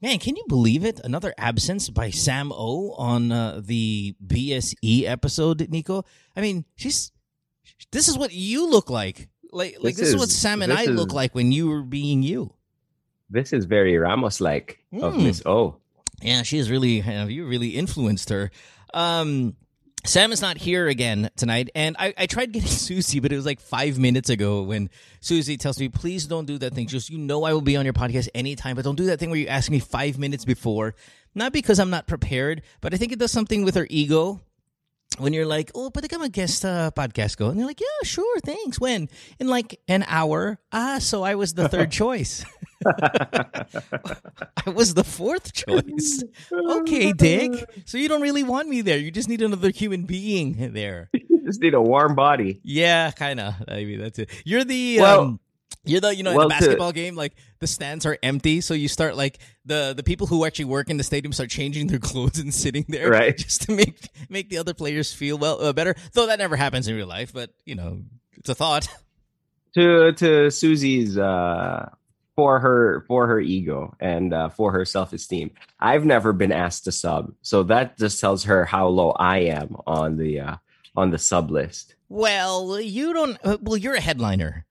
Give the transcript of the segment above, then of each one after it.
Man, can you believe it? Another absence by Sam O on uh, the BSE episode, Nico. I mean, she's. This is what you look like. Like, like this, this is, is, what Sam and I is, look like when you were being you. This is very Ramos like mm. of hmm. Miss O. Yeah, she is really. You really influenced her. Um, Sam is not here again tonight, and I, I tried getting Susie, but it was like five minutes ago when Susie tells me, "Please don't do that thing. Just you know, I will be on your podcast anytime, but don't do that thing where you ask me five minutes before." Not because I'm not prepared, but I think it does something with her ego when you're like, oh, pwede ka mag-guest uh, podcast go? And they're like, yeah, sure, thanks. When? In like an hour. Ah, so I was the third choice. I was the fourth choice. Okay, Dick. So you don't really want me there. You just need another human being there. You just need a warm body. Yeah, kind of. I mean, that's it. You're the well, um, you're the you know well, in the basketball to, game like the stands are empty, so you start like the the people who actually work in the stadium start changing their clothes and sitting there right. just to make make the other players feel well uh, better. Though that never happens in real life, but you know it's a thought. To to Susie's uh, for her for her ego and uh, for her self esteem. I've never been asked to sub, so that just tells her how low I am on the uh, on the sub list. Well, you don't. Uh, well, you're a headliner.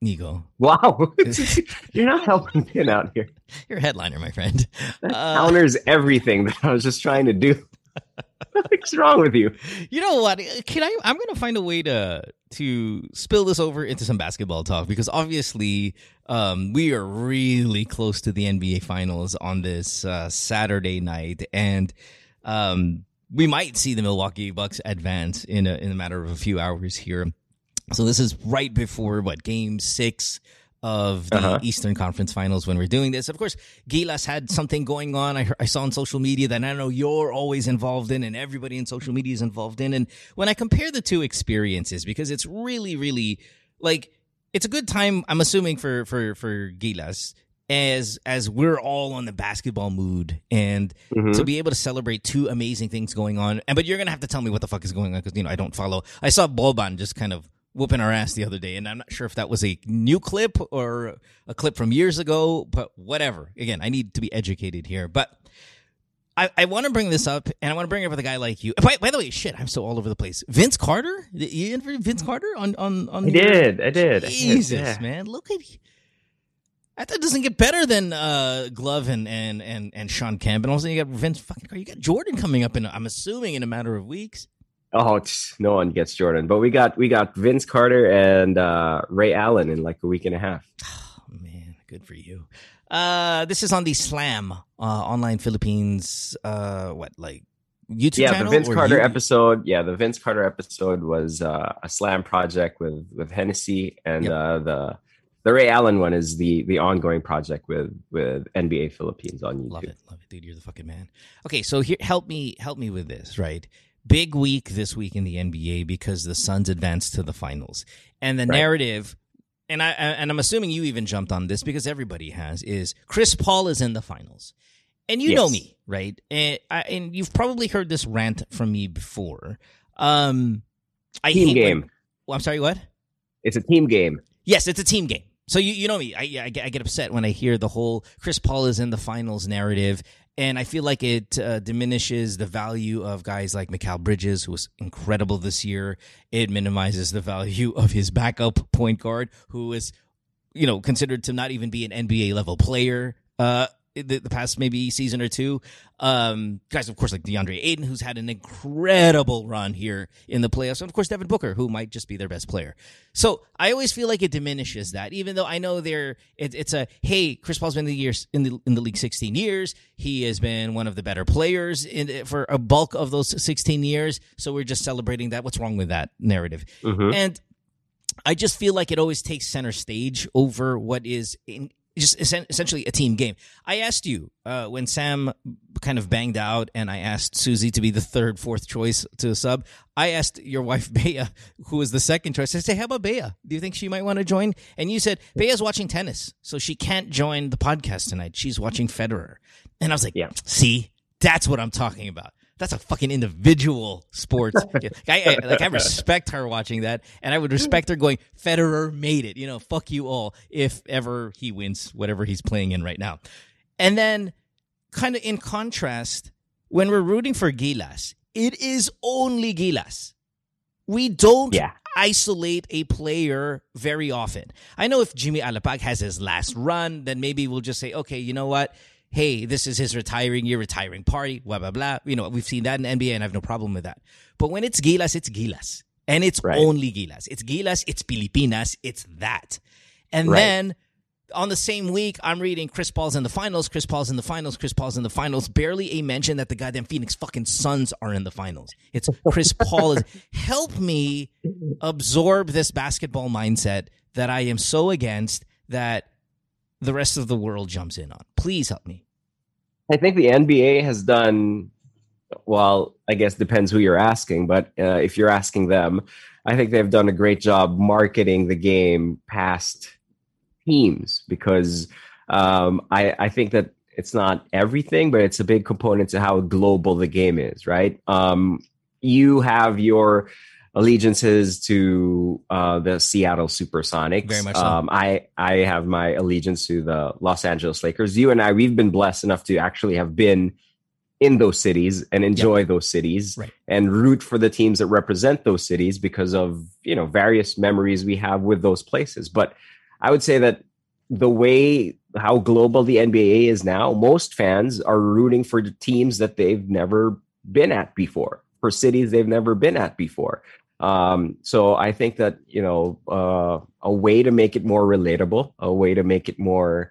Nico. Wow. You're not helping Pin out here. You're a headliner, my friend. That uh, counters everything that I was just trying to do. What's wrong with you? You know what? Can I I'm gonna find a way to to spill this over into some basketball talk because obviously um, we are really close to the NBA finals on this uh, Saturday night and um, we might see the Milwaukee Bucks advance in a, in a matter of a few hours here. So this is right before what game six of the uh-huh. Eastern Conference Finals when we're doing this. Of course, Gilas had something going on. I, I saw on social media that I know you're always involved in, and everybody in social media is involved in. And when I compare the two experiences, because it's really, really like it's a good time. I'm assuming for for for Gilas as as we're all on the basketball mood and mm-hmm. to be able to celebrate two amazing things going on and but you're gonna have to tell me what the fuck is going on because you know i don't follow i saw Boban just kind of whooping our ass the other day, and I'm not sure if that was a new clip or a clip from years ago, but whatever. Again, I need to be educated here, but. I, I want to bring this up, and I want to bring it up with a guy like you. By, by the way, shit, I'm so all over the place. Vince Carter, you interviewed Vince Carter on on on. I did, I did. Jesus, yeah. man, look at. That doesn't get better than uh, Glove and and and and Shawn Kemp, and also you got Vince fucking. Carter. You got Jordan coming up in. I'm assuming in a matter of weeks. Oh, no one gets Jordan, but we got we got Vince Carter and uh, Ray Allen in like a week and a half. Oh man, good for you. Uh, this is on the Slam uh, online Philippines. Uh, what like YouTube? Yeah, the Vince Carter you... episode. Yeah, the Vince Carter episode was uh, a Slam project with with Hennessy, and yep. uh, the the Ray Allen one is the the ongoing project with with NBA Philippines on YouTube. Love it, love it, dude. You're the fucking man. Okay, so here, help me, help me with this, right? Big week this week in the NBA because the Suns advanced to the finals. And the right. narrative and I and I'm assuming you even jumped on this because everybody has is Chris Paul is in the finals. And you yes. know me, right? And, I, and you've probably heard this rant from me before. Um I team game. When, well, I'm sorry, what? It's a team game. Yes, it's a team game. So you you know me, I, I, I get upset when I hear the whole Chris Paul is in the finals narrative, and I feel like it uh, diminishes the value of guys like Mikal Bridges, who was incredible this year. It minimizes the value of his backup point guard, who is, you know, considered to not even be an NBA level player. Uh, the, the past maybe season or two. Um, guys, of course, like DeAndre Ayton, who's had an incredible run here in the playoffs, and of course Devin Booker, who might just be their best player. So I always feel like it diminishes that, even though I know they're it, it's a hey, Chris Paul's been in the years in the in the league 16 years. He has been one of the better players in for a bulk of those 16 years. So we're just celebrating that. What's wrong with that narrative? Mm-hmm. And I just feel like it always takes center stage over what is in, just essentially a team game. I asked you uh, when Sam kind of banged out, and I asked Susie to be the third, fourth choice to a sub. I asked your wife Bea, who was the second choice. I said, "How about Bea? Do you think she might want to join?" And you said Bea's watching tennis, so she can't join the podcast tonight. She's watching Federer, and I was like, "Yeah, see, that's what I'm talking about." That's a fucking individual sport. I, I, like I respect her watching that, and I would respect her going. Federer made it. You know, fuck you all if ever he wins whatever he's playing in right now. And then kind of in contrast, when we're rooting for Gilas, it is only Gilas. We don't Yeah. isolate a player very often. I know if Jimmy Alapag has his last run, then maybe we'll just say, okay, you know what? Hey, this is his retiring year, retiring party, blah, blah, blah. You know, we've seen that in NBA and I have no problem with that. But when it's Gilas, it's Gilas. And it's Right. only Gilas. It's Gilas, it's Pilipinas, it's that. And Right. then on the same week, I'm reading Chris Paul's in the finals, Chris Paul's in the finals, Chris Paul's in the finals. Barely a mention that the goddamn Phoenix fucking Suns are in the finals. It's Chris Paul is help me absorb this basketball mindset that I am so against that the rest of the world jumps in on. Please help me. I think the NBA has done well. I guess depends who you're asking, but uh, if you're asking them, I think they've done a great job marketing the game past teams because um, I, I think that it's not everything, but it's a big component to how global the game is. Right? Um, you have your allegiances to uh, the Seattle SuperSonics. Very much so. Um, I I have my allegiance to the Los Angeles Lakers. You and I, we've been blessed enough to actually have been in those cities and enjoy those cities Right. and root for the teams that represent those cities because of you know various memories we have with those places. But I would say that the way how global the NBA is now, most fans are rooting for teams that they've never been at before, for cities they've never been at before. Um, so I think that you know uh, a way to make it more relatable, a way to make it more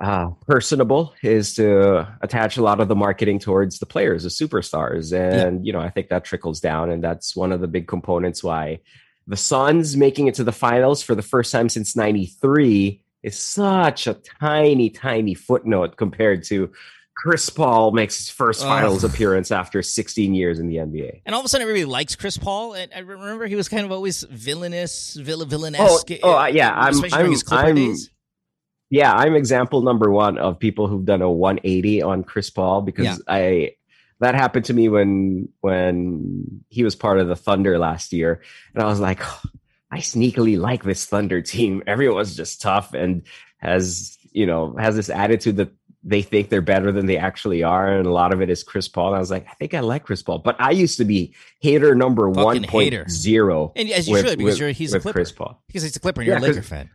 uh, personable, is to attach a lot of the marketing towards the players, the superstars, and you know I think that trickles down, and that's one of the big components why the Suns making it to the finals for the first time since '93 is such a tiny, tiny footnote compared to Chris Paul makes his first Ugh. finals appearance after 16 years in the NBA. And all of a sudden, everybody likes Chris Paul. And I remember he was kind of always villainous, villain, villainesque. Oh, oh, uh, yeah, I'm- I'm- I'm-. Yeah, I'm example number one of people who've done a 180 on Chris Paul because Yeah. I that happened to me when when he was part of the Thunder last year, and I was like, "Oh, I sneakily like this Thunder team. Everyone's just tough and has you know has this attitude that they think they're better than they actually are, and a lot of it is Chris Paul. And I was like, I think I like Chris Paul, but I used to be hater number one hater. zero. And as you with- should, because with- you're, he's a Clipper. Chris Paul. Because he's a Clipper and you're a Laker fan.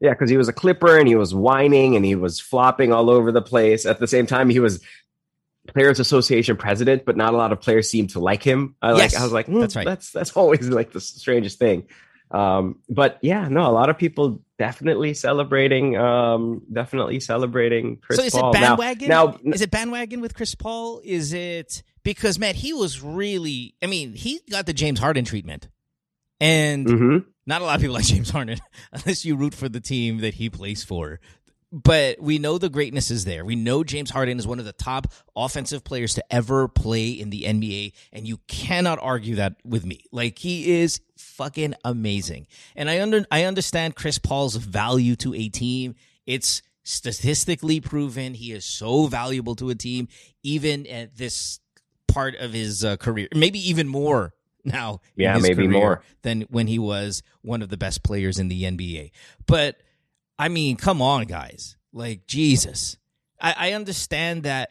Yeah, because he was a Clipper and he was whining and he was flopping all over the place. At the same time, he was Players Association president, but not a lot of players seemed to like him. I like. I was like, hmm, that's right. That's that's always like the strangest thing. Um, but yeah, no, a lot of people definitely celebrating. Um, definitely celebrating Chris so is Paul. it bandwagon? Now, now is it bandwagon with Chris Paul? Is it because man, he was really? I mean, he got the James Harden treatment, and mhm. not a lot of people like James Harden unless you root for the team that he plays for. But we know the greatness is there. We know James Harden is one of the top offensive players to ever play in the NBA, and you cannot argue that with me. Like he is fucking amazing. And I under I understand Chris Paul's value to a team. It's statistically proven he is so valuable to a team, even at this part of his uh, career, maybe even more now. Yeah, maybe more. than when he was one of the best players in the NBA. But I mean, come on, guys. Like, Jesus. I, I understand that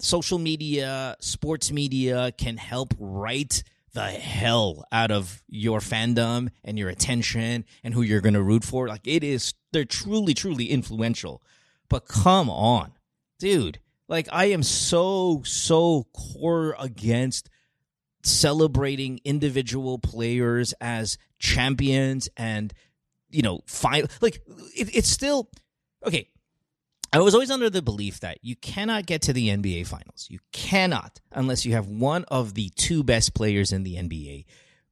social media, sports media can help write the hell out of your fandom and your attention and who you're going to root for. Like, it is, they're truly, truly influential. But come on, dude. Like, I am so, so core against celebrating individual players as champions and you know fine like it, it's still okay. I was always under the belief that you cannot get to the nba finals. You cannot unless you have one of the two best players in the nba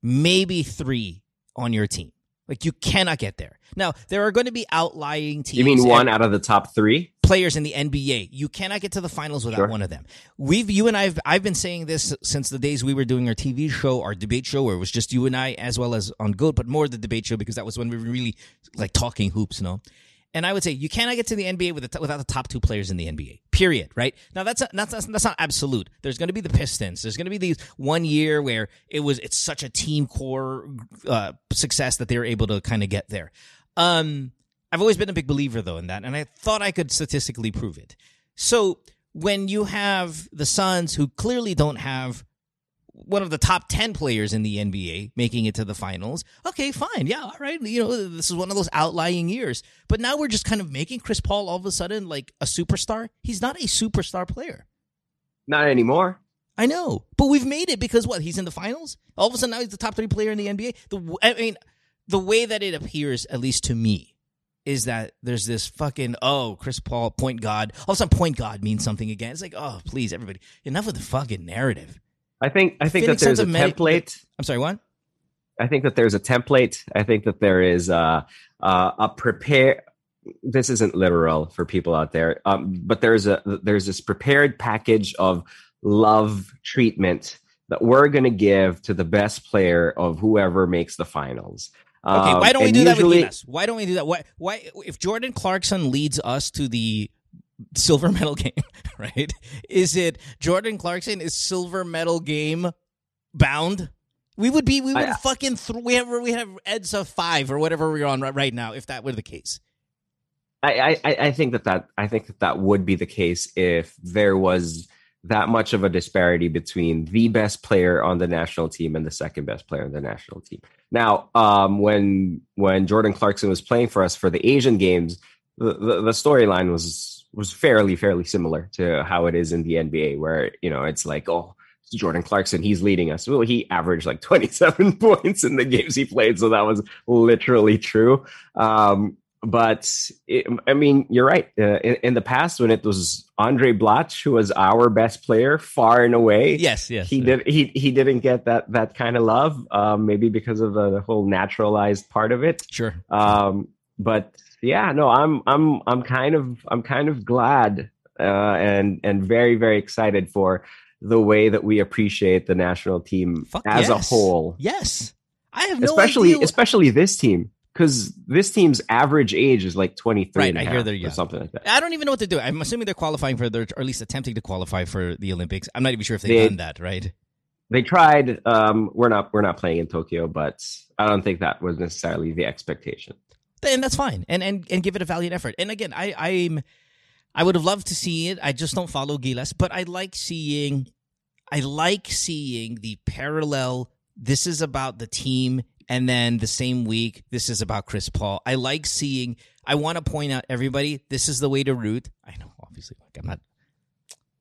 maybe three on your team. Like you cannot get there. Now there are going to be outlying teams you mean one out of the top three? Players in the NBA. You cannot get to the finals without Sure. one of them. We've you and I've I've been saying this since the days we were doing our TV show, our debate show, where it was just you and I, as well as on Goat, but more the debate show because that was when we were really like talking hoops, you know. And I would say you cannot get to the NBA with the, without the top two players in the NBA. Period. Right now, that's a, that's that's not absolute. There's going to be the Pistons. There's going to be these one year where it was it's such a team core uh, success that they were able to kind of get there. Um, I've always been a big believer though in that, and I thought I could statistically prove it. So when you have the Suns who clearly don't have one of the top 10 players in the NBA making it to the finals. Okay, fine. Yeah, all right. You know, this is one of those outlying years. But now we're just kind of making Chris Paul all of a sudden like a superstar. He's not a superstar player. Not anymore. I know. But we've made it because what? He's in the finals? All of a sudden now he's the top 3 player in the NBA. The I mean, the way that it appears at least to me is that there's this fucking oh Chris Paul point god. All of a sudden point god means something again. It's like, "Oh, please everybody. Enough of the fucking narrative." I think I think that there's a template. I'm sorry, what? I think that there's a template. I think that there is a, a, a prepare. This isn't literal for people out there, um, but there's a there's this prepared package of love treatment that we're going to give to the best player of whoever makes the finals. Okay, why don't um, we do usually, that with Why don't we do that? Why? Why? If Jordan Clarkson leads us to the silver medal game, right? Is it Jordan Clarkson is silver medal game bound? We would be we would I, fucking th- we have we have EDSA five or whatever we're on right, right now if that were the case. I, I I think that that I think that that would be the case if there was that much of a disparity between the best player on the national team and the second best player on the national team. Now, um, when when Jordan Clarkson was playing for us for the Asian games, the, the, the storyline was was fairly fairly similar to how it is in the NBA, where you know it's like oh. Jordan Clarkson, he's leading us. Well, he averaged like 27 points in the games he played, so that was literally true. Um, but it, I mean, you're right. Uh, in, in, the past, when it was Andre Blatche who was our best player far and away, yes, yes, he did. He he didn't get that that kind of love, um, maybe because of the, the, whole naturalized part of it. Sure. Um, but yeah, no, I'm I'm I'm kind of I'm kind of glad uh, and and very very excited for the way that we appreciate the national team Fuck as yes. a whole. Yes, I have no especially idea. especially this team because this team's average age is like 23 right, I hear they're young. or something like that. I don't even know what to do. I'm assuming they're qualifying for their, or at least attempting to qualify for the Olympics. I'm not even sure if they've they, done that, right? They tried. Um, we're not we're not playing in Tokyo, but I don't think that was necessarily the expectation then that's fine, and and and give it a valiant effort. And again, I I'm I would have loved to see it. I just don't follow Gilas, but I like seeing I like seeing the parallel. This is about the team, and then the same week, this is about Chris Paul. I like seeing. I want to point out everybody. This is the way to root. I know, obviously, like I'm not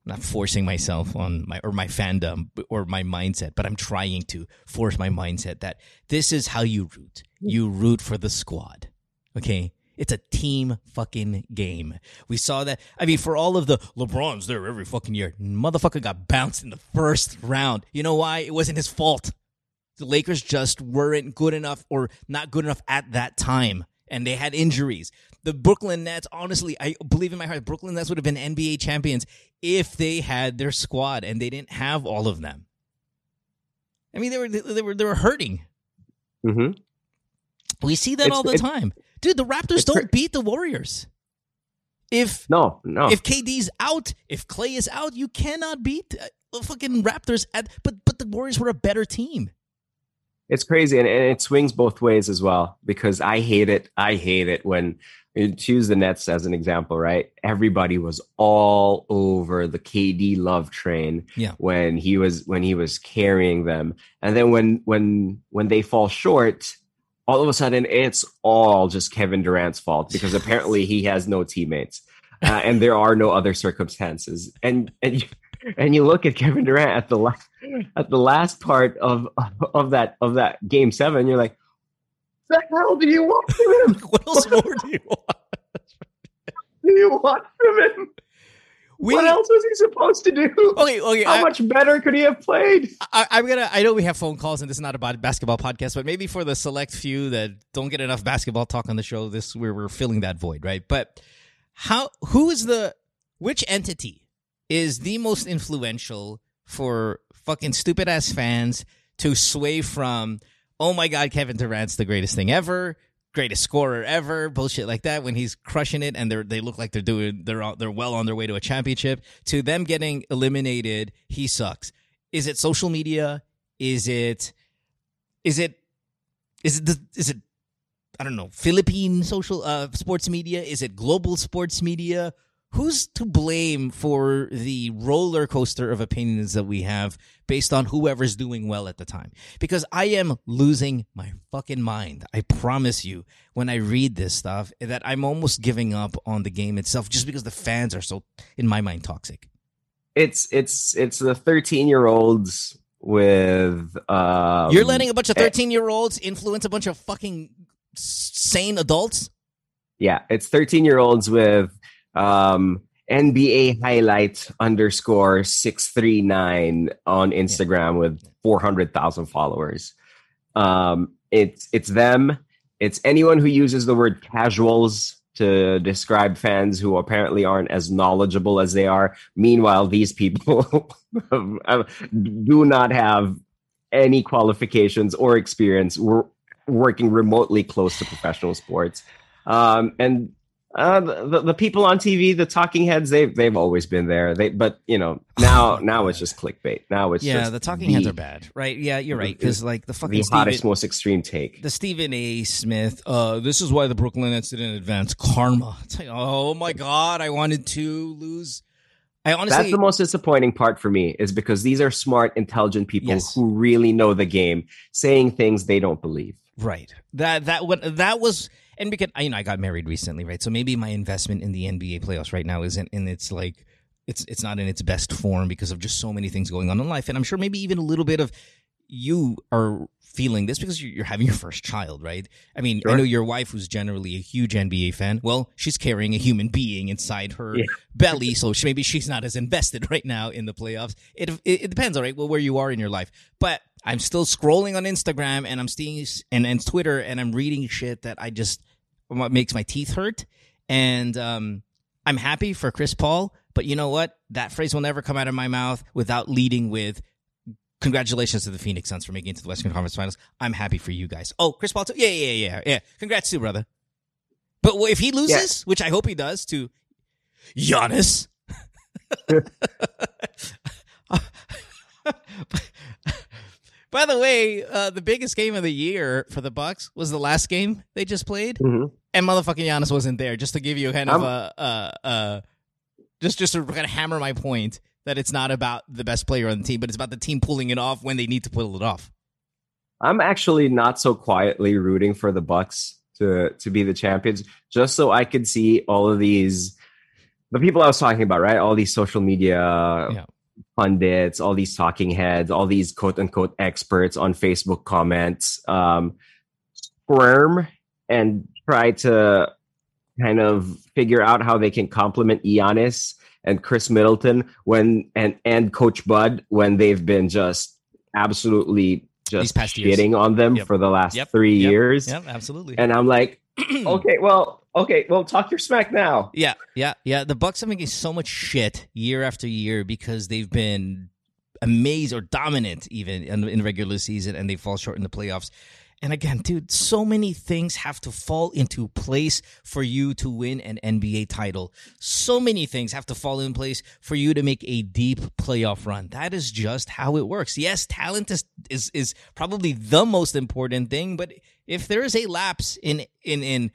I'm not forcing myself on my or my fandom or my mindset, but I'm trying to force my mindset that this is how you root. You root for the squad. Okay. It's a team fucking game. We saw that. I mean, for all of the LeBron's there every fucking year, motherfucker got bounced in the first round. You know why? It wasn't his fault. The Lakers just weren't good enough or not good enough at that time. And they had injuries. The Brooklyn Nets, honestly, I believe in my heart, Brooklyn Nets would have been NBA champions if they had their squad and they didn't have all of them. I mean, they were they were they were hurting. Mm-hmm. We see that it's, all the time. Dude, the Raptors don't beat the Warriors. If no, no, if KD's out, if Clay is out, you cannot beat uh, the fucking Raptors. At but but the Warriors were a better team. It's crazy, and, and it swings both ways as well. Because I hate it. I hate it when you choose the Nets as an example, right? Everybody was all over the KD love train yeah. when he was when he was carrying them, and then when when when they fall short, all of a sudden it's all just Kevin Durant's fault because apparently he has no teammates uh, and there are no other circumstances. And and you, and you look at Kevin Durant at the last at the last part of of that of that game seven, you're like, the hell do you want from him? what else more do you want? do you want from him? We, what else was he supposed to do? Okay, okay. How I, much better could he have played? I, am gonna. I know we have phone calls, and this is not about basketball podcast, but maybe for the select few that don't get enough basketball talk on the show, this where we're filling that void, right? But how? Who is the? Which entity is the most influential for fucking stupid ass fans to sway from? Oh my God, Kevin Durant's the greatest thing ever greatest scorer ever, bullshit like that. When he's crushing it and they they look like they're doing they're they're well on their way to a championship. To them getting eliminated, he sucks. Is it social media? Is it is it is it is it I don't know Philippine social uh, sports media? Is it global sports media? Who's to blame for the roller coaster of opinions that we have based on whoever's doing well at the time? Because I am losing my fucking mind. I promise you, when I read this stuff, that I'm almost giving up on the game itself just because the fans are so, in my mind, toxic. It's it's it's the 13 year olds with um, You're letting a bunch of 13 year olds influence a bunch of fucking sane adults? Yeah, it's 13 year olds with um, NBA highlight underscore 639 on Instagram with 400,000 followers. Um, it's, it's them. It's anyone who uses the word casuals to describe fans who apparently aren't as knowledgeable as they are. Meanwhile, these people do not have any qualifications or experience working remotely close to professional sports. Um, and uh, the, the people on TV, the talking heads, they've they've always been there. They, but you know, now now it's just clickbait. Now it's yeah, the talking the, heads are bad, right? Yeah, you're right. Because like the fucking the hottest, Stephen, most extreme take, the Stephen A. Smith. Uh, this is why the Brooklyn Nets didn't advance. Karma. It's like, oh my god, I wanted to lose. I honestly, that's the most disappointing part for me is because these are smart, intelligent people yes. who really know the game, saying things they don't believe. Right. That that what that was and because you know I got married recently, right? So maybe my investment in the NBA playoffs right now isn't in its like it's it's not in its best form because of just so many things going on in life, and I'm sure maybe even a little bit of you are feeling this because you're having your first child, right? I mean, sure. I know your wife, who's generally a huge NBA fan. Well, she's carrying a human being inside her yeah. belly, so she, maybe she's not as invested right now in the playoffs. It, it, it depends, all right, well, where you are in your life. But I'm still scrolling on Instagram and I'm seeing and, and Twitter and I'm reading shit that I just what makes my teeth hurt. And um, I'm happy for Chris Paul, but you know what? That phrase will never come out of my mouth without leading with congratulations to the Phoenix Suns for making it to the Western Conference Finals. I'm happy for you guys. Oh, Chris Paul too? Yeah, yeah, yeah, yeah. Congrats too, brother. But if he loses, yeah. which I hope he does, to Giannis. By the way, uh, the biggest game of the year for the Bucks was the last game they just played, mm-hmm. and motherfucking Giannis wasn't there. Just to give you kind of a, a, a, just just to kind of hammer my point that it's not about the best player on the team, but it's about the team pulling it off when they need to pull it off. I'm actually not so quietly rooting for the Bucks to to be the champions, just so I could see all of these the people I was talking about, right? All these social media yeah pundits, all these talking heads, all these quote unquote experts on Facebook comments um, squirm and try to kind of figure out how they can compliment Giannis and Khris Middleton when and and Coach Bud when they've been just absolutely just shitting years. on them yep. for the last yep. three yep. years. Yep, absolutely. And I'm like, okay, well, okay, well, talk your smack now. Yeah, yeah, yeah. The Bucks are making so much shit year after year because they've been amazed or dominant even in, in regular season, and they fall short in the playoffs. And again, dude, so many things have to fall into place for you to win an NBA title. So many things have to fall in place for you to make a deep playoff run. That is just how it works. Yes, talent is is, is probably the most important thing, but if there is a lapse in in in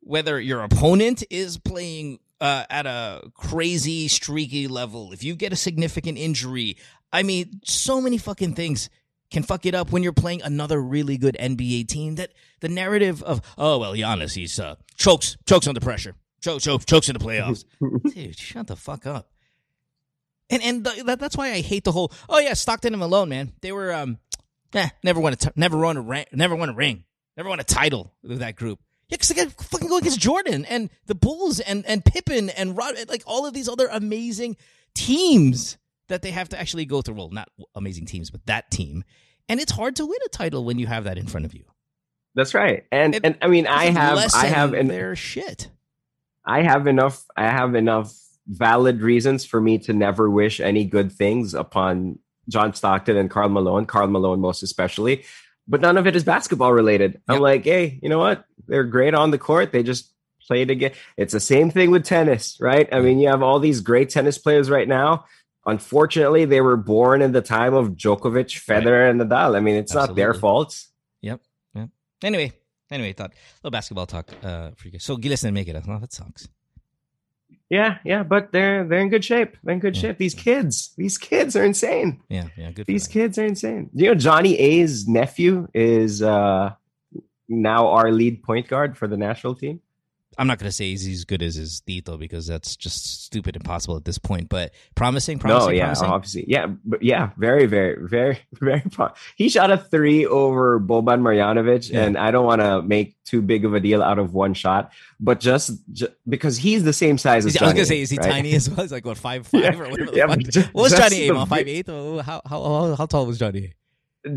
whether your opponent is playing uh, at a crazy streaky level, if you get a significant injury, I mean, so many fucking things can fuck it up when you're playing another really good NBA team. That the narrative of oh well, Giannis he's uh, chokes chokes under pressure, chokes chokes chokes in the playoffs. Dude, shut the fuck up. And and that, that's why I hate the whole oh yeah Stockton and Malone man they were um eh, never won a t- never won a ring never won a ring never won a title with that group. Yeah, because they got fucking go against Jordan and the Bulls and and Pippen and Rod, like all of these other amazing teams that they have to actually go through. Well, not amazing teams, but that team, and it's hard to win a title when you have that in front of you. That's right, and it, and I mean, I have I have in their shit. I have enough. I have enough valid reasons for me to never wish any good things upon John Stockton and Karl Malone. Karl Malone, most especially but none of it is basketball related. Yep. I'm like, hey, you know what? They're great on the court. They just played again. It's the same thing with tennis, right? I mean, you have all these great tennis players right now. Unfortunately, they were born in the time of Djokovic, Federer, right. and Nadal. I mean, it's Absolutely. not their fault. Yep. Yep. Anyway, anyway, thought a little basketball talk uh, for you guys. So didn't make it. Oh, that sucks. Yeah, yeah, but they're they're in good shape. They're in good Yeah. shape. These kids, these kids are insane. Yeah, yeah, good. These kids are insane. You know, Johnny A's nephew is uh now our lead point guard for the national team. I'm not going to say he's as good as his Tito because that's just stupid impossible at this point. But promising, promising, no, yeah, promising. obviously, yeah, but yeah, very, very, very, very. Pro- he shot a three over Boban Marjanovic, Yeah. and I don't want to make too big of a deal out of one shot, but just, ju- because he's the same size as he- I was gonna say, is he right? tiny as well? He's like what five five Yeah, or whatever. Yeah. What was Johnny A? Five eight? How, how how how tall was Johnny?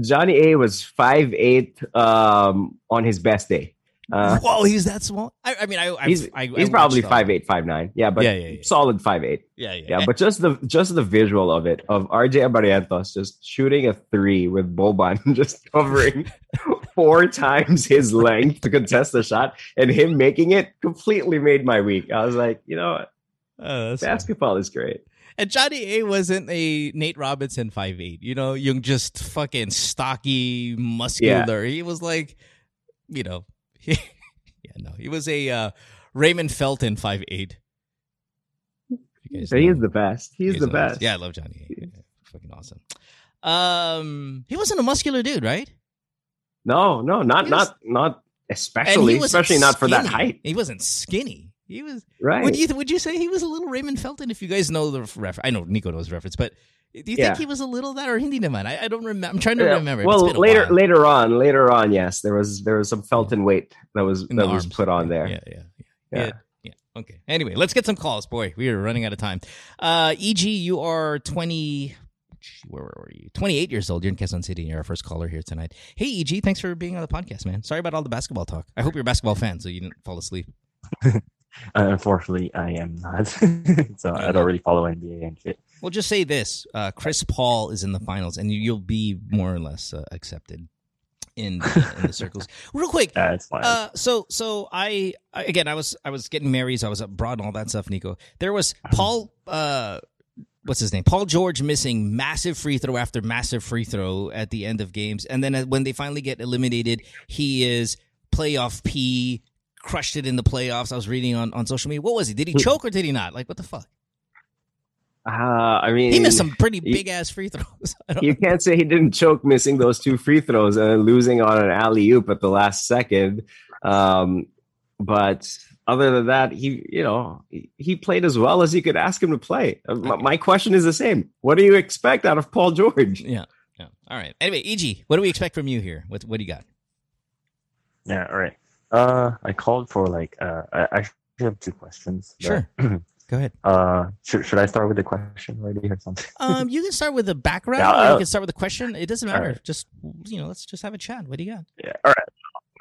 Johnny A was five eight um, on his best day. Uh, Whoa, he's that small. I, I mean, I, I he's I, he's probably five eight, five nine. Yeah, but Yeah, yeah, yeah. solid five eight. Yeah, yeah, Yeah, but just the just the visual of it of RJ Abarrientos just shooting a three with Boban just covering four times his length to contest the shot and him making it completely made my week. I was like, you know, what? Oh, basketball is great. And Johnny A wasn't a Nate Robinson five eight. You know, you just fucking stocky, muscular. He was like, you know, yeah, no, he was a uh, Raymond Felton five eight. He is the best. He's the best. Yeah, I love Johnny. Yeah, fucking awesome. Um, he wasn't a muscular dude, right? No, no, not was- not not especially, especially not for that height. He wasn't skinny. He was. Right. Would you would you say he was a little Raymond Felton? If you guys know the reference, I know Nico knows the reference, but do you Yeah. think he was a little that or hindi naman? I, I don't remember. I'm trying to Yeah, remember. Well, later while. later on, later on, yes, there was there was some Felton weight that was In that was arms. put on there. Yeah, yeah, yeah, Yeah. Okay. Anyway, let's get some calls. Boy, we are running out of time. Uh, EG, you are 20. Where were you? 28 years old. You're in Quezon City. and You're our first caller here tonight. Hey, EG, thanks for being on the podcast, man. Sorry about all the basketball talk. I hope you're a basketball fan, so you didn't fall asleep. Unfortunately, I am not. so I don't really follow NBA and shit. Well, just say this: uh, Chris Paul is in the finals, and you, you'll be more or less uh, accepted in in the circles. Real quick, Uh. Uh, so so I I- again I was I was getting married, so I was abroad and all that stuff. Nico, there was Paul. Uh, what's his name? Paul George missing massive free throw after massive free throw at the end of games, and then uh, when they finally get eliminated, he is playoff P. Crushed it in the playoffs. I was reading on, on social media. What was he? Did he choke or did he not? Like what the fuck? Uh, I mean, He missed some pretty big ass free throws. I don't you can't say he didn't choke missing those two free throws and losing on an alley oop at the last second. Um, but other than that, he, you know, he, he played as well as you could ask him to play. Uh, my, my question is the same. What do you expect out of Paul George? Yeah. Yeah. All right. Anyway, EG, what do we expect from you here? What what do you got? yeah, all right. Uh, I called for like uh, I I actually have two questions. but, Sure. Go ahead. Uh, should should I start with the question already or something? Um, you can start with the background, Yeah, or you I'll- can start with the question. It doesn't matter. right. Just you know, let's just have a chat. What do you got? yeah. All right.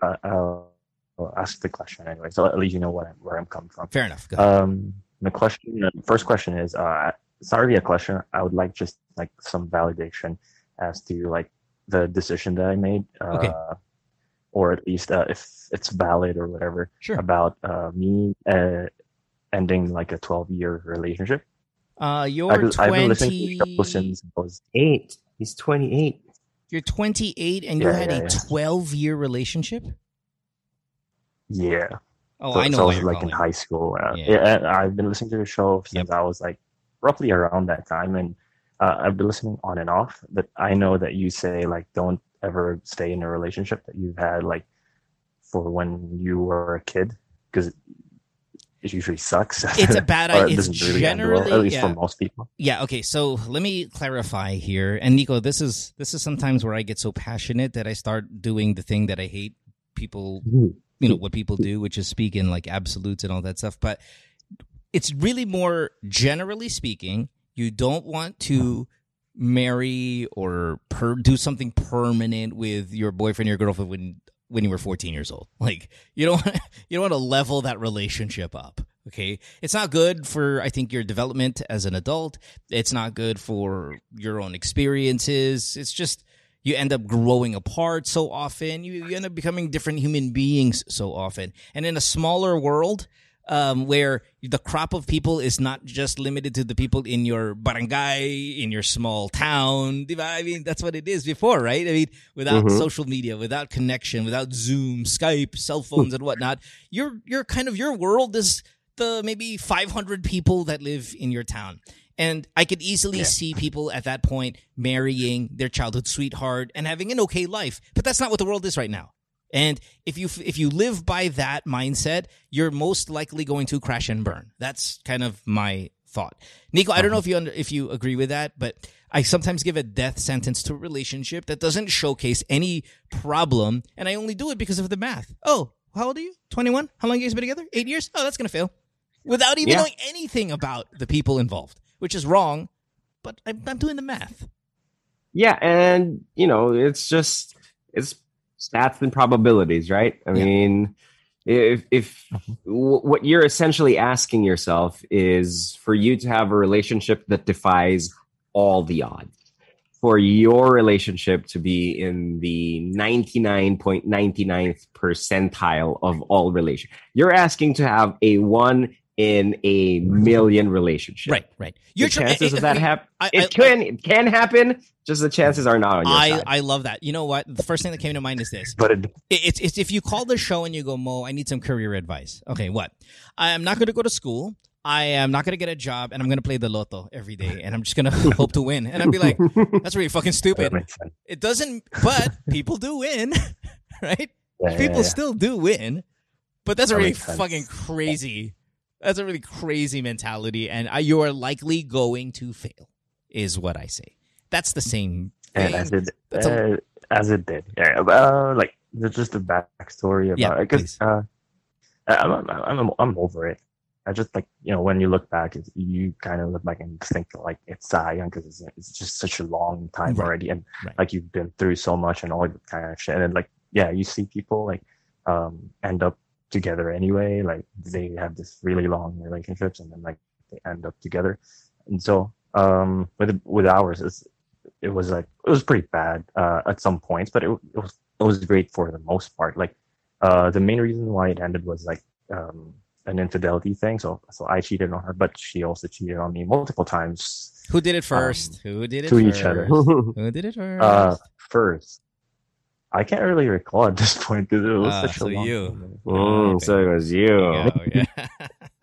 Uh, I'll, I'll ask the question anyway, so at least you know what I'm, where I'm coming from. Fair enough. Go ahead. Um, the question, the first question is, uh, it's not really a question. I would like just like some validation as to like the decision that I made, uh, Okay. or at least uh, if it's valid or whatever sure. about uh, me uh, ending like a 12 year relationship. Uh, you're I've, I've been listening to the since I was Eight. He's 28. You're twenty eight, and you Yeah, had yeah, a yeah. twelve year relationship. yeah. Oh, so, I know so I was like calling. in high school. Uh, Yeah. I've been listening to the show since I was like roughly around that time, and uh, I've been listening on and off. But I know that you say like don't ever stay in a relationship that you've had like for when you were a kid because it usually sucks. It's a bad idea. It's end well, generally at least yeah. for most people. Yeah, okay. So let me clarify here. And Nico, this is this is sometimes where I get so passionate that I start doing the thing that I hate people, you know, what people do, which is speak in like absolutes and all that stuff. But it's really more generally speaking, you don't want to marry or per- do something permanent with your boyfriend or your girlfriend when when you were 14 years old. Like you don't want you don't want to level that relationship up. Okay, it's not good for I think your development as an adult. It's not good for your own experiences. It's just you end up growing apart so often. You, you end up becoming different human beings so often. And in a smaller world, um, where the crop of people is not just limited to the people in your barangay, in your small town. I mean, that's what it is before, right? I mean, without Mhm. social media, without connection, without Zoom, Skype, cell phones, and whatnot, your your kind of your world is the maybe 500 people that live in your town. And I could easily Yeah. see people at that point marrying their childhood sweetheart and having an okay life. But that's not what the world is right now. And if you if you live by that mindset, you're most likely going to crash and burn. That's kind of my thought. Nico, I don't know uh-huh. if you under, if you agree with that, but I sometimes give a death sentence to a relationship that doesn't showcase any problem, and I only do it because of the math. Oh, how old are you? Twenty one. How long have you guys been together? Eight years. Oh, that's gonna fail, without even Yeah. knowing anything about the people involved, which is wrong. But I'm, I'm doing the math. Yeah, and you know, it's just it's stats and probabilities, right? I Yeah. mean, if if w- what you're essentially asking yourself is for you to have a relationship that defies all the odds, for your relationship to be in the 99.99th percentile of all relation. You're asking to have a one in a million relationships. Right, right. The tr- chances eh, of that eh, happen I- it I- can it can happen. Just the chances are not on your I, side. I love that. You know what? The first thing that came to mind is this. But it, It- It's, it's if you call the show and you go, Mo, I need some career advice. Okay, what? I am not going to go to school. I am not going to get a job, and I'm going to play the lotto every day, and I'm just going to hope to win. And I'd be like, that's really fucking stupid. It doesn't, but people do win, right? Yeah, People yeah, yeah. still do win, but that's That really fucking crazy. That's a really crazy mentality, and I, you are likely going to fail, is what I say. That's the same thing. as it That's a- uh, as it did, yeah. Uh, like just a backstory about Yeah, it because uh, I'm, I'm I'm I'm over it. I just like you know when you look back, it's, you kind of look back and think like it's sayang because it's, it's just such a long time Right, already, and right. like you've been through so much and all that kind of shit, and then like yeah, you see people like um end up together anyway, like they have this really long relationships, and then like they end up together, and so um with with ours, it was like it was pretty bad uh, at some points, but it, it was it was great for the most part. Like uh, the main reason why it ended was like um, an infidelity thing. So so I cheated on her, but she also cheated on me multiple times. Who did it first? Who did it Um, to first? each other. Who did it first? Uh, first, I can't really recall at this point because it was Ah, such so a long. you. time. Mm, so it was you. There go, yeah.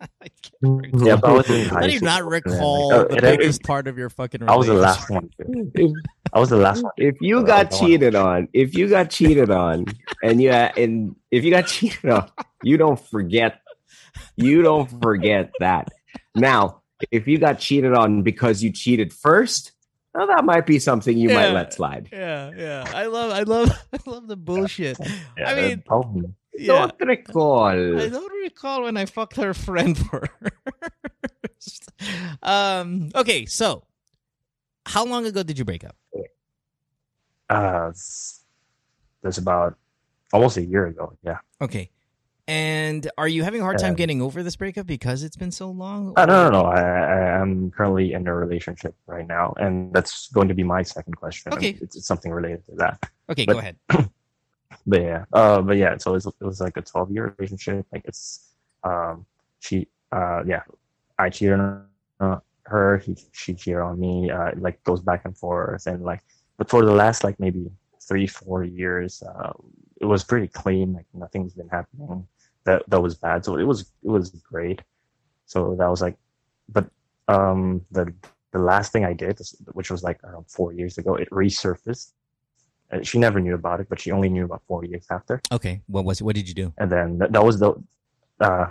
I can't recall. Yeah, but I was in How do you not school, then, recall like, oh, the it ended- biggest part of your fucking I was the last one. too. I was the last one. If you Oh, got I don't wanna- cheated on, if you got cheated on, and you and if you got cheated on, you don't forget. You don't forget that. Now, if you got cheated on because you cheated first, well, that might be something you might let slide. Yeah, yeah. I love, I love, I love the bullshit. Yeah, I mean, probably. Don't recall. I don't recall when I fucked her friend first. um. Okay, so how long ago did you break up? Uh, that's about almost a year ago. Yeah. Okay. And are you having a hard time Um, getting over this breakup because it's been so long? Uh, no, no, no. I, I, I'm currently in a relationship right now, and that's going to be my second question. Okay. It's, it's something related to that. Okay, but- go ahead. But yeah, uh, but yeah. So it's, it was like a 12 year relationship. Like it's, um, she, uh, yeah, I cheated on uh, her. He, she cheated on me. Uh, like goes back and forth, and like, but for the last like maybe three, four years, uh, it was pretty clean. Like nothing's been happening that that was bad. So it was it was great. So that was like, but um, the the last thing I did, which was like around four years ago, it resurfaced. Uh, She never knew about it, but she only knew about four years after. Okay, what was? What did you do? And then that, that was the, uh,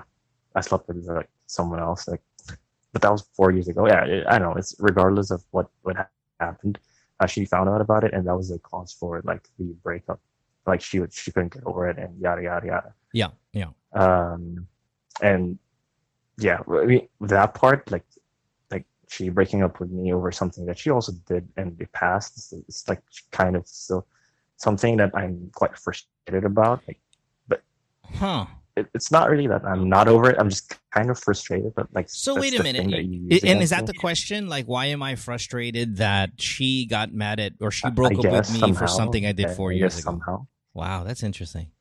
I slept with like someone else, like, but that was four years ago. Yeah, it, I don't know. It's regardless of what what happened. Uh, she found out about it, and that was the cause for like the breakup. Like she would, she couldn't get over it, and yada yada yada. Yeah, yeah. Um, and yeah, I mean that part, like, like she breaking up with me over something that she also did in the past. It's, it's like kind of still something that I'm quite frustrated about. Like, but Huh. it, it's not really that I'm not over it. I'm just kind of frustrated. But like, So wait a minute. thing that you I- use and is that me. the question? Like, why am I frustrated that she got mad at or she broke I up with me somehow. for something I did four I years ago? Somehow, Wow, that's interesting.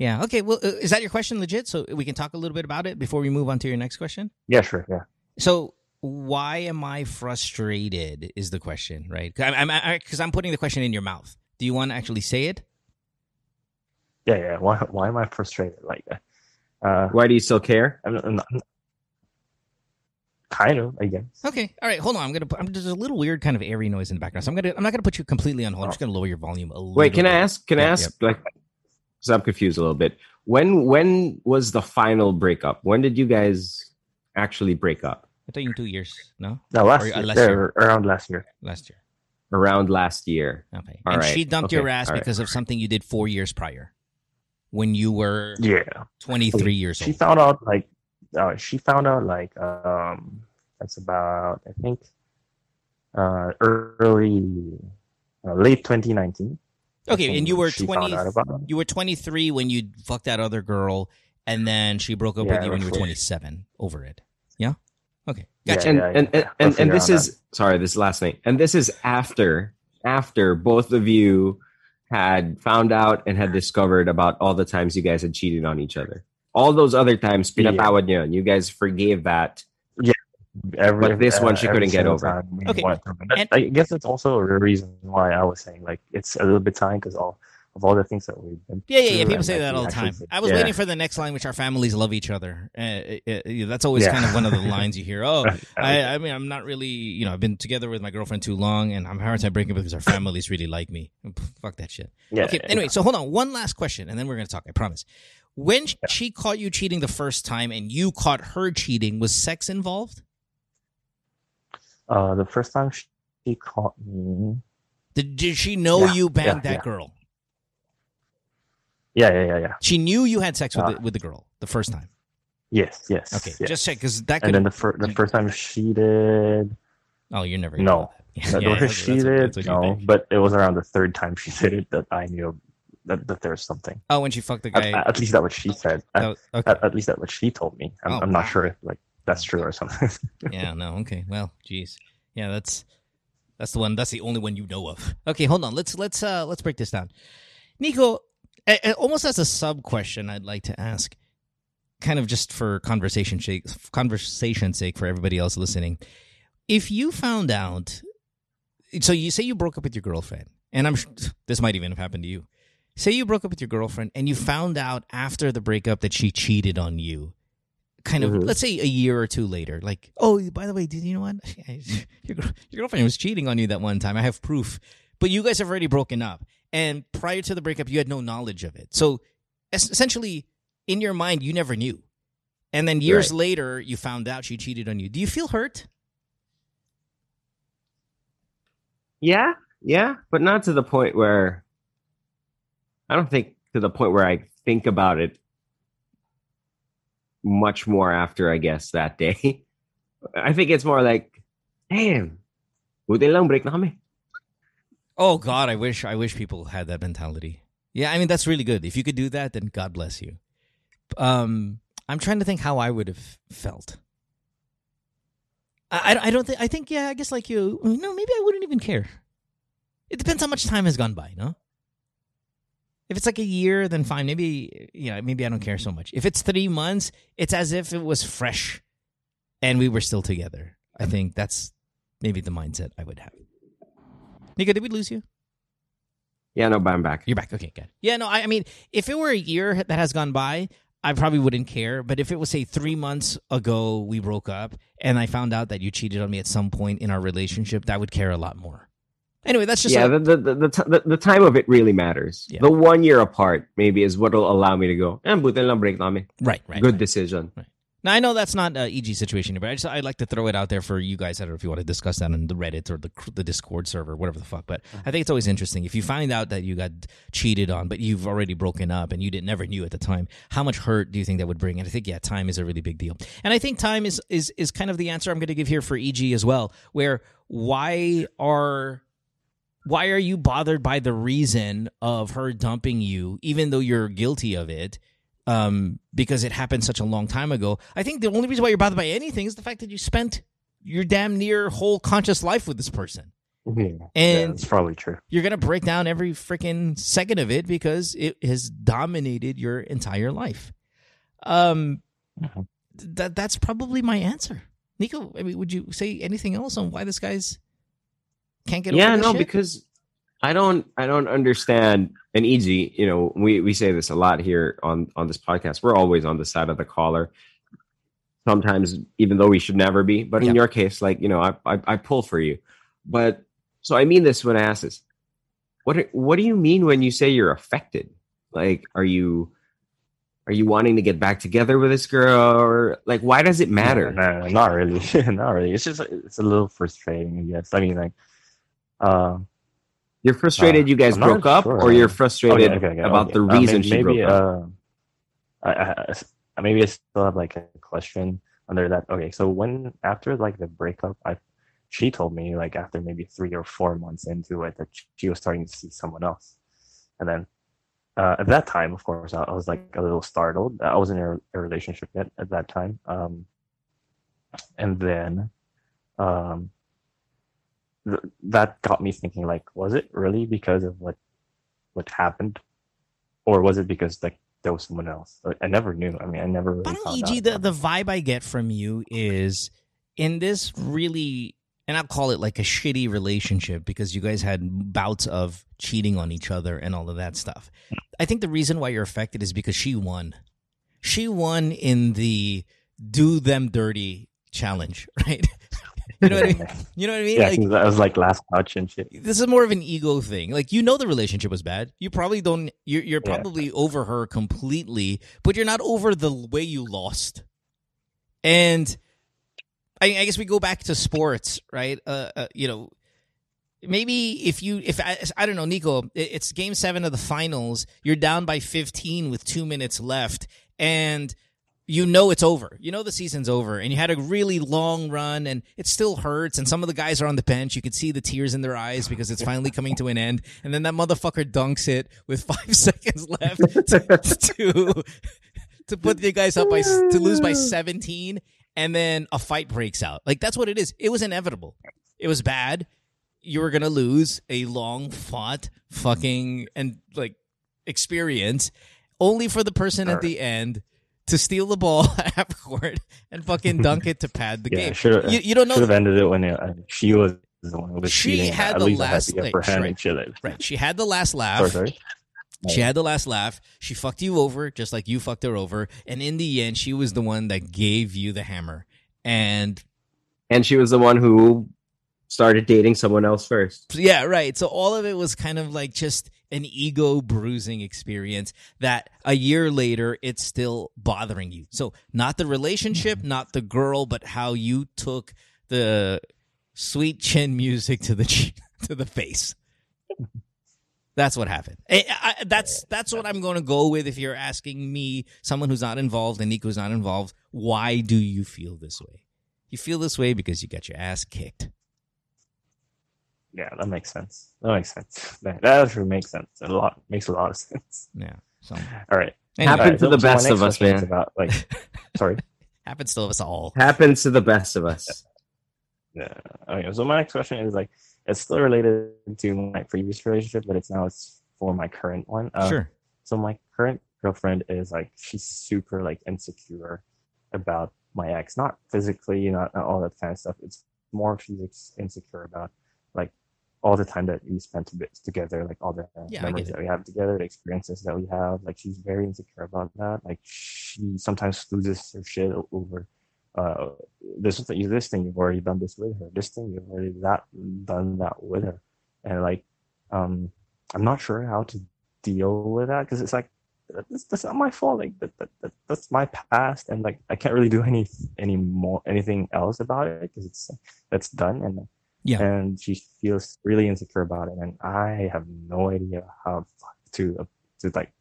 Yeah. Okay. Well, uh, is that your question legit? So we can talk a little bit about it before we move on to your next question. yeah, sure, yeah. So why am I frustrated? Is the question right? Because I'm, I'm, I- 'cause I'm putting the question in your mouth. Do you want to actually say it? Yeah, yeah. Why, why am I frustrated like that? Uh, Why do you still care? I'm, I'm, kind of, I guess. Okay, all right. Hold on. I'm gonna. Put, I'm there's a little weird kind of airy noise in the background, so I'm gonna. I'm not gonna put you completely on hold. I'm just gonna lower your volume a little. Wait, can I ask? Can I Yeah, ask? Like, so I'm confused a little bit. When when was the final breakup? When did you guys actually break up? I thought you in two years. No, No, last Or, uh, year, last year. around last year. last year. Around last year. Okay, All and right. she dumped Okay, your ass all right. because of something you did four years prior, when you were Yeah. 23 years She old. found out like, uh, she found out like, um, that's about I think, uh, early, uh, late 2019. That's Okay, and you were 20. found out about it. You were 23 when you fucked that other girl, and then she broke up with you when you were 27 over it. Yeah. Okay. Yeah, Gotcha. and, yeah, and, yeah. and, and, Roughly and this around is sorry, this is last night. And this is after after both of you had found out and had discovered about all the times you guys had cheated on each other. All those other times, Yeah. pinatawad niyo. You guys forgave that. Every, But this one she couldn't get over. Okay, went through it. That- and- I guess that's also a reason why I was saying like it's a little bit time because all of all the things that we've been. Yeah, yeah, yeah. People say that all the time. said- I was Yeah. waiting for the next line, which our families love each other. Uh, uh, uh, that's always Yeah. kind of one of the lines you hear. Oh, I, I mean, I'm not really, you know, I've been together with my girlfriend too long, and I'm having a hard time breaking up because our families really like me. Fuck that shit. yeah, Okay. Anyway, so hold on. One last question, and then we're gonna talk. I promise. When she caught you cheating the first time, and you caught her cheating, was sex involved? Uh, the first time she, she caught me. Did, did she know Yeah, you banged yeah, that yeah. girl? Yeah, yeah, yeah, yeah. She knew you had sex with Uh, the, with the girl the first time. Yes, yes. Okay, yes. just check because that could. and then the first the first time she did oh, you're never. No. Yeah, the yeah, first that's- she that's what- did that's what no, but it was around the third time she did it that I knew that, that there's something. Oh, when she fucked the At, guy. at least that's what she said. At, Oh, okay. at, at least that's what she told me. I'm, Oh, I'm wow. not sure if like that's true or something. yeah. No. Okay. Well, geez. Yeah. That's that's the one. That's the only one you know of. Okay. Hold on. Let's let's uh let's break this down. Nico, almost as a sub question, I'd like to ask, kind of just for conversation sake, conversation sake for everybody else listening. If you found out, so you say you broke up with your girlfriend, and I'm this might even have happened to you. Say you broke up with your girlfriend, and you found out after the breakup that she cheated on you. Kind of, Mhm. let's say a year or two later, like, oh, by the way, did you know what? Your, your girlfriend was cheating on you that one time. I have proof, but you guys have already broken up, and prior to the breakup, you had no knowledge of it. So, es- essentially, in your mind, you never knew, and then years Right. later, you found out she cheated on you. Do you feel hurt? Yeah, yeah, but not to the point where I don't think to the point where I think about it much more after I guess that day. I think it's more like, damn, buti lang break na. Oh God, I wish I wish people had that mentality. Yeah, I mean that's really good. If you could do that, then God bless you. Um, I'm trying to think how I would have felt. I, I, I don't think I think yeah I guess like you no maybe I wouldn't even care. It depends how much time has gone by, no. If it's like a year, then fine. Maybe you know, maybe I don't care so much. If it's three months, it's as if it was fresh, and we were still together. I think that's maybe the mindset I would have. Nico, did we lose you? Yeah, no, but I'm back. You're back. Okay, good. Yeah, no, I, I mean, if it were a year that has gone by, I probably wouldn't care. But if it was, say, three months ago we broke up and I found out that you cheated on me at some point in our relationship, that would care a lot more. Anyway, that's just yeah, the, the, the, the, the, time of it really matters. Yeah. The one year apart maybe is what will allow me to go, eh, buti lang break namin. right, right. Good right. decision. Now I know that's not a EG situation, but I just I'd like to throw it out there for you guys. I don't know if you want to discuss that on the Reddit or the the Discord server, whatever the fuck. But I think it's always interesting if you find out that you got cheated on, but you've already broken up and you didn't never knew at the time. How much hurt do you think that would bring? And I think yeah, time is a really big deal. And I think time is is is kind of the answer I'm going to give here for EG as well. Where why are why are you bothered by the reason of her dumping you, even though you're guilty of it? um, because it happened such a long time ago. I think the only reason why you're bothered by anything is the fact that you spent your damn near whole conscious life with this person. Yeah, And- it's probably true. You're going to break down every freaking second of it because it has dominated your entire life. Um, Mhm. th- that that's probably my answer. Nico, I mean, would you say anything else on why this guy's can't get yeah no shit? because i don't i don't understand and easy you know we we say this a lot here on on this podcast we're always on the side of the caller sometimes, even though we should never be. But Yeah. in your case, like you know, I, I I pull for you. But so I mean this when I ask this. What do- what do you mean when you say you're affected? Like, are you are you wanting to get back together with this girl, or like why does it matter? No, no, not really. not really. It's just it's a little frustrating, I guess. I mean, like, um, You're frustrated Uh, you guys I'm broke up, sure. or you're frustrated okay, okay, okay, about the Uh, reason she maybe, broke up. uh, I, I, I- maybe I still have like a question under that. Okay, so when after like the breakup, I she told me like after maybe three or four months into it that she was starting to see someone else, and then uh, at that time, of course, I, I was like a little startled. I wasn't in a, a relationship yet at that time, um, and then um, th- that got me thinking like, was it really because of what what happened, or was it because like there was someone else? Like, I never knew. I mean, I never. Really But EG, out the, the vibe I get from you is in this really, and I'll call it like a shitty relationship because you guys had bouts of cheating on each other and all of that stuff. I think the reason why you're affected is because she won. She won in the do them dirty challenge, right? You know what I mean? You know what I mean? Yeah, Like, that was like last touch and shit. this is more of an ego thing. Like you know the relationship was bad. You probably don't. You're, you're Yeah. probably over her completely, but you're not over the way you lost. And I, I guess we go back to sports, right? Uh, uh, you know, maybe if you, if I, I don't know, Nico, it- it's Game Seven of the finals. You're down by 15 with two minutes left, and you know it's over. You know the season's over, and you had a really long run, and it still hurts. And some of the guys are on the bench. You could see the tears in their eyes because it's finally coming to an end. And then that motherfucker dunks it with five seconds left to to put the guys up by to lose by seventeen, and then a fight breaks out. Like that's what it is. It was inevitable. It was bad. You were gonna lose a long fought fucking and like experience, only for the person at the end to steal the ball at half court and fucking dunk it to pad the Yeah, game. should You, you don't know. should know have ended it when uh, she was the one who was She cheating. had At the least I had last- the upper hand right. and right. She had the last laugh. Sorry, sorry. She had the last laugh. She fucked you over just like you fucked her over. And in the end, she was the one that gave you the hammer. And and she was the one who started dating someone else first. yeah, right. So all of it was kind of like just an ego bruising experience that a year later it's still bothering you. So not the relationship, mm-hmm. not the girl, but how you took the sweet chin music to the to the face. That's what happened. Eh, I, I, that's that's what I'm going to go with. If you're asking me, someone who's not involved and Nico's not involved, why do you feel this way? You feel this way because you got your ass kicked. Yeah, that makes sense. That makes sense. That, that actually makes sense. A lot makes a lot of sense. Yeah. So All right. anyway, Happen to the best of us, man. About like, sorry. happens to us all. Happens to the best of us. Yeah. Okay. So my next question is like, it's still related to my previous relationship, but it's now it's for my current one. Uh, sure. So my current girlfriend is like she's super like insecure about my ex, not physically, not, not all that kind of stuff. It's more she's insecure about like all the time that we spent to- together, like all the Yeah, memories that we have together, the experiences that we have. Like she's very insecure about that. Like she sometimes loses her shit over uh this thing, this thing you've already done this with her, this thing you've already that done that with her, and like um I'm not sure how to deal with that because it's like that's, that's not my fault. Like that, that, that that's my past, and like I can't really do any any more anything else about it because it's that's done, and Yeah. and she feels really insecure about it, and I have no idea how to to like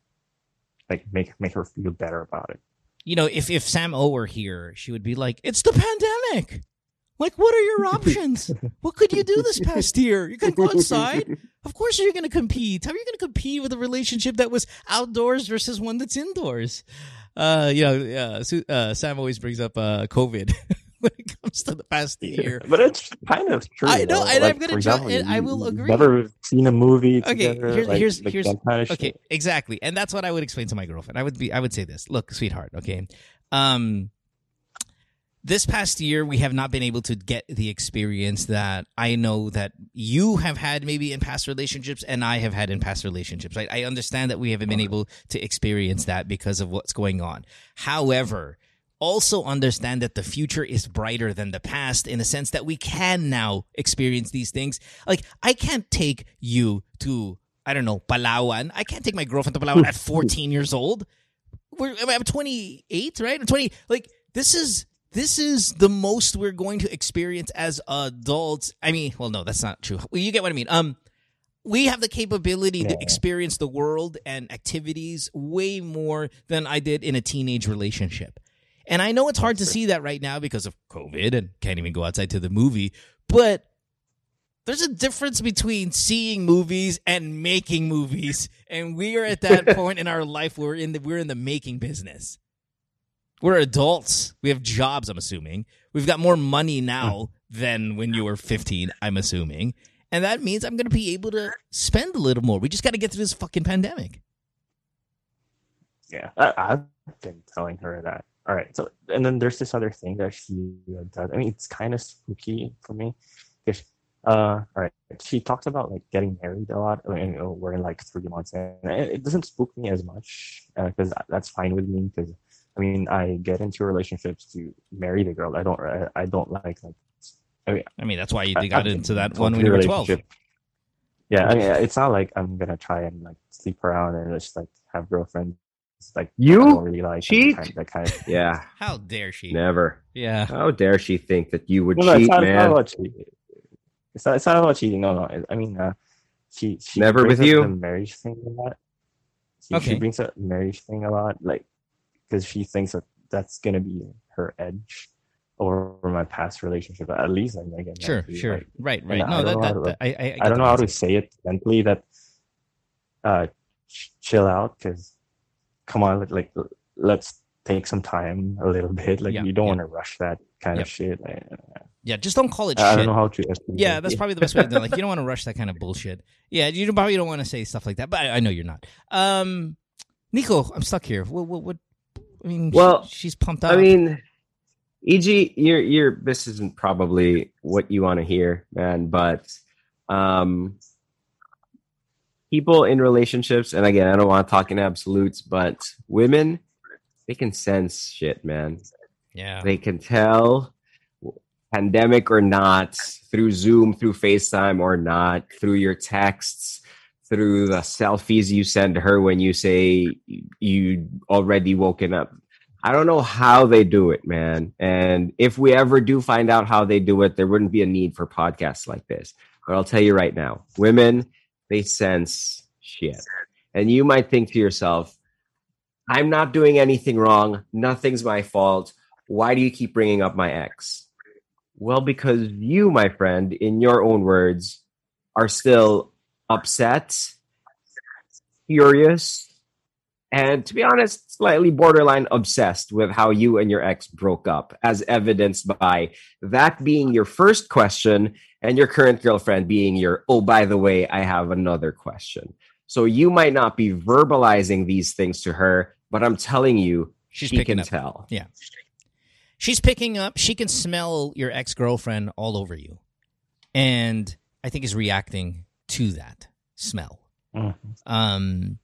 like make make her feel better about it. You know, if if Sam O were here, she would be like, "It's the pandemic. Like, what are your options? what could you do this past year? You can go outside. Of course, you're going to compete. How are you going to compete with a relationship that was outdoors versus one that's indoors? Uh, you know, uh, uh, Sam always brings up uh, COVID when it comes to the past year. but it's kind of true. I know, though. and Like, I'm gonna for ju- and I will agree. Never seen a movie Okay, together. here's- like, here's- like here's- kind of Okay, exactly, and that's what I would explain to my girlfriend. I would be, I would say this: Look, sweetheart, okay, um, this past year we have not been able to get the experience that I know that you have had maybe in past relationships and I have had in past relationships. Right? I understand that we haven't been able to experience that because of what's going on. However, also understand that the future is brighter than the past in a sense that we can now experience these things. Like I can't take you to I don't know Palawan. I can't take my girlfriend to Palawan at 14 years old. We're I'm 28, right? I'm 20. Like this is this is the most we're going to experience as adults. I mean, well, no, that's not true. Well, you get what I mean. Um, we have the capability to experience the world and activities way more than I did in a teenage relationship. And I know it's hard to see that right now because of COVID and can't even go outside to the movie, but there's a difference between seeing movies and making movies. And we are at that point in our life where we're in the we're in the making business. We're adults. We have jobs, I'm assuming. We've got more money now mm. than when you were 15, I'm assuming. And that means I'm going to be able to spend a little more. We just got to get through this fucking pandemic. Yeah, I, I've been telling her that. All right, so and then there's this other thing that she does. I mean, it's kind of spooky for me because, uh, all right, she talks about like getting married a lot. I mean, know, we're in like three months, and it doesn't spook me as much because uh, that's fine with me. Because I mean, I get into relationships to marry the girl. I don't. I, I don't like like. I mean, I mean, that's why you I- got I've into that one when you were 12. Yeah, I mean, it's not like I'm gonna try and like sleep around and just like have girlfriends. Like You I don't really like and cheat? Kind, that kind of. Yeah, How dare she? never. Yeah. How dare she think that you would No, no, it's cheat, not, it's not man? about cheating. It's not, it's not about cheating. No, no. I mean, uh, she she Never with you? the marriage thing a lot. She, Okay. she brings up marriage thing a lot, like because she thinks that that's gonna be her edge over my past relationship. At least I'm gonna Sure, married, sure. like, right, right. I No, don't that, know that, how to, that- I, I, I, I don't know how to say it gently that uh ch- chill out because come on like, like let's take some time a little bit like Yeah, you don't yeah. want to rush that kind Yep. of shit like, Yeah, just don't call it I shit. don't know how to Yeah, that's probably the best way to do it. Like, you don't want to rush that kind of bullshit. Yeah, you don't- probably don't want to say stuff like that, but I, I know you're not. Um, Nico, I'm stuck here. What, what, what I mean, Well, she, she's pumped up. I mean, EG, you're you're this isn't probably what you want to hear, man, but um people in relationships, and again, I don't want to talk in absolutes, but women, they can sense shit, man. yeah. They can tell pandemic or not, through Zoom, through FaceTime or not, through your texts, through the selfies you send her when you say you already woken up. I don't know how they do it, man. And if we ever do find out how they do it, there wouldn't be a need for podcasts like this. But I'll tell you right now, women, they sense shit. And you might think to yourself, I'm not doing anything wrong. Nothing's my fault. Why do you keep bringing up my ex? Well, because you, my friend, in your own words, are still upset, furious, and to be honest, slightly borderline obsessed with how you and your ex broke up, as evidenced by that being your first question and your current girlfriend being your, oh, by the way, I have another question. So you might not be verbalizing these things to her, but I'm telling you, She's she picking can up. tell. Yeah. She's picking up. She can smell your ex girlfriend all over you, and I think is reacting to that smell. Mhm. Um,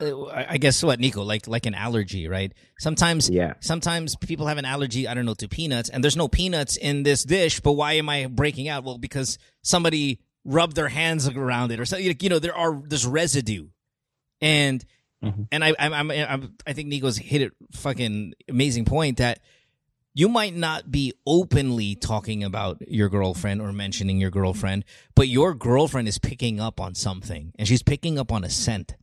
I I guess what Nico like like an allergy, right? Sometimes Yeah. sometimes people have an allergy, I don't know, to peanuts, and there's no peanuts in this dish, but why am I breaking out? Well, because somebody rubbed their hands around it or something. You know, there are there's residue, and Mhm. and I I'm, I'm, I'm I think Nico's hit it fucking amazing point that you might not be openly talking about your girlfriend or mentioning your girlfriend, but your girlfriend is picking up on something, and she's picking up on a scent,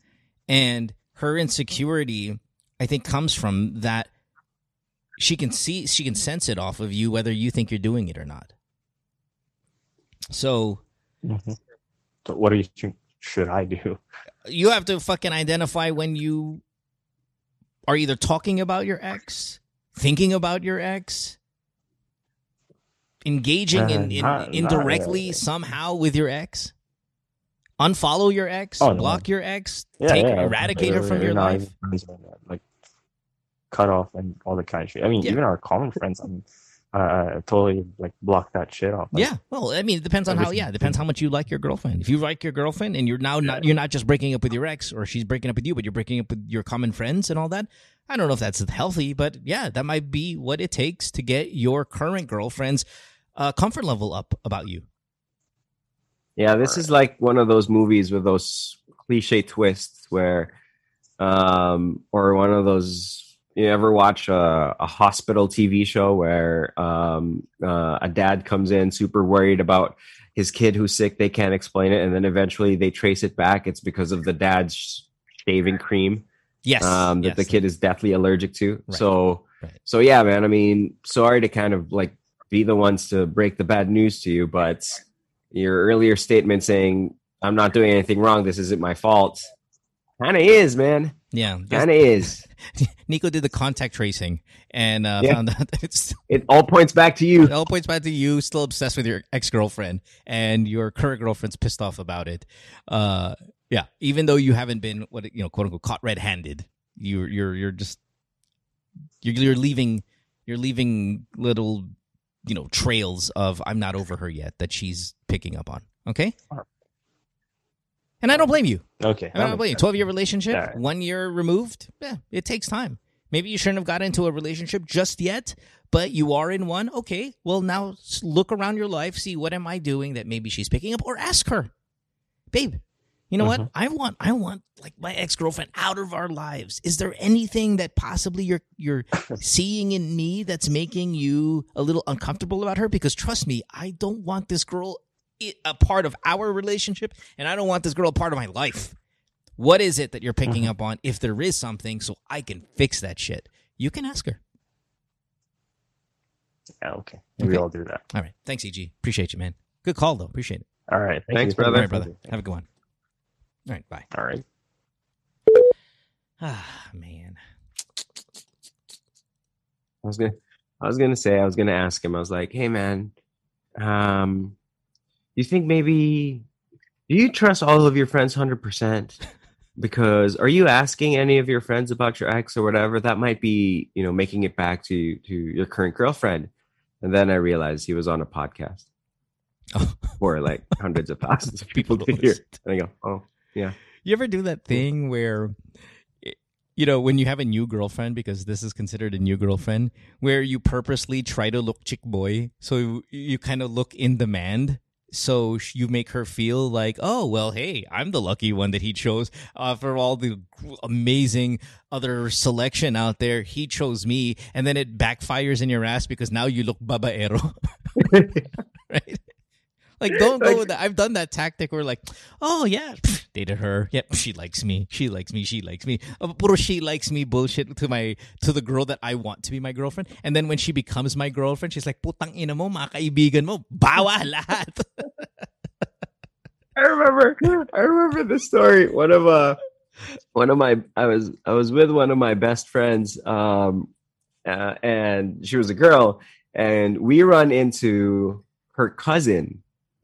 and her insecurity, I think, comes from that she can see she can sense it off of you whether you think you're doing it or not so Mhm. So what do you think should I do? you have to fucking identify when you are either talking about your ex thinking about your ex engaging in, Uh, in not- not indirectly really. somehow with your ex unfollow your ex Oh, no. block your ex Yeah, take yeah, eradicate her from your life like cut off and all the kind of shit. I mean, Yeah. even our common friends. I mean, uh, totally like block that shit off. Like, yeah. Well, I mean, it depends on how. Yeah, it depends how much you like your girlfriend. If you like your girlfriend and you're now not, you're not just breaking up with your ex or she's breaking up with you, but you're breaking up with your common friends and all that. I don't know if that's healthy, but yeah, that might be what it takes to get your current girlfriend's uh, comfort level up about you. Yeah, this is like one of those movies with those cliche twists where, um, or one of those. You ever watch a, a hospital TV show where um, uh, a dad comes in super worried about his kid who's sick, they can't explain it, and then eventually they trace it back. It's because of the dad's shaving cream Yes. um, that yes. the kid is deathly allergic to. Right. So, Right. so yeah, man. I mean, sorry to kind of like be the ones to break the bad news to you, but your earlier statement saying I'm not doing anything wrong, this isn't my fault, kind of is, man. Yeah. Kind of is. Nico did the contact tracing and uh, Yeah. found out It all points back to you. it all points back to you still obsessed with your ex girlfriend and your current girlfriend's pissed off about it. Uh, yeah, even though you haven't been what you know, quote unquote, caught red handed, you're you're you're just you're you're leaving you're leaving little you know trails of I'm not over her yet that she's picking up on. Okay. And I don't blame you. Okay. I don't blame you. Twelve year relationship, Yeah. one year removed. Yeah, it takes time. Maybe you shouldn't have got into a relationship just yet, but you are in one. Okay, well now look around your life, see what am I doing that maybe she's picking up, or ask her, babe. You know what? Mhm. I want, I want like my ex girlfriend out of our lives. Is there anything that possibly you're you're seeing in me that's making you a little uncomfortable about her? Because trust me, I don't want this girl a part of our relationship, and I don't want this girl a part of my life. What is it that you're picking up on? If there is something, so I can fix that shit, you can ask her. Yeah, okay. We all do that. All right. Thanks, EG. Appreciate you, man. Good call, though. Appreciate it. All right. Thank Thanks, you. Brother. right, brother. Have a good one. All right. Bye. All right. Ah, man. I was gonna, I was gonna say, I was gonna ask him. I was like, "Hey, man, um, you think maybe do you trust all of your friends hundred percent? Because are you asking any of your friends about your ex or whatever? That might be, you know, making it back to to your current girlfriend." And then I realized he was on a podcast Oh. for like hundreds of thousands of people to hear. And I go, "Oh, yeah." You ever do that thing where, you know, when you have a new girlfriend, because this is considered a new girlfriend, where you purposely try to look chick boy, so you kind of look in demand. So you make her feel like, oh well, hey, I'm the lucky one that he chose. Uh, for all the amazing other selection out there, he chose me, and then it backfires in your ass because now you look babaero, right? Like, don't go Like- with that. I've done that tactic where, like, oh yeah, pff, dated her. Yep, she likes me. She likes me. She likes me. Uh, puro she likes me bullshit to my to the girl that I want to be my girlfriend. And then when she becomes my girlfriend, she's like, putang ina mo, mga kaibigan mo, bawa lahat. I remember I remember the story. One of uh one of my I was I was with one of my best friends um uh, and she was a girl and we run into her cousin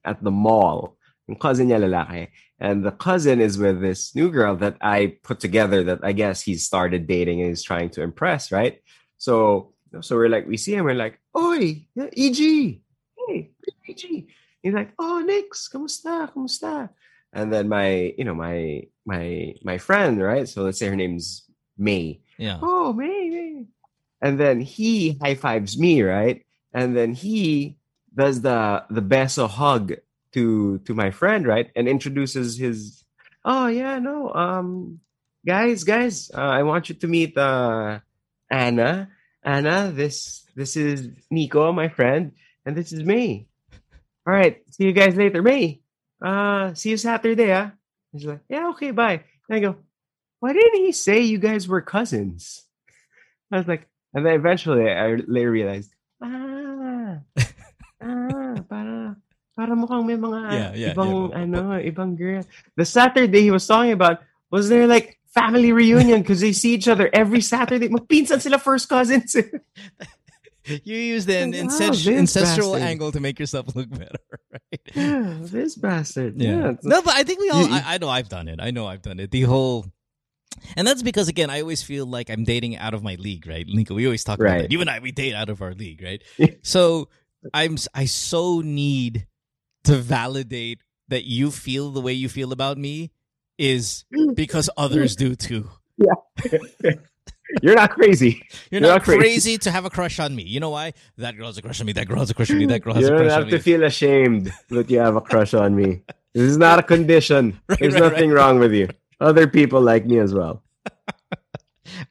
at the mall. Yung cousin niya lalaki. And the cousin is with this new girl that I put together that I guess he started dating and he's trying to impress, right? So so we're like we see him, we're like, Oi, EG. Hey, EG. He's like, "Oh, Nix, kamusta, kamusta?" And then my, you know, my my my friend, right? So let's say her name's May. yeah. Oh, May, May. And then he high fives me, right? And then he does the the beso hug to to my friend, right? And introduces his. Oh yeah, no, um, guys, guys, uh, I want you to meet uh Anna. Anna, this this is Nico, my friend, and this is me. All right, see you guys later. May, uh, see you Saturday, ah. He's like, yeah, okay, bye. And I go, why didn't he say you guys were cousins? I was like, and then eventually I later realized, ah, ah, para, para mukhang may mga Yeah, yeah, ibang, yeah. ano, ibang girl. The Saturday he was talking about was there like family reunion because they see each other every Saturday. Magpinsan sila first cousins. You use the Wow, incest- ancestral bastard. angle to make yourself look better, right? yeah, this bastard. Yeah. Yeah. No, but I think we all. I, I know I've done it. I know I've done it. The whole And that's because again, I always feel like I'm dating out of my league, right? Nico, we always talk about that. You and I, we date out of our league, right? so I'm I so need to validate that you feel the way you feel about me is mm. because others do too. Yeah. You're not crazy. You're You're not not crazy. crazy. to have a crush on me. You know why? That girl has a crush on me. That girl has a crush on me. That girl has You a crush on me. You don't have to feel ashamed that you have a crush on me. This is not a condition. Right, There's right, nothing wrong with you. Other people like me as well.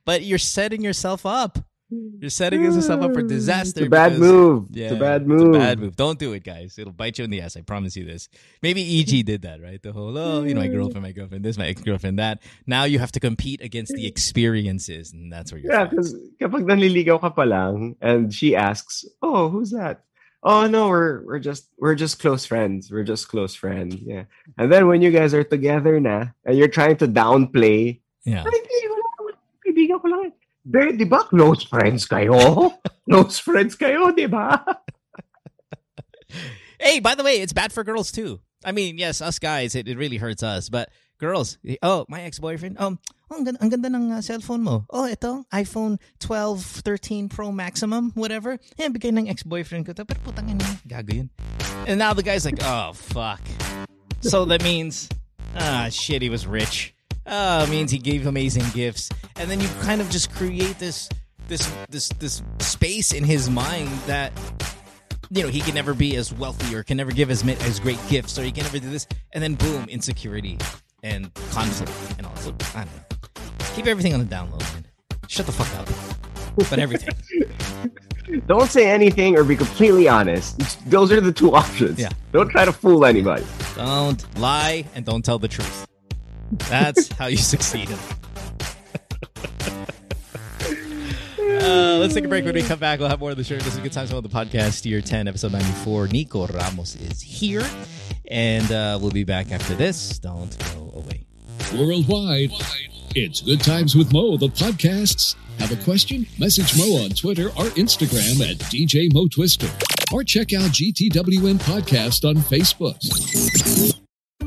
But you're setting yourself up. You're setting yourself up for hmm. disaster. It's a bad because- move. Yeah, it's a bad move. It's a bad move. Don't do it, guys. It'll bite you in the ass. I promise you this. Maybe EG did that, right? The whole, oh, you know, my hmm. girlfriend, my girlfriend, this, my ex girlfriend, that. Now you have to compete against the experiences, and that's where you're. Yeah, because kapag nanliligaw ka pa lang and she asks, "Oh, who's that?" Oh no, we're we're just we're just close friends. We're just close friends. Yeah. And then when you guys are together na and you're trying to downplay, Yeah. ay, hindi, wala naman. Kaibigan ko lang. Eh." Di, di ba close friends kayo? close friends kayo, di ba? Hey, by the way, it's bad for girls too. I mean, yes, us guys, it, it really hurts us. But girls, oh, my ex-boyfriend, um, oh, ang ganda, ang ganda ng uh, cellphone mo. Oh, ito, iPhone 12, 13 Pro Maximum, whatever. Yan, bigay ng ex-boyfriend ko. to. Pero putang ina, gago yun. And now the guy's like, oh, fuck. So that means, ah, shit, he was rich. Ah, it means he gave amazing gifts. And then you kind of just create this, this, this, this space in his mind that you know, he can never be as wealthy or can never give as, as great gifts or he can never do this. And then boom, insecurity and conflict and all. So, I don't know. Keep everything on the down low, man. Shut the fuck up. But everything. Don't say anything or be completely honest. Those are the two options. Yeah. Don't try to fool anybody. don't lie and don't tell the truth. That's how you succeed. Uh, let's take a break. When we come back, we'll have more of the show. This is good time on the podcast, year 10, episode 94. Nico Ramos is here. And uh, we'll be back after this. Don't go away. Worldwide, it's Good Times with Mo, the podcasts. Have a question? Message Mo on Twitter or Instagram at DJ Mo Twister. Or check out GTWM Podcast on Facebook.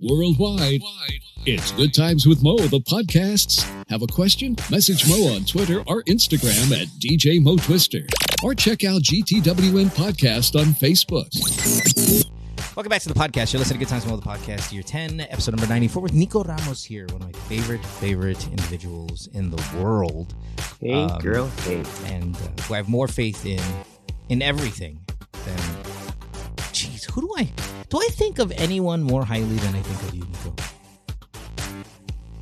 Worldwide, it's Good Times with Mo, the podcasts. Have a question? Message Mo on Twitter or Instagram at DJ Mo Twister. Or check out GTWM Podcast on Facebook. Welcome back to the podcast. You're listening to Good Times with Mo, the podcast, year 10, episode number 94, with Nico Ramos here, one of my favorite, favorite individuals in the world. Hey, Um, girl. Hey. and uh, who I have more faith in in everything than. Who do I do? I think of anyone more highly than I think of you, Nico.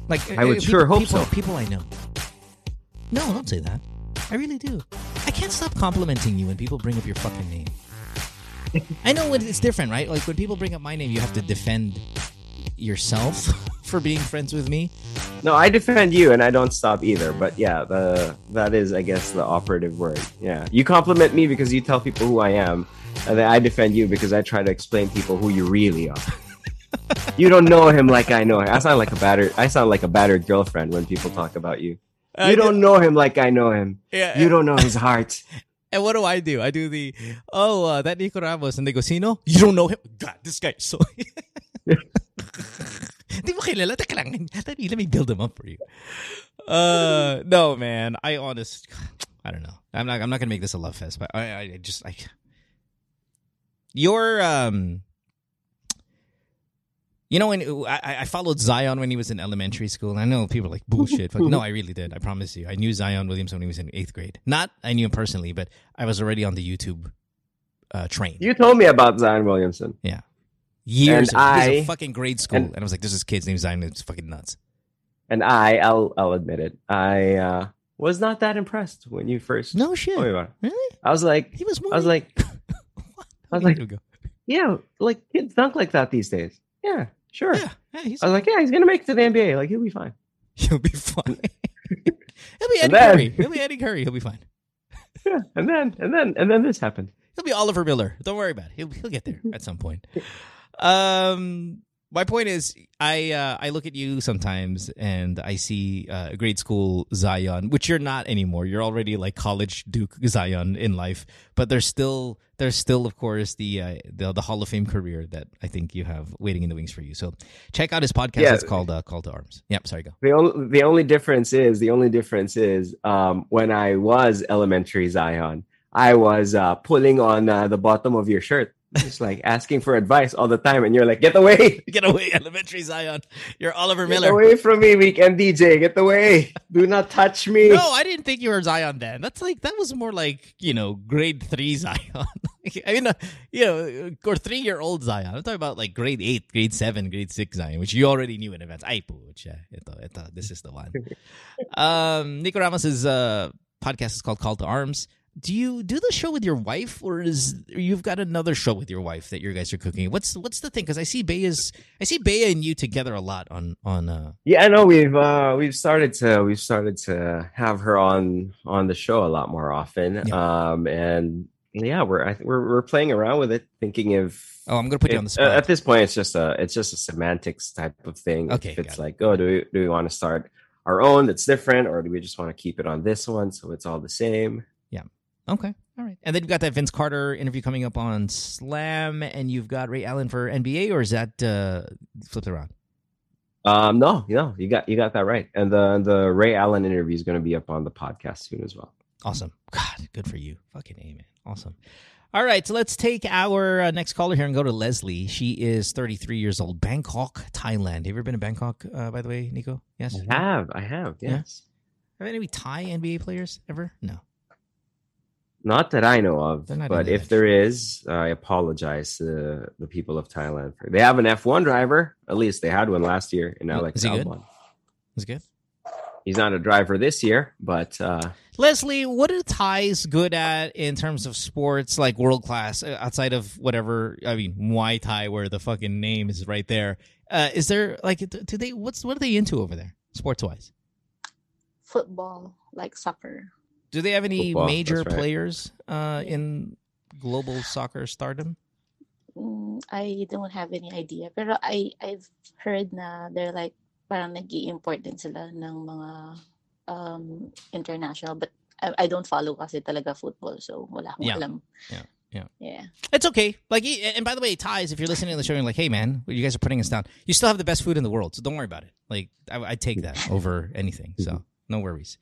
Like I would uh, sure hope people, so. People I know. No, don't say that. I really do. I can't stop complimenting you when people bring up your fucking name. I know it's different, right? Like when people bring up my name, you have to defend yourself for being friends with me. No, I defend you, and I don't stop either. But yeah, the that is, I guess, the operative word. Yeah, you compliment me because you tell people who I am, and then I defend you because I try to explain people who you really are. you don't know him like I know him. I sound like a battered. I sound like a battered girlfriend when people talk about you. I You don't know him like I know him. Yeah, You don't know his heart. And what do I do? I do the oh uh, that Nico Ramos and they go Sino? You don't know him? God, this guy so. Di mo kilala? Teka lang. Let me, let me build him up for you. Uh, no, man. I honest, I don't know. I'm not. I'm not gonna make this a love fest, but I, I, I just I. Your um. You know when I, I followed Zion when he was in elementary school. I know people are like bullshit. No, I really did. I promise you. I knew Zion Williamson when he was in eighth grade. Not I knew him personally, but I was already on the YouTube uh, train. You told me about Zion Williamson. Yeah. Years And was I- a fucking grade school. And, and- I was like, this is kid's name Zion. It's fucking nuts. And I, I'll, I'll admit it. I uh, was not that impressed when you first. No shit. told me about it. Really? I was like, He was more I was like? I was like- go. yeah, like kids dunk like that these days. Yeah, sure. yeah, yeah, he's, I was like, yeah, he's gonna make it to the NBA. Like he'll be fine. He'll be fine. He'll be Eddie then- Curry. He'll be Eddie Curry. He'll be fine. Yeah, and then and then and then this happened. He'll be Oliver Miller. Don't worry about it. He'll he'll get there at some point. Um, my point is, I uh, I look at you sometimes and I see uh, grade school Zion, which you're not anymore. You're already like college Duke Zion in life, but there's still there's still of course the uh, the the Hall of Fame career that I think you have waiting in the wings for you. So check out his podcast. Yeah. It's called uh, Call to Arms. Yep. Sorry, go. The only the only difference is the only difference is um, when I was elementary Zion, I was uh, pulling on uh, the bottom of your shirt, just like asking for advice all the time, and you're like, "Get away, Get away, elementary Zion. You're Oliver Miller. get away from me, weekend DJ, get away, do not touch me." No, I didn't think you were Zion then. That's like that was more like you know grade three Zion. I mean, uh, you know, or three year old Zion. I'm talking about like grade eight, grade seven, grade six Zion, which you already knew in advance. Ay, pucha, ito, ito, this is the one. um, Nico Ramos's uh, podcast is called Call to Arms. Do you do the show with your wife, or is or you've got another show with your wife that you guys are cooking? What's what's the thing? Because I see Bea's, I see Bea and you together a lot on on. uh Yeah, I know we've uh, we've started to we've started to have her on on the show a lot more often. Um, and yeah, we're I we're we're playing around with it, thinking if Oh, I'm gonna put you on the uh, spot. At this point, it's just a it's just a semantics type of thing. Okay, if it's got it. like, oh, do we do we want to start our own that's different, or do we just want to keep it on this one so it's all the same? Okay. All right. And then you've got that Vince Carter interview coming up on Slam, and you've got Ray Allen for NBA, or is that uh, flipped around? Um, no, no, you got you got that right. And the the Ray Allen interview is going to be up on the podcast soon as well. Awesome. God, good for you. Fucking A, man. Awesome. All right. So let's take our uh, next caller here and go to Leslie. She is 33 years old, Bangkok, Thailand. Have you ever been to Bangkok, uh, by the way, Nico? Yes. I have, I have, Yeah. yes. Have any Thai NBA players ever? No. Not that I know of, but if there is, I apologize to the people of Thailand. They have an F1 driver. At least they had one last year in Alex Is he good? Albon. Is it good? He's not a driver this year, but uh, Leslie, what are Thais good at in terms of sports, like world class, uh, outside of whatever? I mean, Muay Thai, where the fucking name is right there. Uh, is there like, do do they? What's what are they into over there, sports wise? football, like soccer. Do they have any Football, major right. players uh, in global soccer stardom? Mm, I don't have any idea. Pero I, I've heard na they're like, parang nag import din sila ng mga um, international. But I, I don't follow kasi talaga football. So wala akong Yeah. alam. Yeah, yeah. Yeah. It's okay. Like, and by the way, Thais, if you're listening to the show, and you're like, hey man, you guys are putting us down. You still have the best food in the world, so don't worry about it. Like, I, I'd take that over anything. So no worries.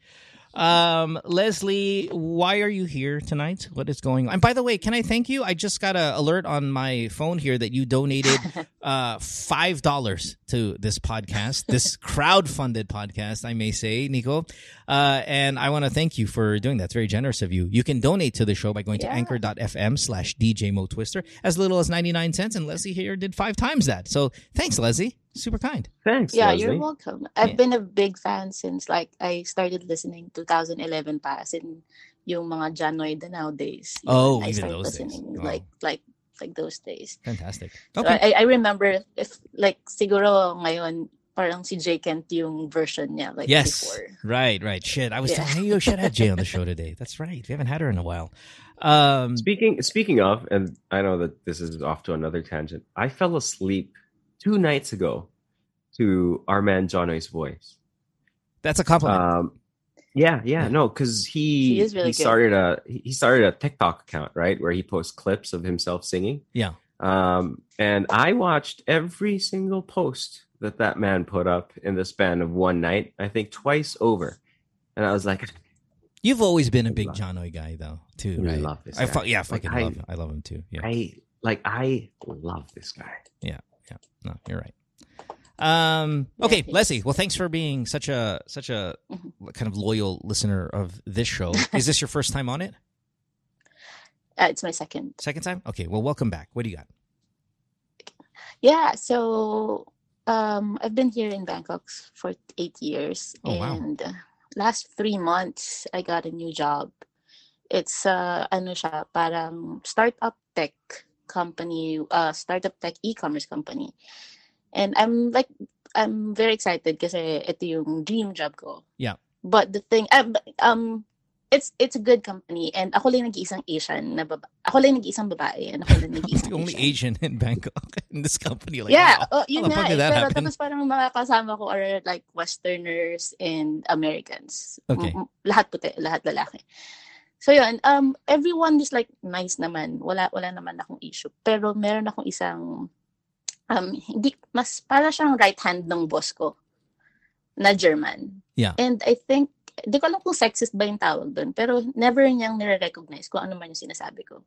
Um, Leslie, why are you here tonight? What is going on? And by the way, can I thank you? I just got an alert on my phone here that you donated uh five dollars to this podcast, this crowd-funded podcast, I may say, Nico. Uh, and I want to thank you for doing that. It's very generous of you. You can donate to the show by going to Yeah. anchor.fm slash DJ Mo Twister as little as 99 cents. And Leslie here did five times that. So thanks, Leslie. Super kind. thanks. Yeah, Leslie. you're welcome. I've Yeah. been a big fan since like I started listening 2011 pa as in yung mga Janoy Danao days. Yun, Oh, I even started those days. listening Wow. like like like those days. Fantastic. So Okay. I, I remember if like siguro ngayon parang si Jay Kent yung version niya like yes. before. Right, right. Shit. I was Yeah. telling you, should have Jay on the show today. That's right. We haven't had her in a while. Um, Speaking speaking of, and I know that this is off to another tangent. I fell asleep two nights ago to our man Jono's voice. that's a compliment. Um, yeah, yeah, Yeah. no, because he He is really he good. started a he he started a TikTok account right where he posts clips of himself singing. yeah. Um, and I watched every single post that that man put up in the span of one night. I think twice over, and I was like, You've always been a big Love- John Oy guy, though, too, I right? love this I guy. fu- yeah, Like, fucking I- love him. I love him too. Yeah. I like I love this guy. No, you're right. Um, okay. Leslie. Well, thanks for being such a such a Mhm. kind of loyal listener of this show. Is this your first time on it? Uh, it's my second. Second time? Okay. Well, welcome back. What do you got? Yeah, so um, I've been here in Bangkok for eight years, Oh, and uh, last three months I got a new job. It's uh, ano siya, parang startup tech company, uh, startup tech e-commerce company, and I'm like I'm very excited kasi ito yung dream job ko. Yeah. But the thing, uh, um, it's it's a good company and ako lang nag-iisang Asian na baba. Ako lang nag-iisang babae and ako lang nag-iisang the only Asian. Asian in Bangkok in this company. Like, yeah, wow, oh, yun how nga. Eh. Pero happen? tapos parang mga kasama ko are like Westerners and Americans. Okay. M- lahat puti, lahat lalaki. So yun, um, everyone is like nice naman. Wala wala naman akong issue. Pero meron akong isang um, hindi, mas para siyang right hand ng boss ko na German. Yeah. And I think, di ko alam kung sexist ba yung tawag doon, pero never niyang nire-recognize kung ano man yung sinasabi ko.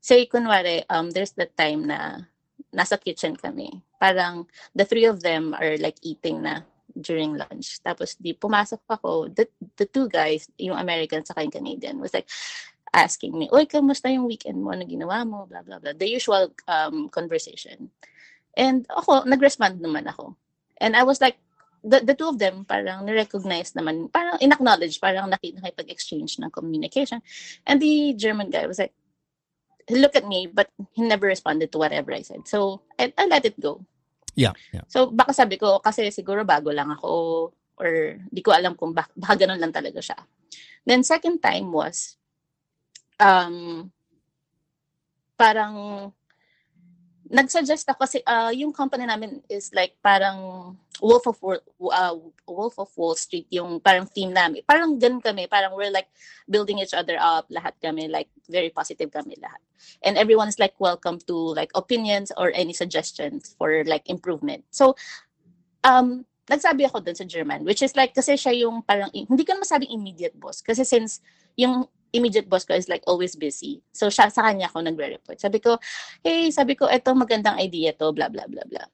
Say, kunwari, um, there's that time na nasa kitchen kami. Parang the three of them are like eating na during lunch. Tapos di pumasok ako, the, the two guys, yung American sa yung Canadian, was like asking me, Uy, kamusta yung weekend mo? Ano ginawa mo? Blah, blah, blah. The usual um, conversation. And ako, nag-respond naman ako. And I was like, the, the two of them parang ni-recognize naman, parang in-acknowledge, parang naki- nakipag-exchange ng communication. And the German guy was like, he looked at me, but he never responded to whatever I said. So, I, I let it go. Yeah, yeah. So, baka sabi ko, kasi siguro bago lang ako, or di ko alam kung bak- baka ganun lang talaga siya. Then, second time was, um, parang, nagsuggest ako kasi uh, yung company namin is like parang Wolf of Wall, uh, Wolf of Wall Street yung parang theme namin. Parang ganun kami, parang we're like building each other up, lahat kami like very positive kami lahat. And everyone's like welcome to like opinions or any suggestions for like improvement. So um nagsabi ako dun sa German, which is like, kasi siya yung parang, hindi ko masabing immediate boss. Kasi since yung immediate boss ko is like always busy. So siya, sa kanya ako nagre-report. Sabi ko, hey, sabi ko, eto magandang idea to, blah, blah, blah, blah.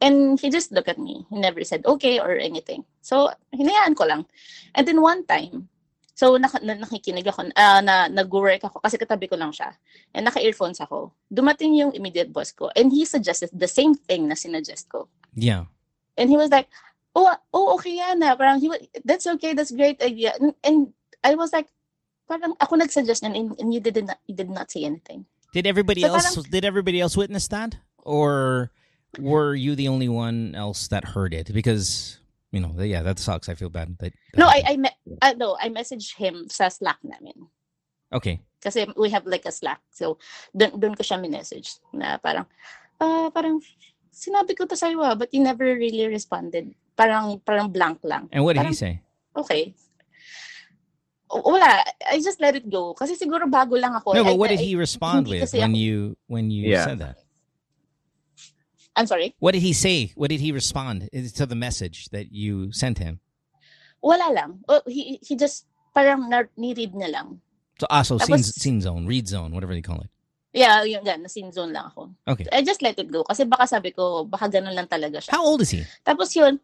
And he just looked at me. He never said okay or anything. So, hinayaan ko lang. And then one time, so nak- na- nakikinig ako, ah, na nag-work ako kasi katabi ko lang siya. And naka-earphones ako. Dumating yung immediate boss ko and he suggested the same thing na sinuggest ko. Yeah. And he was like, oh, oh okay yan na. Parang, he, wa- that's okay, that's great idea. And, and I was like, parang ako nag-suggest and, and you did not, you did not say anything. Did everybody So else parang- did everybody else witness that? Or were you the only one else that heard it? Because you know, yeah, that sucks. I feel bad. That, that No, I, happened. I, me- uh, no, I messaged him sa Slack namin. okay. Kasi we have like a Slack. So, dun ko siya minessage na parang, ah, parang, sinabi ko to sa'yo ah, but you never really responded. Parang, parang blank lang. And what did he say? Okay. O- Wala. I just let it go. Kasi siguro bago lang ako. No, I- but what did he respond hindi with when ako- you when you Yeah. said that? I'm sorry? What did he say? What did he respond to the message that you sent him? Wala lang. Oh, he, he just, parang na, ni-read niya lang. So ah, so scene, Tapos- seen zone, read zone, whatever they call it. Yeah, yun gan, na-sin zone lang ako. Okay. I just let it go. Kasi baka sabi ko, baka ganun lang talaga siya. How old is he? Tapos yun,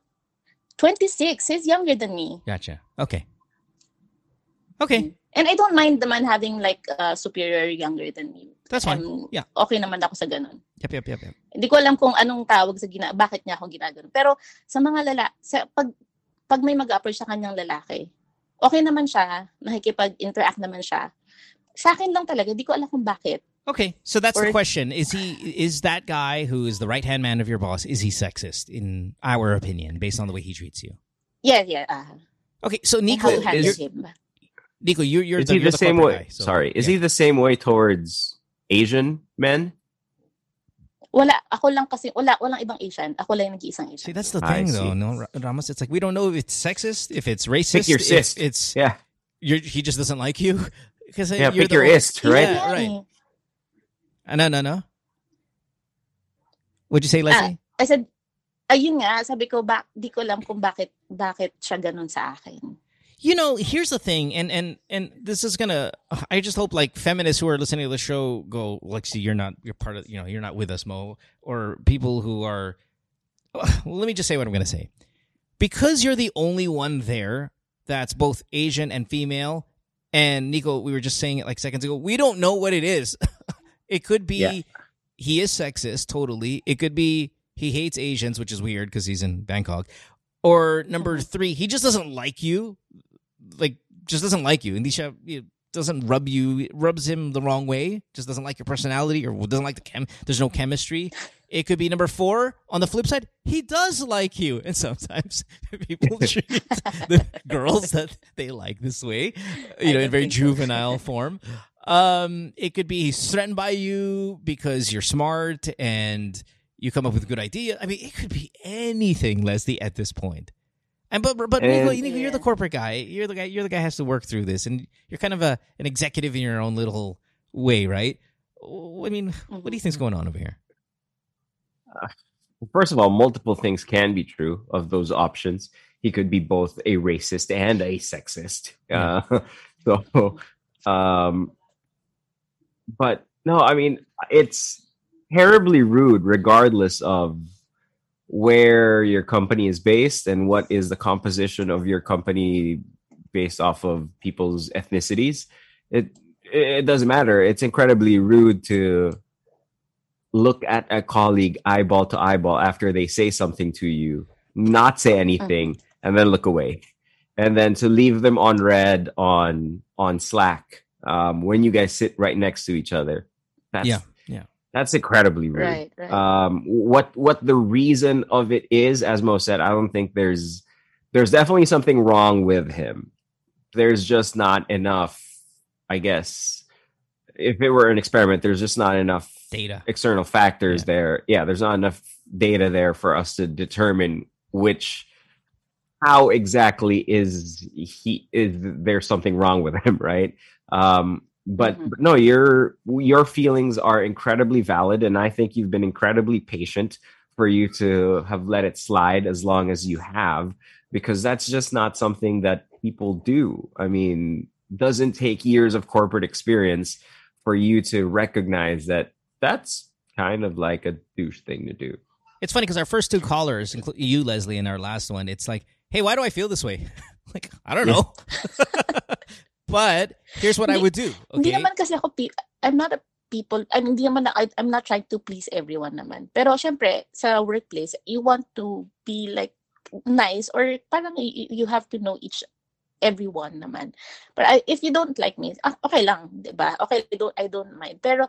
26. He's younger than me. Gotcha. Okay. Okay. And I don't mind the man having like a superior younger than me. That's fine. Um, Yeah. Okay naman ako sa ganun. Yep, yep, yep, yep. Hindi ko alam kung anong tawag sa gina bakit niya ako ginagano. Pero sa mga lala, sa pag pag may mag-approach sa kanyang lalaki, okay naman siya, nakikipag-interact naman siya. Sa akin lang talaga, hindi ko alam kung bakit. Okay, so that's the question: Is he is that guy who is the right hand man of your boss? Is he sexist in our opinion, based on the way he treats you? Yeah, yeah. ah. Okay, so Nico, how Nico, you're you're is the, he you're the, same way? guy, so- Sorry, is yeah. he the same way towards Asian men? Wala, ako lang kasi, wala, walang ibang Asian. Ako lang yung nag-iisang See, that's the I thing, see. though. No, Ramos, it's like we don't know if it's sexist, if it's racist, Pick your if cyst. it's Yeah, you're, he just doesn't like you because yeah. you're Pick your one- ist, right? Yeah, right. Uh, no, no, no. What'd you say, Leslie? I said, ayun nga, sabi ko, bak, di ko alam kung bakit, bakit siya ganun sa akin. You know, here's the thing, and and and this is gonna. I just hope like feminists who are listening to the show go like, see, you're not, you're part of, you know, you're not with us, Mo, or people who are. Well, let me just say what I'm gonna say, because you're the only one there that's both Asian and female. And Nico, we were just saying it like seconds ago. We don't know what it is. it could be Yeah. he is sexist, totally. It could be he hates Asians, which is weird because he's in Bangkok. Or number mm-hmm. three, he just doesn't like you, like just doesn't like you, and he doesn't doesn't rub you rubs him the wrong way, just doesn't like your personality or doesn't like the chem. There's no chemistry. It could be number four. On the flip side, he does like you, and sometimes people treat the girls that they like this way, you know, in very juvenile form. Um, it could be he's threatened by you because you're smart and you come up with a good idea. I mean, it could be anything, Leslie, at this point. And but but And- Nico, Nico, you're the corporate guy. You're the guy. You're the guy who has to work through this, and you're kind of a an executive in your own little way, right? I mean, what do you think's going on over here? First of all, multiple things can be true of those options. He could be both a racist and a sexist. Uh, so, um, but no, I mean, it's terribly rude, regardless of where your company is based and what is the composition of your company based off of people's ethnicities. It it doesn't matter. It's incredibly rude to look at a colleague eyeball to eyeball after they say something to you, not say anything, and then look away, and then to leave them on read on on Slack um, when you guys sit right next to each other. That's, Yeah, yeah. That's incredibly rude. Right, right. Um, what what the reason of it is, as Mo said, I don't think there's there's definitely something wrong with him. There's just not enough, I guess. If it were an experiment, there's just not enough Data. external factors Yeah. there. Yeah, there's not enough data there for us to determine which how exactly is he is there something wrong with him, right? Um but, Mhm. but no, your your feelings are incredibly valid and I think you've been incredibly patient for you to have let it slide as long as you have because that's just not something that people do. I mean, doesn't take years of corporate experience for you to recognize that that's kind of like a douche thing to do. It's funny because our first two callers, inclu- you, Leslie, and our last one, it's like, hey, why do I feel this way? like, I don't know. but here's what I would do. Hindi naman kasi ako, I'm not a people, I mean, hindi naman, na- I, I'm not trying to please everyone naman. Pero syempre, sa workplace, you want to be like nice or parang you, you have to know each everyone naman. But I, if you don't like me, ah, okay lang, 'di ba? Okay, I don't I don't mind. Pero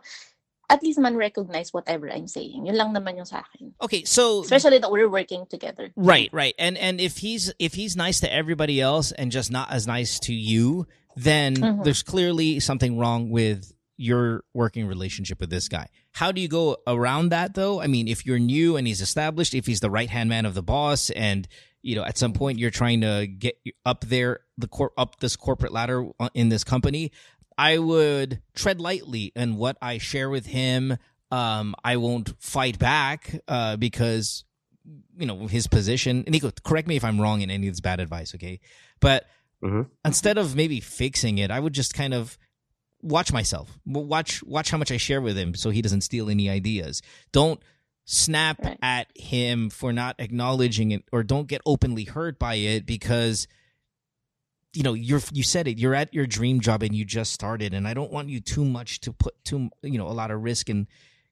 at least man recognize whatever I'm saying. Yun lang naman yung sa akin. Okay, so Especially that we're working together. Right, right. And and if he's if he's nice to everybody else and just not as nice to you, then Mhm. there's clearly something wrong with your working relationship with this guy. How do you go around that though? I mean, if you're new and he's established, if he's the right-hand man of the boss and you know, at some point you're trying to get up there the cor- up this corporate ladder in this company, I would tread lightly in what I share with him. Um, I won't fight back uh, because you know his position. And Nico, correct me if I'm wrong in any of this bad advice, okay? But Mhm. instead of maybe fixing it, I would just kind of watch myself, watch watch how much I share with him, so he doesn't steal any ideas. Don't snap Right. at him for not acknowledging it, or don't get openly hurt by it because you know you're you said it you're at your dream job and you just started and i don't want you too much to put too you know a lot of risk in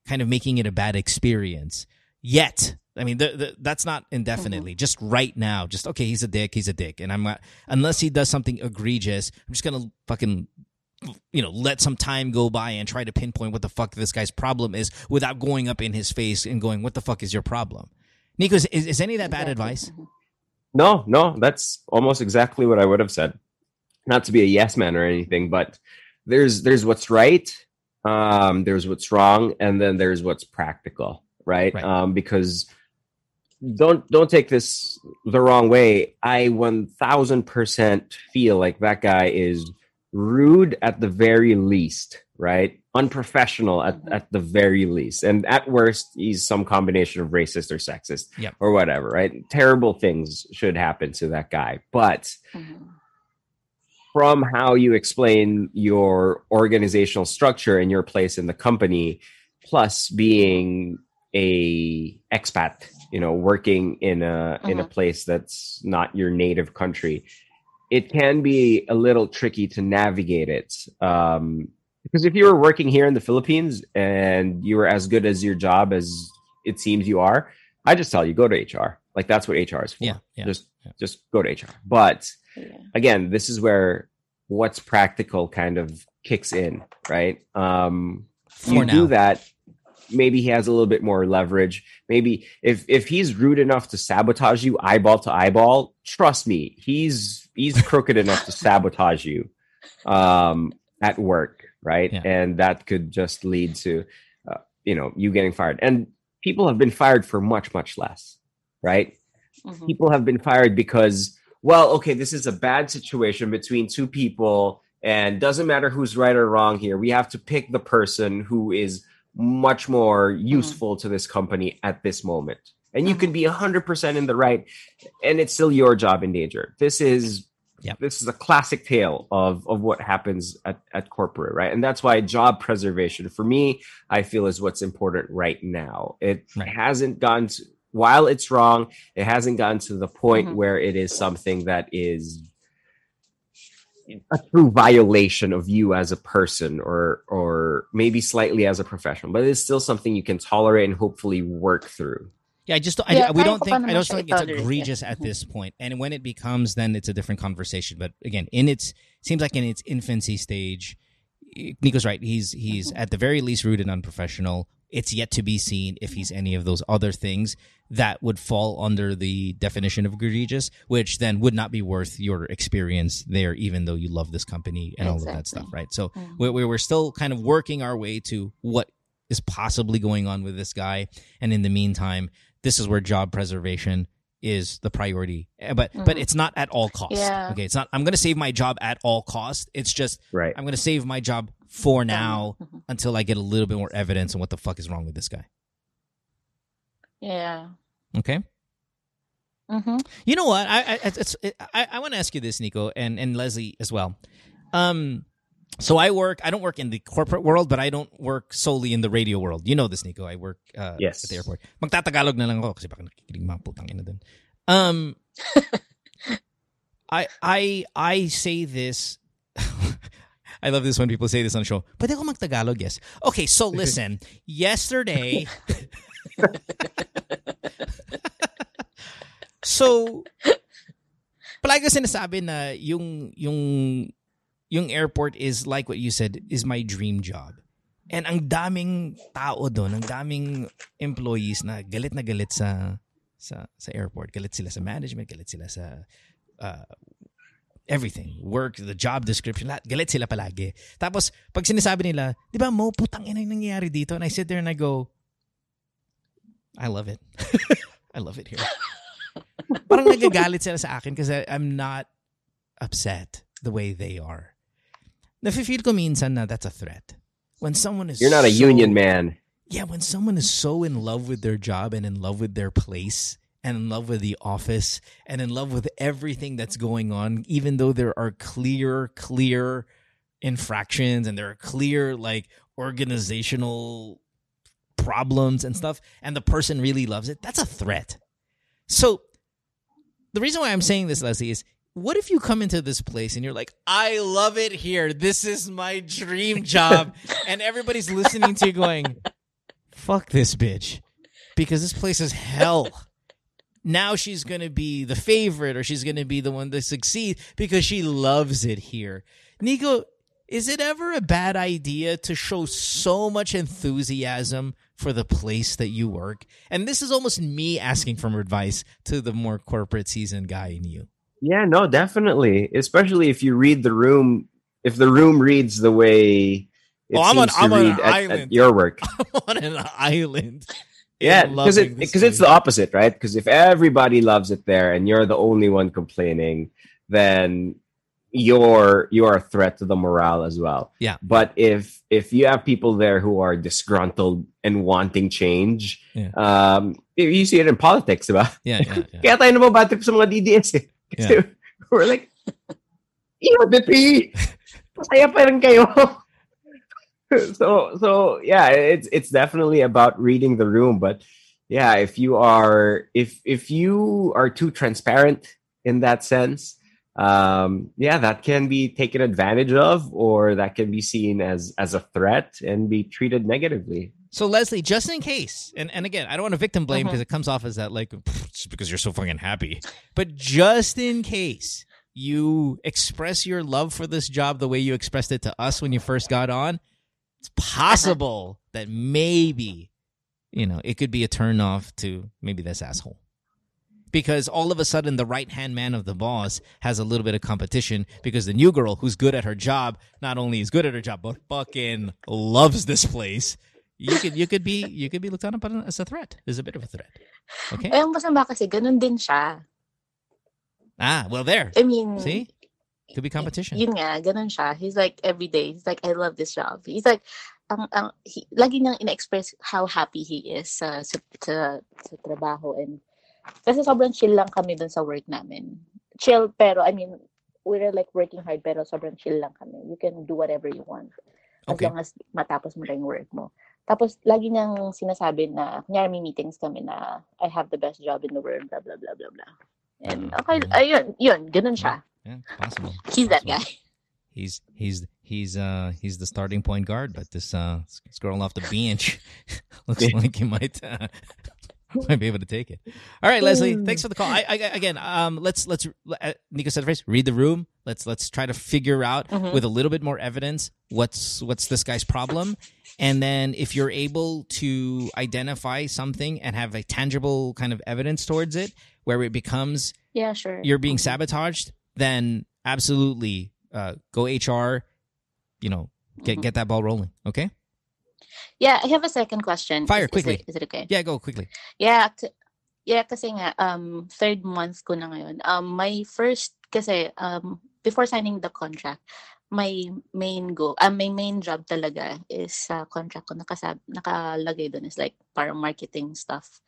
kind of making it a bad experience yet. I mean the, the, that's not indefinitely. Just right now. Just okay he's a dick he's a dick. And i'm not unless he does something egregious i'm just gonna fucking you know let some time go by and try to pinpoint what the fuck this guy's problem is without going up in his face and going what the fuck is your problem? Nico is, is, is any of that bad advice? Mhm. No, no, that's almost exactly what I would have said. Not to be a yes man or anything, but there's there's what's right, um, there's what's wrong, and then there's what's practical, right? Right. Um, because don't don't take this the wrong way. I one thousand percent feel like that guy is rude at the very least, right? Unprofessional at, Mhm. at the very least. And at worst, he's some combination of racist or sexist Yep. or whatever, right? Terrible things should happen to that guy. But Mhm. from how you explain your organizational structure and your place in the company, plus being a expat, you know, working in a in a Mhm. place that's not your native country, it can be a little tricky to navigate it. Um, because if you were working here in the Philippines and you were as good as your job as it seems you are, I just tell you go to HR. Like that's what HR is for. Yeah, yeah, just yeah. just go to HR. But Yeah. again, this is where what's practical kind of kicks in, right? Um, For you now. do that, maybe he has a little bit more leverage. Maybe if if he's rude enough to sabotage you eyeball to eyeball, trust me, he's he's crooked enough to sabotage you um, at work, right? Yeah. And that could just lead to uh, you know you getting fired. And people have been fired for much much less, right? Mhm. people have been fired because well okay this is a bad situation between two people and doesn't matter who's right or wrong here we have to pick the person who is much more useful to this company at this moment and you can be 100% in the right and it's still your job in danger this is Yep. this is a classic tale of of what happens at, at corporate right and that's why job preservation for me i feel is what's important right now it Right. hasn't gone to while it's wrong it hasn't gotten to the point Mhm. where it is something that is a true violation of you as a person or or maybe slightly as a professional but it's still something you can tolerate and hopefully work through Yeah, I just don't, Yeah, I, we don't think I don't think it's i-tolerate, yeah. egregious at Mhm. this point. And when it becomes, then it's a different conversation. But again, in its seems like in its infancy stage, Nico's right. He's he's Mm-hmm. at the very least rude and unprofessional. It's yet to be seen if he's any of those other things that would fall under the definition of egregious, which then would not be worth your experience there, even though you love this company and all of that stuff, right? So Mhm. we're, we're we're still kind of working our way to what is possibly going on with this guy, and in the meantime, this is where job preservation is the priority. Eh, But but Mhm. it's not at all costs. Yeah. Okay, it's not. I'm going to save my job at all costs. It's just right I'm going to save my job for now Mhm. until I get a little bit more evidence on what the fuck is wrong with this guy. Yeah. Okay. Mm-hmm. You know what? I I it's, it, I, I want to ask you this, Nico, and and Leslie as well. Um, so I work. I don't work in the corporate world, but I don't work solely in the radio world. You know this, Nico. I work uh, Yes. at the airport. Magtatagalog na lang ako kasi baka nakikinig mga putang ina dun. Um, I I I say this. I love this when people say this on the show. Pwede ako magtagalog, yes. Okay, so listen. yesterday, so palagi ko sinasabi na yung yung yung airport is like what you said is my dream job. And ang daming tao doon, ang daming employees na galit na galit sa sa sa airport. Galit sila sa management, galit sila sa uh, everything. Work, the job description, lahat. Galit sila palagi. Tapos, pag sinasabi nila, di ba mo, putang ina yung nangyayari dito? And I sit there and I go, I love it. I love it here. Parang nagagalit sila sa akin kasi I'm not upset the way they are. Nafe-feel ko minsan na that's a threat. When someone is you're not a union man yeah, when someone is so in love with their job and in love with their place and in love with the office and in love with everything that's going on, even though there are clear, clear infractions and there are clear, like, organizational problems and stuff, and the person really loves it, that's a threat. So, the reason why I'm saying this, Leslie, is what if you come into this place and you're like, I love it here. This is my dream job. and everybody's listening to you going, fuck this bitch because this place is hell. Now she's going to be the favorite or she's going to be the one to succeed because she loves it here. Nico, is it ever a bad idea to show so much enthusiasm for the place that you work? And this is almost me asking for advice to the more corporate seasoned guy in you. Yeah, no, definitely. Especially if you read the room, if the room reads the way it Oh, I'm on- seems to I'm read at, at your work. on an island. Yeah, because it because it's the opposite, right? Because if everybody loves it there and you're the only one complaining, then you're you're a threat to the morale as well. Yeah. But if if you have people there who are disgruntled and wanting change, Yeah. um, you see it in politics, diba? Yeah, yeah, yeah. Kaya tayo sa mga DDS eh. Kasi Yeah. we're like, EODP! Masaya pa rin kayo. so, so yeah, it's, it's definitely about reading the room. But yeah, if you are, if, if you are too transparent in that sense, um, yeah, that can be taken advantage of or that can be seen as, as a threat and be treated negatively. So Leslie, just in case, and, and again, I don't want to victim blame because it comes off as that like "Pfft, because you're so fucking happy. But just in case you express your love for this job the way you expressed it to us when you first got on, it's possible that maybe, you know, it could be a turn off to maybe this asshole. Because all of a sudden, the right hand man of the boss has a little bit of competition because the new girl who's good at her job not only is good at her job but fucking loves this place. You could you could be you could be looked on upon as a threat. There's a bit of a threat. Okay. Ang masama kasi, ganun din siya. Ah, well there. I mean, See? Could be competition. yun nga, ganun siya. He's like, every day, he's like, I love this job. He's like, ang, ang, he, lagi niyang ina-express how happy he is sa, sa, sa, sa trabaho. And, kasi sobrang chill lang kami dun sa work namin. Chill, pero, I mean, we're like working hard, pero sobrang chill lang kami. You can do whatever you want. As Okay. long as matapos mo lang yung work mo. Tapos, lagi niyang sinasabi na, kunyari may meetings kami na, I have the best job in the world, blah, blah, blah, blah, blah. And, Mm, okay, mm. ayun, yun, ganun siya. Yeah, it's possible. He's that Possible. guy. He's he's he's uh he's the starting point guard, but this uh this girl off the bench looks Yeah. like he might uh, might be able to take it. All right, Leslie, thanks for the call. I, I again, um, let's let's uh, Nico said first, read the room. Let's let's try to figure out Mhm. with a little bit more evidence what's what's this guy's problem, and then if you're able to identify something and have a tangible kind of evidence towards it, where it becomes Yeah, sure. you're being Mhm. sabotaged, then absolutely uh, go HR. You know, get Mhm. get that ball rolling. Okay. Yeah, I have a second question. Fire, Is- is it- Is it, okay? Yeah, go quickly. Yeah, k- yeah, kasi nga um third month ko na ngayon. Um my first kasi um before signing the contract, my main goal, uh, my main job talaga is sa contract ko nakasab nakalagay doon is like parang marketing stuff.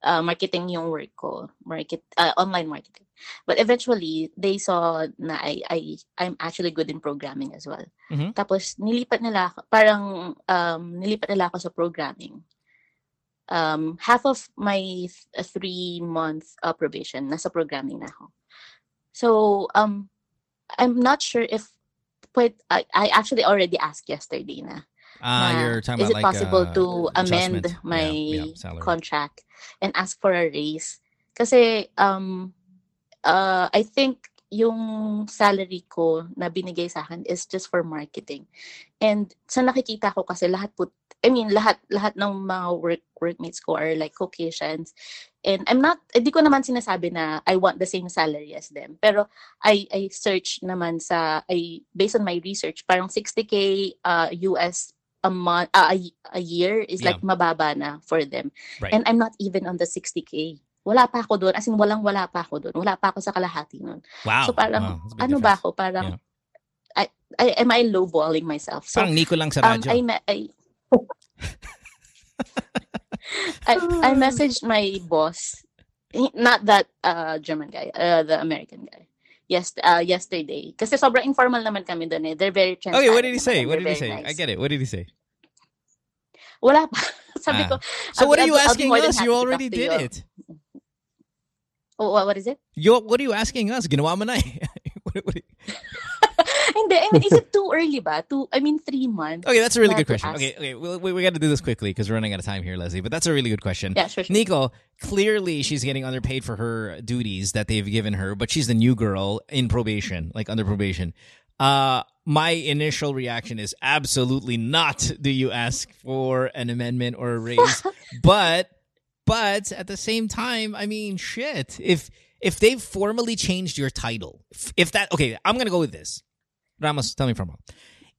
Uh, marketing yung work ko, market uh, online marketing. But eventually, they saw na I I I'm actually good in programming as well. Mhm. Tapos nilipat nila ako, parang um nilipat nila ako sa programming um, half of my th- three month uh, probation nasa programming na ako. So um I'm not sure if pwed, I, I actually already asked yesterday na. Ah, na, you're talking is it about like possible uh, to amend adjustment. my yeah, yeah, contract and ask for a raise? Kasi um uh I think yung salary ko na binigay sa akin is just for marketing. And sa nakikita ko kasi lahat po I mean lahat lahat ng mga work workmates ko are like Caucasians. And I'm not hindi ko naman sinasabi na I want the same salary as them. Pero I I search naman sa I based on my research parang 60k uh, US a month uh, a, a year is Yeah. like mababa na for them. Right. And I'm not even on the 60k. Wala pa ako doon. As in, walang wala pa ako doon. Wala pa ako sa kalahati noon. Wow. So parang, wow, that's a big ano ba ako? Parang, Yeah. I, I, am I lowballing myself? So, Parang Nico lang sa um. I, me- I, I, I messaged my boss, not that uh, German guy, uh, the American guy. Yes, uh, yesterday. Kasi sobrang informal naman kami doon eh. They're very transparent. okay, what did he say? What did he say? very I get it. What did he say? Wala pa. Sabi Ah. ko, So what are you I'll be- I'll asking us? You already did you. it. oh, what is it? You what are you asking us? Ginawa mo na eh. What- what- Hindi, I mean, is it too early ba? Two, I mean, three months. Okay, that's a really good question. Okay, okay, we, we, we got to do this quickly because we're running out of time here, Leslie. But that's a really good question. Yeah, sure, sure. Nico, clearly she's getting underpaid for her duties that they've given her, but she's the new girl in probation, like under probation. Uh, my initial reaction is absolutely not do you ask for an amendment or a raise, but but at the same time, I mean, shit. If if they've formally changed your title, if, if that okay, I'm gonna go with this. Ramos, tell me from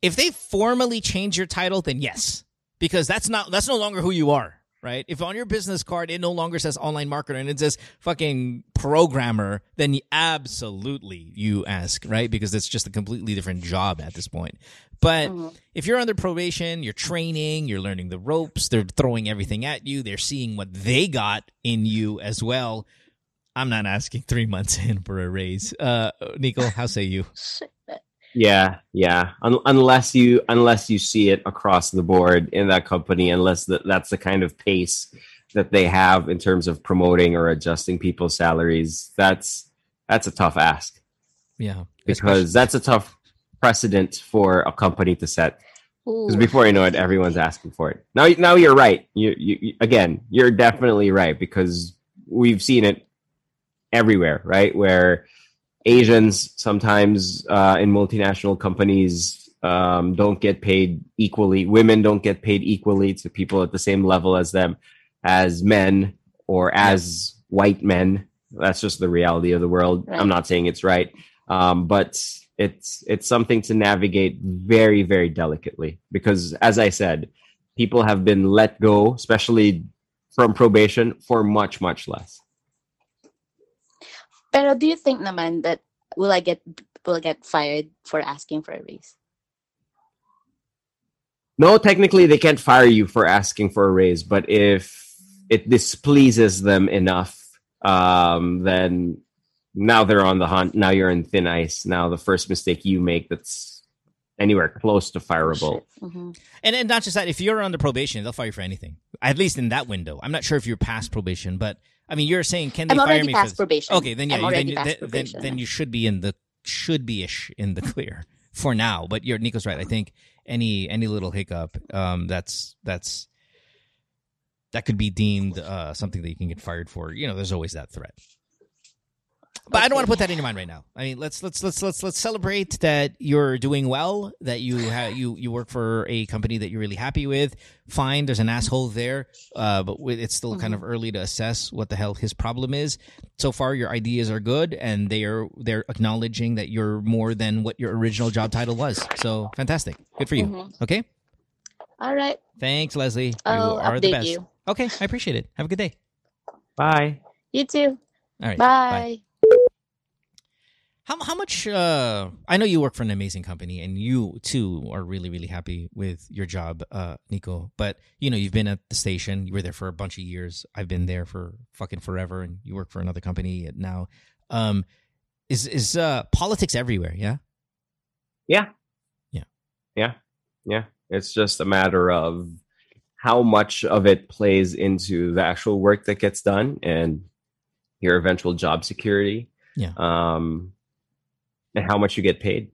if they formally change your title, then yes, because that's not that's no longer who you are, right? If on your business card it no longer says online marketer and it says fucking programmer, then you- absolutely you ask, right? Because it's just a completely different job at this point. But if you're under probation, you're training, you're learning the ropes, they're throwing everything at you, they're seeing what they got in you as well. I'm not asking three months in for a raise. Uh, Nico, how say you? Yeah, yeah. Un- unless you unless you see it across the board in that company, unless that that's the kind of pace that they have in terms of promoting or adjusting people's salaries, that's that's a tough ask Yeah, because that's a tough precedent for a company to set. Because before you know it, everyone's asking for it. Now, now you're right. You, you, you again, you're definitely right because we've seen it everywhere, right? Where Asians sometimes uh, in multinational companies um, don't get paid equally. Women don't get paid equally to people at the same level as them, as men or as white men. That's just the reality of the world. Right. I'm not saying it's right, um, but it's it's something to navigate very very delicately because, as I said, people have been let go, especially from probation, for much much less. Pero do you think naman that will I get will I get fired for asking for a raise? No, technically they can't fire you for asking for a raise, but if it displeases them enough, um, then now they're on the hunt. Now you're in thin ice. Now the first mistake you make that's anywhere close to fireable. Mhm. And and not just that, if you're under probation, they'll fire you for anything. At least in that window. I'm not sure if you're past probation, but I mean, you're saying can they I'm fire me past probation. Okay, then yeah, you- then, then, then then you should be in the should be ish in the clear for now. But you're Nico's right. I think any any little hiccup, um, that's that's that could be deemed uh, something that you can get fired for. You know, there's always that threat. But I don't want to put that in your mind right now. I mean, let's let's let's let's let's celebrate that you're doing well, that you ha- you you work for a company that you're really happy with. Fine, there's an asshole there, uh, but wi- it's still kind of early to assess what the hell his problem is. So far, your ideas are good, and they are they're acknowledging that you're more than what your original job title was. So fantastic, good for you. Mhm. Okay, All right. thanks, Leslie. you I'll are the best. you. Okay, I appreciate it. Have a good day. Bye. You too. All right, Bye. How how much? Uh, I know you work for an amazing company, and you too are really really happy with your job, uh, Nico. But you know you've been at the station. You were there for a bunch of years. I've been there for fucking forever, and you work for another company now. Um, is is uh, politics everywhere? Yeah. Yeah. Yeah. Yeah. Yeah. It's just a matter of how much of it plays into the actual work that gets done and your eventual job security. Yeah. Um, and how much you get paid.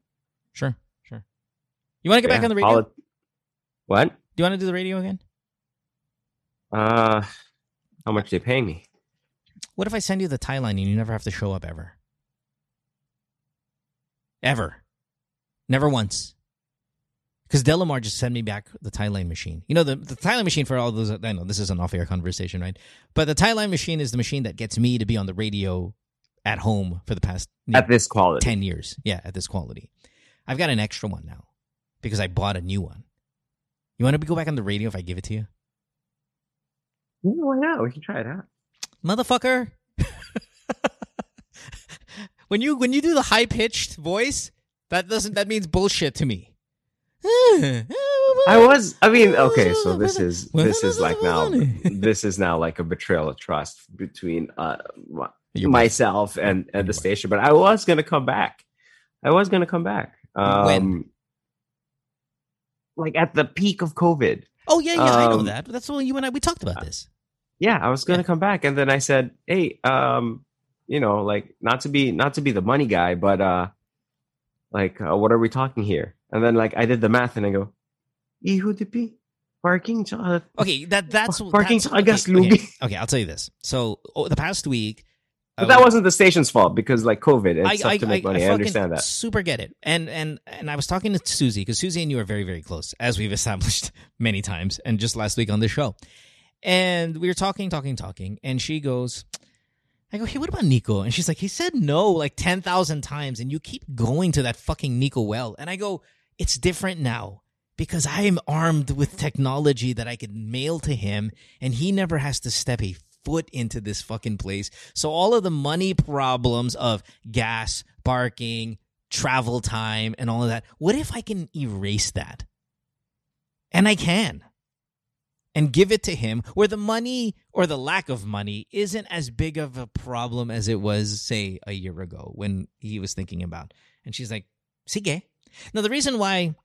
Sure. Sure. You want to get back on the radio? what? do you want to do the radio again? Uh, how much they paying me? What if I send you the tie line and you never have to show up ever? Ever. Never once. Because Delamar just sent me back the tie line machine. You know, the, the tie line machine for all those, I know this is an off air conversation, right? But the tie line machine is the machine that gets me to be on the radio at home for the past you know, At this quality. 10 years. Yeah, at this quality. I've got an extra one now because I bought a new one. You want to go back on the radio if I give it to you? Yeah, why not? We can try it out. motherfucker. when you when you do the high pitched voice, that doesn't that means bullshit to me. I was. I mean, okay. So this is this is like now. This is now like a betrayal of trust between uh Your myself and and the station. But I was gonna come back. I was gonna come back. Um, When? Like at the peak of COVID. Oh yeah, yeah, I know Um, that. That's what you and I we talked about this. Yeah, I was gonna Yeah. come back, and then I said, "Hey, um, you know, like not to be not to be the money guy, but uh, like uh, what are we talking here?" And then like I did the math, and I go, "Ihudipi, parking, Okay, that that's Parking that's, sa gas okay, lugi. okay, okay, I'll tell you this. So oh, the past week, But uh, that wasn't the station's fault because like COVID and I, I, to make I, money. I, fucking understand that. Super get it. And and and I was talking to Susie because Susie and you are very very close, as we've established many times, and just last week on the show. And we were talking, talking, talking, and she goes, "I go, hey, what about Nico?" And she's like, "He said no like ten thousand times, and you keep going to that fucking Nico well." And I go, "It's different now." Because I am armed with technology that I can mail to him, and he never has to step a foot into this fucking place. So all of the money problems of gas, parking, travel time, and all of that, what if I can erase that? And I can. And give it to him where the money or the lack of money isn't as big of a problem as it was, say, a year ago when he was thinking about. And she's like, Sige. Now, the reason why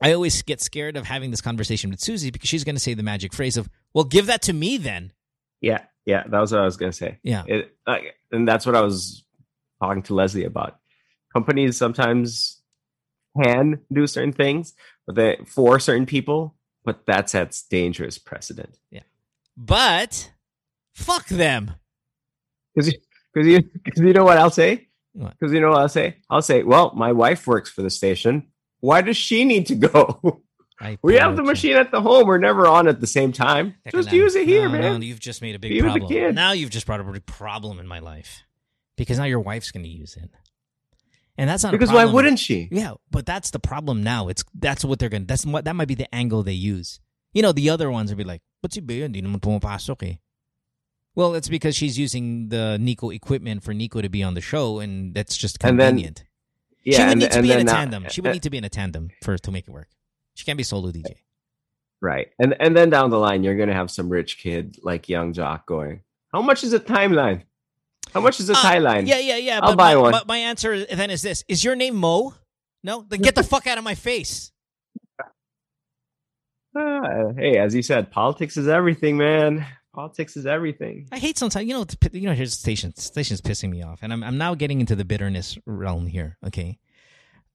I always get scared of having this conversation with Susie because she's going to say the magic phrase of, well, give that to me then. Yeah, yeah, that was what I was gonna say. Yeah. It, like, and that's what I was talking to Leslie about. Companies sometimes can do certain things, but they for certain people, but that sets dangerous precedent. Yeah, but fuck them. Because you, because you, because you know what I'll say. Because you know what I'll say? I'll say, well, my wife works for the station. Why does she need to go? I we have the machine at the home. We're never on at the same time. Just use it here, No, man. No, you've just made a big Be problem. Now you've just brought up a big problem in my life because now your wife's going to use it, and that's not because why wouldn't she? Yeah, but that's the problem now. It's that's what they're gonna. That's what that might be the angle they use. You know, the other ones would be like, "But si Bea, hindi naman pumapasok eh." Well, it's because she's using the Nico equipment for Nico to be on the show, and that's just And then- convenient. Yeah, she would and, need to be in a now- tandem. She would need to be in a tandem for to make it work. She can't be solo DJ. Right. And and then down the line, you're gonna have some rich kid like young Jock going, How much is a timeline? How much is a Uh, tie line? Yeah, yeah, yeah. I'll but buy my, one. My, my answer then is this: Is your name Mo? No, then get the fuck out of my face. Ah, hey, as you said, politics is everything, man. Politics is everything. I hate sometimes. You know, you know. Here's the station. Station's pissing me off, and I'm I'm now getting into the bitterness realm here. Okay,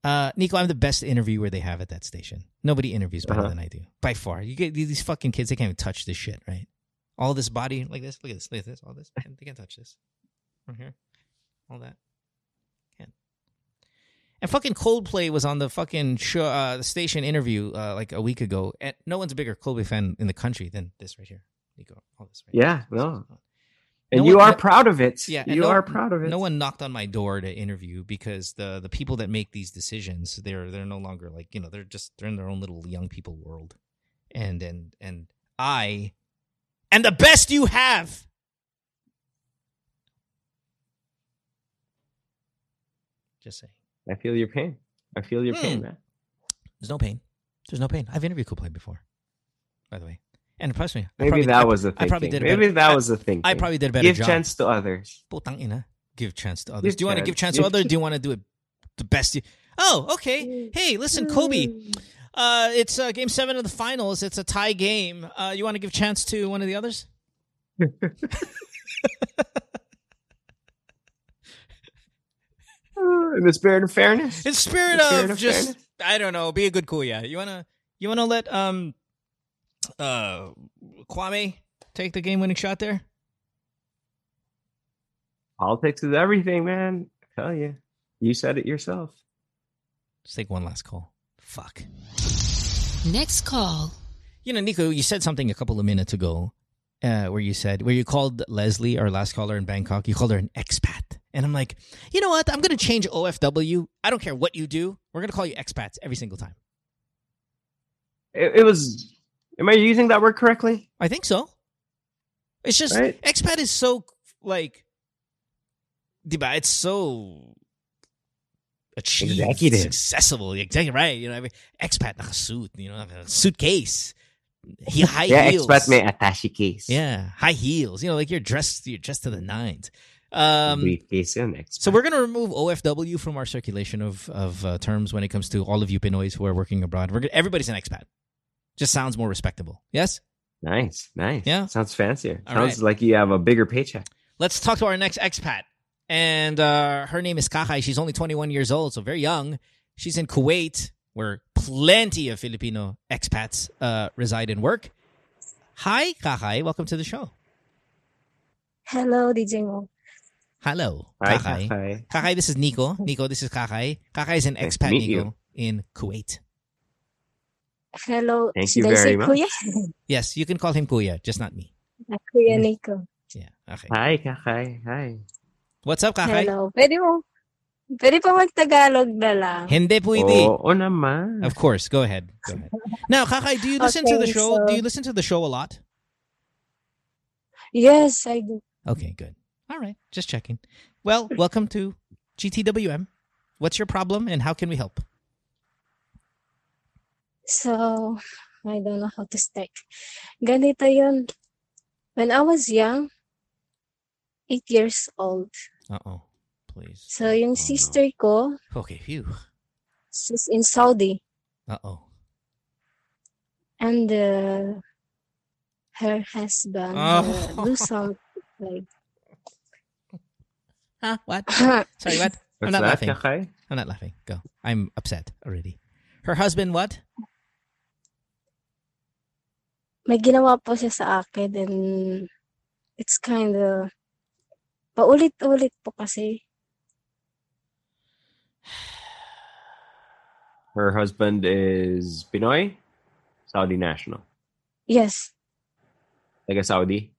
uh, Nico, I'm the best interviewer they have at that station. Nobody interviews better Uh-huh. than I do by far. You get these fucking kids; they can't even touch this shit, right? All this body like this. Look at this. Look at this. All this. They can't touch this. From here, all that. Can't. And fucking Coldplay was on the fucking show, uh, the station interview uh, like a week ago, and no one's a bigger Coldplay fan in the country than this right here, Nico. All this right Yeah, here. no. And No you one- are proud of it. Yeah, you no- are proud of it. No one knocked on my door to interview because the the people that make these decisions, they're they're no longer like you know they're just they're in their own little young people world, and and and I, and the best you have. Just saying, I feel your pain. I feel your pain, Hmm. man. there's no pain. There's no pain. I've interviewed Coldplay before, by the way, and trust me, I Maybe probably- that I- was the I thing. probably did. Maybe better- that was the thing. I probably did a better Give job. chance to others. Putang ina. Give chance to others. Give do you want to give chance chance. to Give others? Do you want to do it the best? You- oh, okay. Hey, listen, Kobe. Uh, it's uh, game seven of the finals. It's a tie game. Uh, you want to give chance to one of the others? In the spirit of fairness. In spirit In the spirit of of just, fairness. I don't know, be a good cool yeah. You wanna, you wanna let um, uh, Kwame take the game-winning shot there? Politics is everything, man. I tell you. You said it yourself. Let's take one last call. Fuck. Next call. You know, Nico, you said something a couple of minutes ago uh, where you said, where you called Leslie, our last caller in Bangkok, you called her an expat. And I'm like, you know what? I'm going to change OFW. I don't care what you do. We're going to call you expats every single time. It, it was. Am I using that word correctly? I think so. It's just, Right. expat is so, like, diba, it's so achieved. Executive. It's accessible. Executive, right. You know, every, expat, nakasuit, you know, like a suitcase. He, high yeah, heels. expat may attache case. Yeah, high heels. You know, like you're dressed, you're dressed to the nines. Um, Briefcase yun, expat. so we're gonna remove OFW from our circulation of of uh, terms when it comes to all of you Pinoys who are working abroad. We're gonna, everybody's an expat. Just sounds more respectable. Yes. Nice, nice. Yeah. Sounds fancier. All Sounds right. like you have a bigger paycheck. Let's talk to our next expat, and uh, her name is Kakay. She's only 21 years old, so very young. She's in Kuwait, where plenty of Filipino expats uh, reside and work. Hi, Kakay. Welcome to the show. Hello, DJ Mo. Hello, Hi, Kakay. Kakay. Kakay, this is Nico. Nico, this is Kakay. Kakay is an Nice expat meet Nico you. in Kuwait. Hello. Thank you I very say much. Kuya? Yes, you can call him Kuya, just not me. Ah, Kuya Nico. Yeah, okay. Hi, Kakay. Hi. What's up, Kakay? Hello. Pwede mo, pwede pa mag-Tagalog na lang. Hindi pwede. Oo naman. Of course, go ahead. Go ahead. Now, Kakay, do you listen to the show? so- Do you listen to the show a lot? Yes, I do. Okay, good. All right, just checking. Well, welcome to GTWM. What's your problem and how can we help? So, I don't know how to start. Ganito yun. When I was young, eight years old. Uh oh, please. So, yung no. sister ko, Okay, phew. she's in Saudi. Uh oh. And uh, her husband Oh. uh, do some like Huh? What? Sorry, what? I'm not that, laughing. Kakay? I'm not laughing. Go. I'm upset already. Her husband, what? May ginawa po siya sa akin and it's kind of paulit-ulit po kasi Her husband is Pinoy, Saudi national. Yes. Taga Saudi.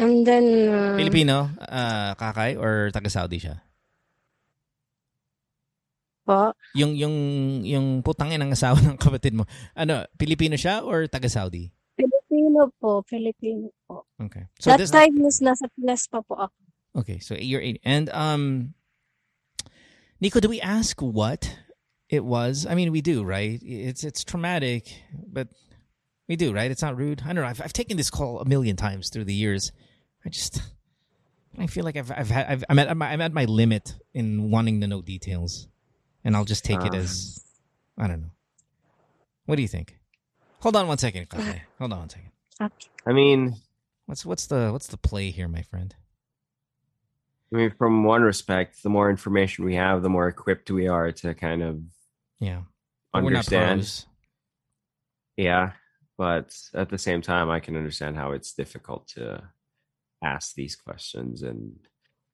And then, uh, Filipino, uh, kakay, or taga-Saudi siya? Po, Yung, yung, yung putangin ng asawa ng kapatid mo, ano, Pilipino siya or taga-Saudi? Filipino po, Filipino po. Okay. So That this, time is nasa Pinas pa po ako. okay, so you're eight. And, um, Nico, do we ask what it was? I mean, we do, right? It's, it's traumatic, but we do, right? It's not rude. I don't know. I've, I've taken this call a million times through the years. I just, I feel like I've, I've, had, I've I'm, at, I'm at my limit in wanting to know details, and I'll just take it Ah. as, I don't know. What do you think? Hold on one second, Kate. Hold on one second. I mean, What's what's the what's the play here, my friend? I mean, from one respect, the more information we have, the more equipped we are to kind of Yeah, But we're not understand. pros. Yeah, but at the same time, I can understand how it's difficult to ask these questions and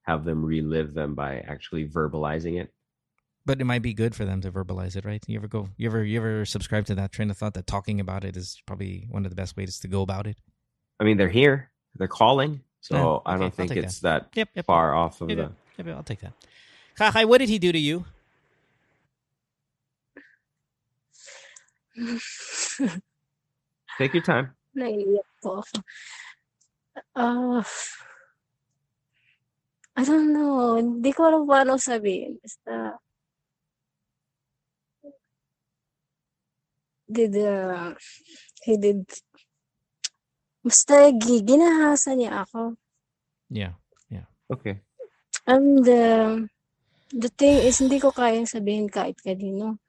have them relive them by actually verbalizing it. But it might be good for them to verbalize it, right? You ever go? You ever you ever subscribe to that train of thought that talking about it is probably one of the best ways to go about it? I mean, they're here, they're calling, so Yeah, I okay, I'll don't think it's that, Yep, yep. far off of Yep, the. yep, yep, yep, I'll take that. Kakay, what did he do to you? Take your time. Naiiyak po ako. Ah, I don't know. Hindi ko alam paano sabihin. Basta, did, uh, he did, basta gi- ginahasa niya ako. Yeah. Okay. And uh, the thing is, hindi ko kayang sabihin kahit kanino.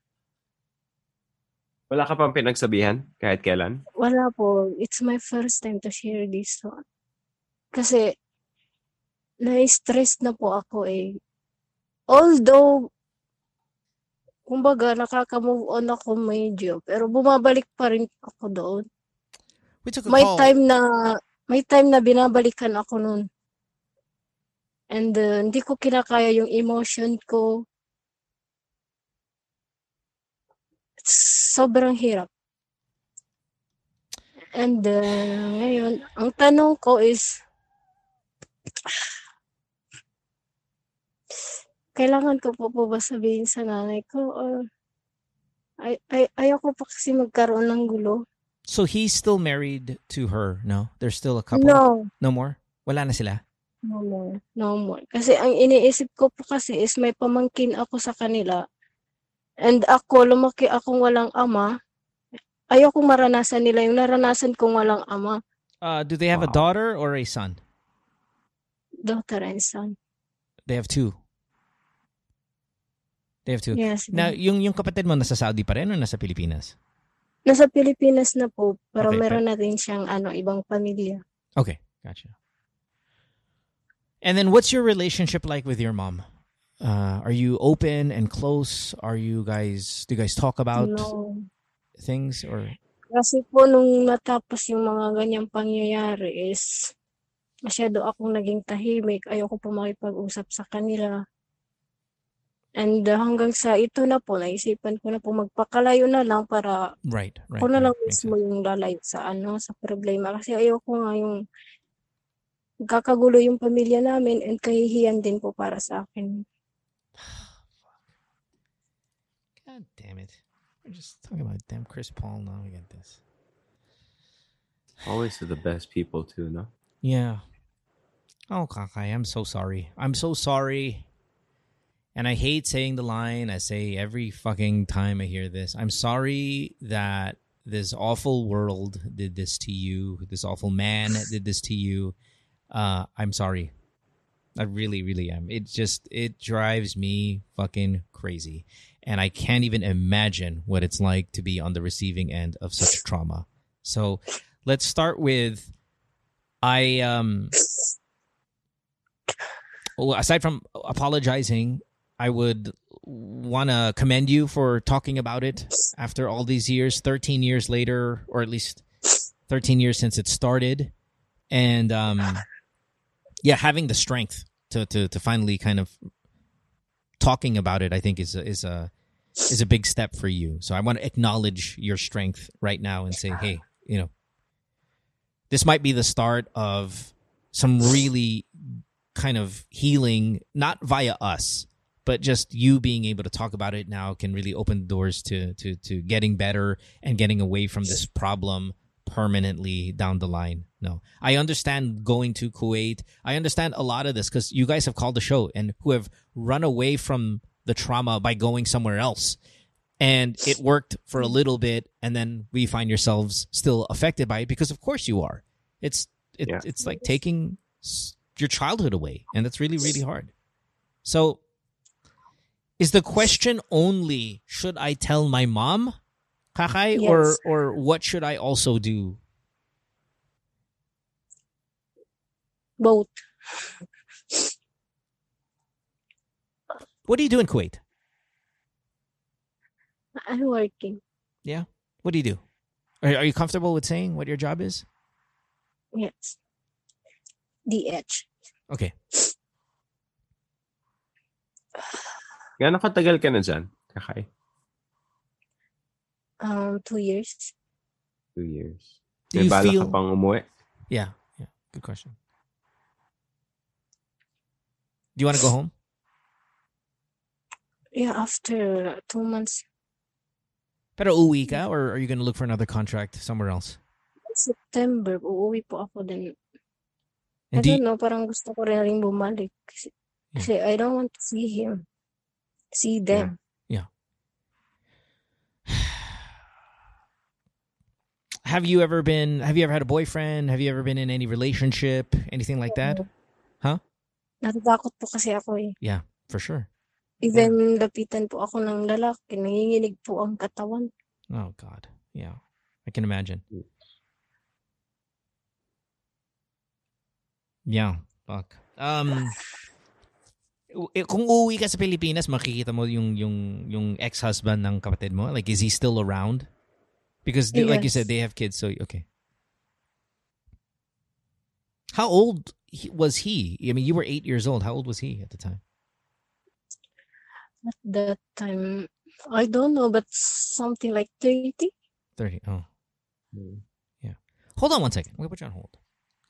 Wala ka pang pinagsabihan kahit kailan? Wala po. It's my first time to share this one. Kasi, na-stress na po ako eh. Although, kumbaga, nakaka-move on ako medyo, pero bumabalik pa rin ako doon. We took a May call. time na, may time na binabalikan ako noon. And uh, hindi ko kinakaya yung emotion ko. Sobrang hirap. And uh, ngayon, ang tanong ko is, kailangan ko po po ba sabihin sa nanay ko or ay, ay, ayoko pa kasi magkaroon ng gulo. So he's still married to her. No, they're still a couple. No, No more. Wala na sila. no more. No more. Kasi ang iniisip ko po kasi is may pamangkin ako sa kanila. And ako, lumaki akong walang ama. Ayoko maranasan nila yung naranasan kong walang ama. Uh, do they have a Wow. daughter or a son? Daughter and son. They have two. They have two. Yes. Now, yung yung kapatid mo nasa Saudi pa rin o nasa Pilipinas? Nasa Pilipinas na po, pero Okay, meron na rin siyang ano, ibang pamilya. Okay, gotcha. And then what's your relationship like with your mom? Uh, are you open and close? Are you guys do you guys talk about No. things or Kasi po nung natapos yung mga ganyang pangyayari is masyado akong naging tahimik. Ayoko po makipag-usap sa kanila. And uh, hanggang sa ito na po, naisipan ko na po magpakalayo na lang para right, right. ako na right, lang makes mismo yung lalayo sa ano, sa problema. Kasi ayoko nga yung kakagulo yung pamilya namin and kahihiyan din po para sa akin. God damn it. We're just talking about damn Chris Paul now. We get this. Always to the best people too, no? Yeah. Oh, Kakai, I'm so sorry. I'm so sorry. And I hate saying the line. I say every fucking time I hear this. I'm sorry that this awful world did this to you. This awful man did this to you. Uh, I'm sorry. I really, really am. It just it drives me fucking crazy, and I can't even imagine what it's like to be on the receiving end of such trauma. So, let's start with I um well, aside from apologizing, I would want to commend you for talking about it after all these years, 13 years later or at least 13 years since it started and um yeah, having the strength to to to finally kind of talking about it, I think is a, is a is a big step for you. So I want to acknowledge your strength right now and say, hey, you know, this might be the start of some really kind of healing, not via us, but just you being able to talk about it now can really open doors to to to getting better and getting away from this problem permanently down the line. No, I understand going to Kuwait. I understand a lot of this because you guys have called the show and who have run away from the trauma by going somewhere else. And it worked for a little bit, and then we find yourselves still affected by it because, of course, you are. It's it, Yeah. it's like taking your childhood away, and that's really really hard. So, is the question only should I tell my mom, Kakay, or Yes. or what should I also do? Both. What do you do in Kuwait? I'm working. Yeah, what do you do? Are, are you comfortable with saying what your job is? Yes. DH. Okay. Gano'ng katagal ka na dyan, Kakay? Um, two years. Two years. Do May you bala feel- ka pang umuwi? Yeah, yeah. Good question. Do you want to go home? Yeah, after two months. Pero uwi ka or are you going to look for another contract somewhere else? September, uuwi po ako din. I do don't you- know, parang gusto ko rin rin bumalik. Kasi, kasi I don't want to see him. See them. Yeah. Have you ever been have you ever had a boyfriend? Have you ever been in any relationship? Anything like that? Huh? Natatakot po kasi ako eh. Yeah, for sure. Even lapitan po ako ng lalaki, nanginginig po ang katawan. Oh god. Yeah. I can imagine. Yeah. Fuck. Um kung uuwi ka sa Pilipinas, makikita mo yung yung yung ex-husband ng kapatid mo. Like is he still around? Because they- like you said they have kids so okay. How old was he? I mean, you were 8 years old. How old was he at the time? At that time, I don't know, but something like 30. 30. Oh. Hmm. Yeah. Hold on one second. I'm going to put you on hold.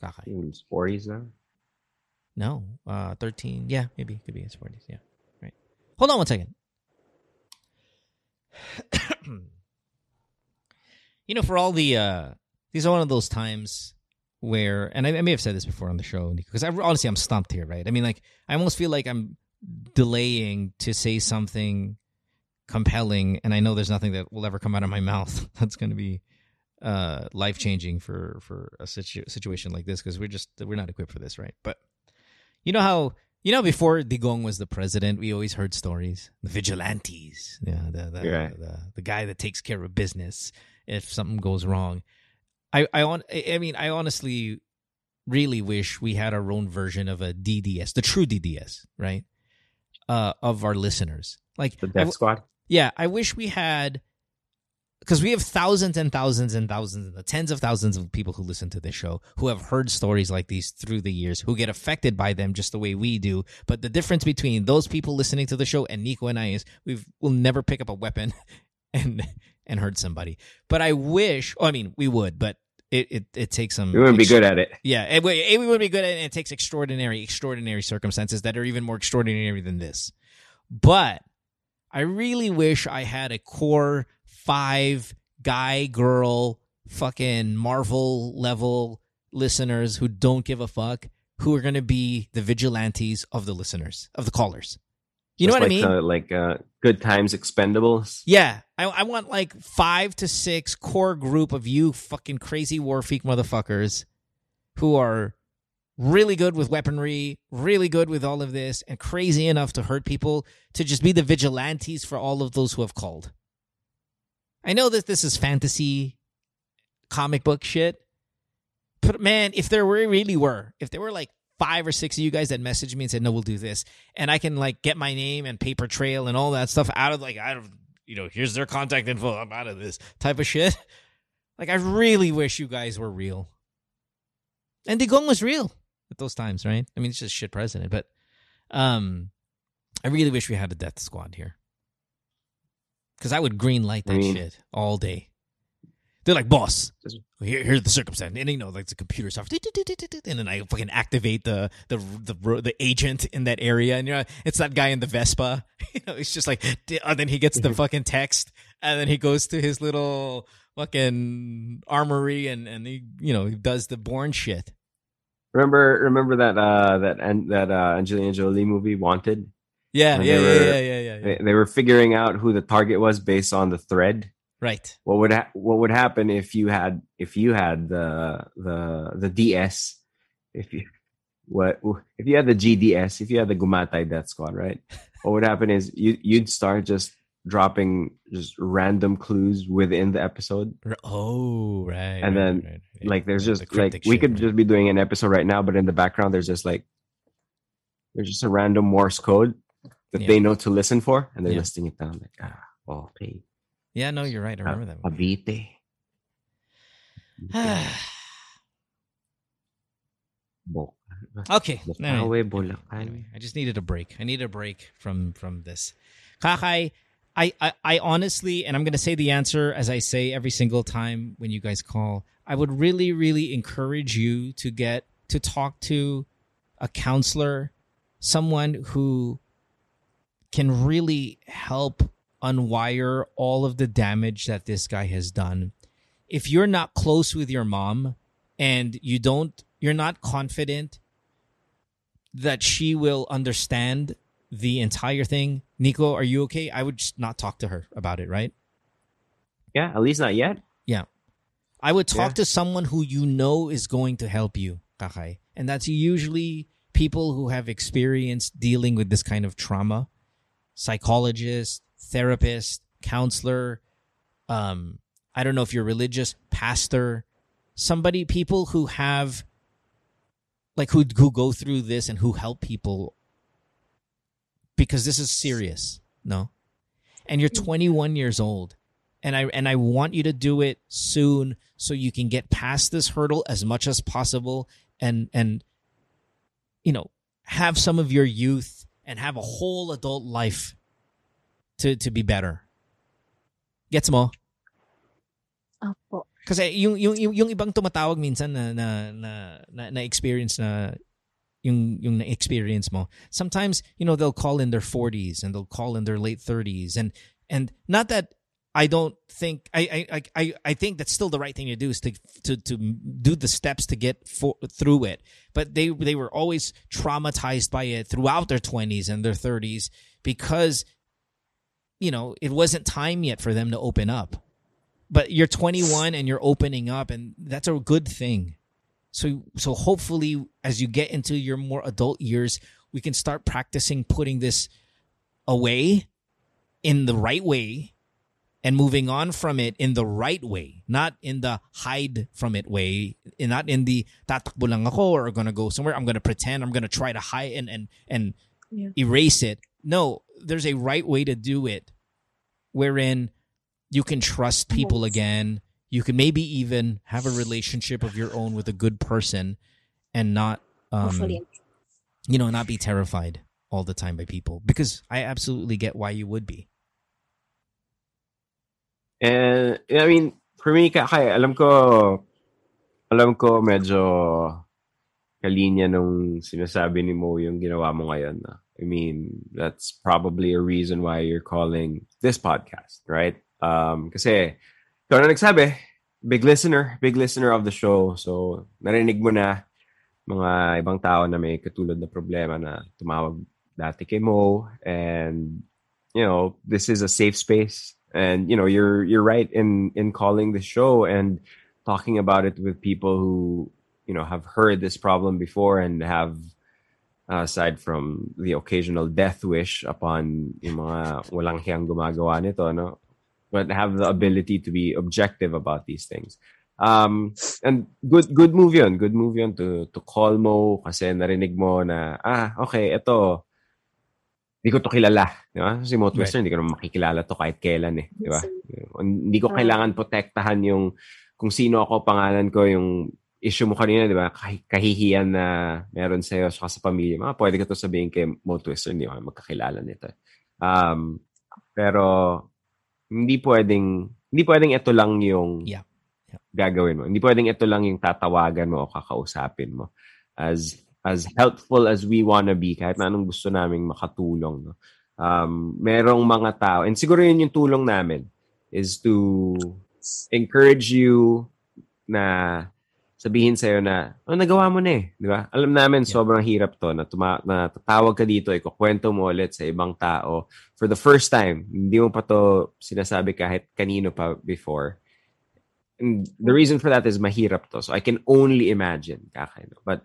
Kakay. In his 40s na? No, uh, thirteen. Yeah, maybe it could be his forties. Yeah, right. Hold on one second. you know, for all the uh, these are one of those times where, and I, I may have said this before on the show because I honestly I'm stumped here, right? I mean, like I almost feel like I'm delaying to say something compelling, and I know there's nothing that will ever come out of my mouth that's going to be uh life changing for for a situ- situation like this because we're just we're not equipped for this, right? But you know how you know before Digong was the president, we always heard stories. The vigilantes, yeah, the the, Right. the the guy that takes care of business if something goes wrong. I I on I I mean I honestly really wish we had our own version of a DDS, the true DDS, right? Uh, of our listeners, like The I Death w- Squad? yeah, I wish we had because we have thousands and thousands and thousands and tens of thousands of people who listen to this show who have heard stories like these through the years who get affected by them just the way we do but the difference between those people listening to the show and Nico and I is we've we'll never pick up a weapon and and hurt somebody but I wish oh, I mean we would but it it, it takes some We wouldn't be good at it. yeah, it, would- it would be good, at it. and it takes extraordinary, extraordinary circumstances that are even more extraordinary than this. But I really wish I had a core five guy, girl, fucking Marvel level listeners who don't give a fuck, who are going to be the vigilantes of the listeners, of the callers. You know what like, I mean? uh, like uh, Good Times Expendables. Yeah, I, I want like five to six core group of you fucking crazy war freak motherfuckers who are really good with weaponry, really good with all of this, and crazy enough to hurt people to just be the vigilantes for all of those who have called. I know that this is fantasy comic book shit, but man, if there were really were, if there were like five or six of you guys that messaged me and said, "No, we'll do this," and I can like get my name and paper trail and all that stuff out of like out of you know, here's their contact info. I'm out of this type of shit. Like, I really wish you guys were real. And Digong was real at those times, right? I mean, it's just shit president, but um, I really wish we had a death squad here. Because I would green light that shit all day. They're like, boss, here, here's the circumstance. And you know, like the computer software. And then I fucking activate the the the the agent in that area. And you know, it's that guy in the Vespa. You know, it's just like, and then he gets the fucking text, and then he goes to his little fucking armory, and and he you know he does the Bourne shit. Remember, remember that uh, that and that uh, Angelina Jolie movie, Wanted. Yeah, yeah, they yeah, yeah, yeah, yeah, yeah. They, they were figuring out who the target was based on the thread. Right. What would ha- what would happen if you had if you had the the the DS if you what if you had the GDS if you had the Gumatay Death Squad right? What would happen is you you'd start just dropping just random clues within the episode. Oh, right. and right, then right, right. like there's The just like cryptic we could just be doing an episode right now but in the background there's just like there's just a random morse code that Yeah. they know to listen for and they're Yeah. listing it down like ah okay Yeah, no, you're right. I remember that. one. Cavite okay. Anyway, anyway, I just needed a break. I needed a break from from this. Kakay, I, I, I honestly, and I'm gonna say the answer as I say every single time when you guys call. I would really, really encourage you to get to talk to a counselor, someone who can really help unwire all of the damage that this guy has done. If you're not close with your mom and you don't you're not confident that she will understand the entire thing, Nico, are you okay? I would just not talk to her about it, right? Yeah, at least not yet. Yeah. I would talk Yeah. to someone who you know is going to help you, Kakay. And that's usually people who have experience dealing with this kind of trauma. Psychologist, therapist, counselor, um, I don't know if you're religious, pastor, somebody, people who have like who who go through this and who help people because this is serious, no? And you're 21 years old and I and I want you to do it soon so you can get past this hurdle as much as possible and and you know have some of your youth and have a whole adult life to to be better. Gets mo? Opo. Kasi yung yung yung, yung ibang tumatawag minsan na na na, na, na experience na yung yung na experience mo. Sometimes, you know, they'll call in their 40s and they'll call in their late 30s and and not that I don't think I I I I think that's still the right thing to do is to to to do the steps to get for, through it. But they they were always traumatized by it throughout their 20s and their 30s because you know, it wasn't time yet for them to open up but you're 21 and you're opening up and that's a good thing so so hopefully as you get into your more adult years we can start practicing putting this away in the right way and moving on from it in the right way not in the hide from it way and not in the tatakbo lang ako or gonna go somewhere i'm gonna pretend i'm gonna try to hide and and and Yeah. erase it no there's a right way to do it wherein you can trust people again. You can maybe even have a relationship of your own with a good person and not, um, you know, not be terrified all the time by people. Because I absolutely get why you would be. And I mean, for me, kaya alam ko, alam ko medyo kalinya nung sinasabi ni Mo yung ginawa mo ngayon. na. I mean, that's probably a reason why you're calling this podcast, right? Um, kasi, ikaw na nagsabi, big listener, big listener of the show. So, narinig mo na mga ibang tao na may katulad na problema na tumawag dati kay Mo and you know this is a safe space and you know you're you're right in in calling the show and talking about it with people who you know have heard this problem before and have uh, aside from the occasional death wish upon yung mga walang hiyang gumagawa nito no? But have the ability to be objective about these things. Um and good good move yun. Good move yun to to call mo kasi narinig mo na ah okay ito hindi ko to kilala. Di ba? Si Mo Twister, hindi ko naman makikilala to kahit kailan eh. Di ba? Hindi ko Ah. kailangan protektahan yung kung sino ako, pangalan ko, yung issue mo kanina, di ba? Kah- kahihiyan na meron sa'yo sa sa pamilya. Mga pwede ko to sabihin kay Mo Twister, hindi ako magkakilala nito. Um, pero, hindi pwedeng, hindi pwedeng ito lang yung Yeah. gagawin mo. Hindi pwedeng ito lang yung tatawagan mo o kakausapin mo. As as helpful as we wanna be, kahit na anong gusto naming makatulong. No? Um, merong mga tao, and siguro yun yung tulong namin, is to encourage you na sabihin sa'yo na, oh, nagawa mo na eh. Di ba? Alam namin, sobrang hirap to na, tuma- na tatawag ka dito, ikukwento mo ulit sa ibang tao for the first time. Hindi mo pa to sinasabi kahit kanino pa before. And the reason for that is mahirap to. So I can only imagine, kakay, no? But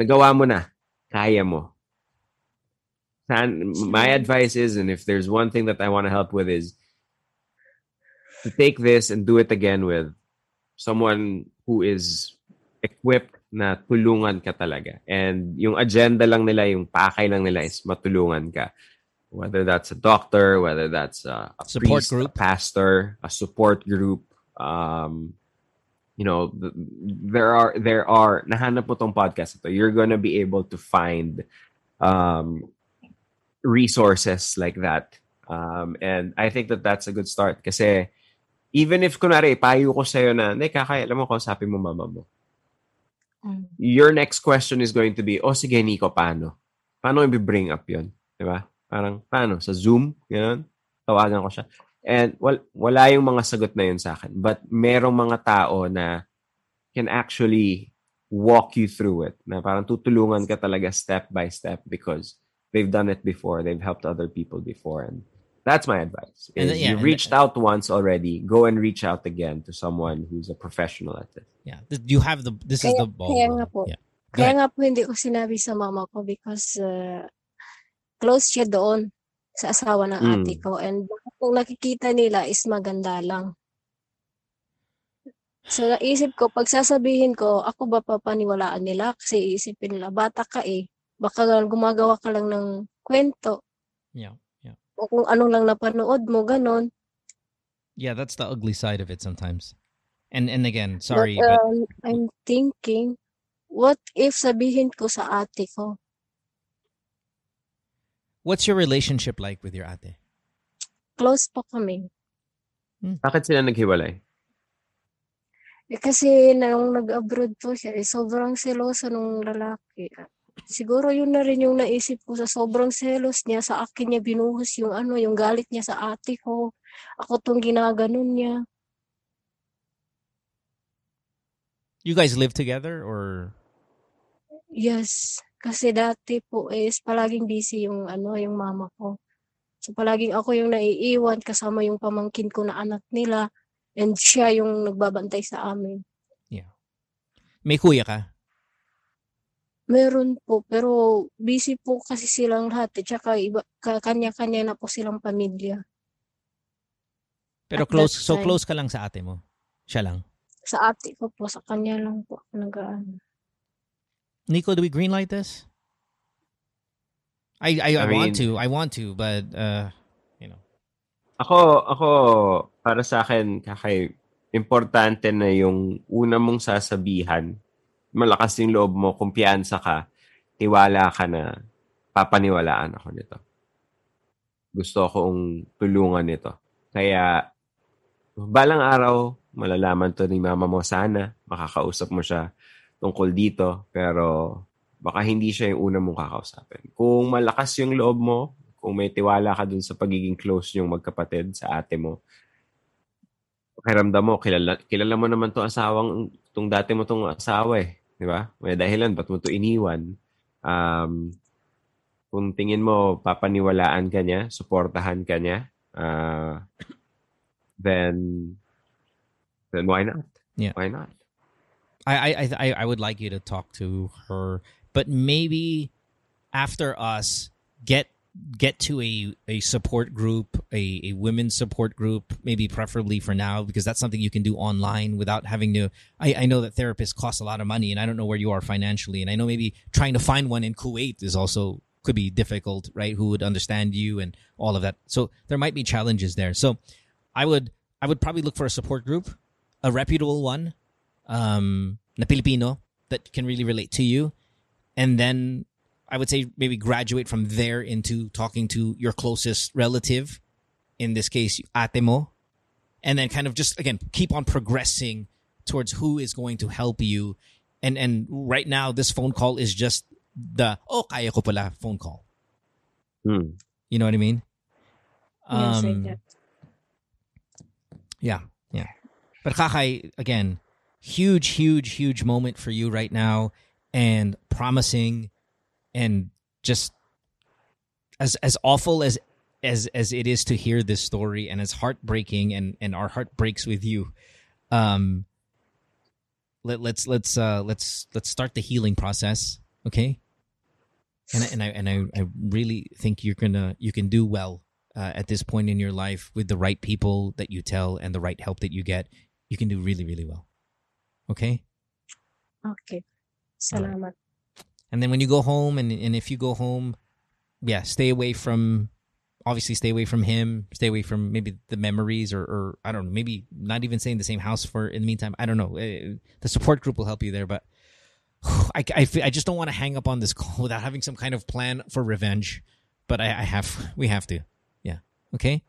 nagawa mo na. Kaya mo. San, my advice is, and if there's one thing that I want to help with is to take this and do it again with someone who is equipped na tulungan ka talaga. And yung agenda lang nila, yung pakay lang nila is matulungan ka. Whether that's a doctor, whether that's a, a Support priest, group. a pastor, a support group, um, you know, th- there are, there are, nahanap mo tong podcast ito, you're gonna be able to find um, resources like that. Um, and I think that that's a good start kasi even if kunwari, payo ko sa'yo na, hindi, kakaya, alam mo, kausapin mo mama mo. Mm. Your next question is going to be, oh, sige, Nico, paano? Paano i-bring up yun? Di ba? Parang, paano? Sa Zoom? Ganun? Tawagan ko siya. And wal, wala yung mga sagot na yun sa akin. But merong mga tao na can actually walk you through it. Na parang tutulungan ka talaga step by step because they've done it before. They've helped other people before. And that's my advice. Is yeah, you and reached out once already. Go and reach out again to someone who's a professional at it. Yeah. You have the this is Kaya, the ball. kaya nga po. Yeah. Kaya nga po hindi ko sinabi sa mama ko because uh, close siya doon sa asawa ng Mm. ate ko. And kung nakikita nila is maganda lang. So naisip ko, pag sasabihin ko, ako ba papaniwalaan nila? Kasi iisipin nila, bata ka eh. Baka gumagawa ka lang ng kwento. Yeah. Yeah. O kung ano lang napanood mo, ganon. Yeah, that's the ugly side of it sometimes. And and again, sorry, but, but, um, I'm thinking, what if sabihin ko sa ate ko? What's your relationship like with your ate? Close po kami. Bakit sila naghiwalay? Eh, kasi nung nag-abroad po siya, eh, sobrang seloso nung lalaki. Siguro yun na rin yung naisip ko sa sobrang selos niya. Sa akin niya binuhos yung ano, yung galit niya sa ate ko. Ako tong ginaganon niya. You guys live together or Yes. Kasi dati po is palaging busy yung ano, yung mama ko. So palaging ako yung naiiwan kasama yung pamangkin ko na anak nila. And siya yung nagbabantay sa amin. may kuya ka? Meron po, pero busy po kasi silang lahat. eh. Tsaka iba, ka- kanya-kanya na po silang pamilya. Pero At close so close ka lang sa ate mo. Siya lang. Sa ate ko po, sa kanya lang po nag-ano. Nico, do we greenlight this? I I, I, I want mean- to. I want to, but uh Ako, ako, para sa akin, kakay, importante na yung una mong sasabihan, malakas yung loob mo, kumpiyansa ka, tiwala ka na papaniwalaan ako nito. Gusto kong tulungan nito. Kaya, balang araw, malalaman to ni mama mo sana, makakausap mo siya tungkol dito, pero baka hindi siya yung una mong kakausapin. Kung malakas yung loob mo, kung may tiwala ka dun sa pagiging close yung magkapatid sa ate mo, pakiramdam mo, kilala, kilala mo naman tong asawang, tong dati mo tong asawa eh. Di ba? May dahilan, ba't mo to iniwan? Um, kung tingin mo, papaniwalaan ka niya, suportahan ka niya, uh, then, then why not? Yeah. Why not? I, I I I would like you to talk to her, but maybe after us get get to a a support group, a a women's support group, maybe preferably for now because that's something you can do online without having to. I I know that therapists cost a lot of money, and I don't know where you are financially, and I know maybe trying to find one in Kuwait is also could be difficult, right? Who would understand you and all of that. So there might be challenges there. So I would I would probably look for a support group, a reputable one um, na Filipino that can really relate to you, and then I would say maybe graduate from there into talking to your closest relative, in this case, ate mo, and then kind of just again keep on progressing towards who is going to help you. And and right now, this phone call is just the oh kaya ko pala phone call. Hmm. You know what I mean? Yes, I Um, yeah, yeah. But Kakay, again, huge, huge, huge moment for you right now, and promising, and just as as awful as as as it is to hear this story, and as heartbreaking, and and our heart breaks with you. Um, let let's let's uh let's let's start the healing process, okay? And I, and I and I, I really think you're gonna you can do well uh, at this point in your life with the right people that you tell and the right help that you get. You can do really really well. Okay. Okay. Salamat. And then when you go home, and and if you go home, yeah, stay away from. Obviously, stay away from him. Stay away from maybe the memories, or, or I don't know, maybe not even stay in the same house for. In the meantime, I don't know. Uh, The support group will help you there, but I, I, I just don't want to hang up on this call without having some kind of plan for revenge. But I, I have, we have to. Yeah. Okay.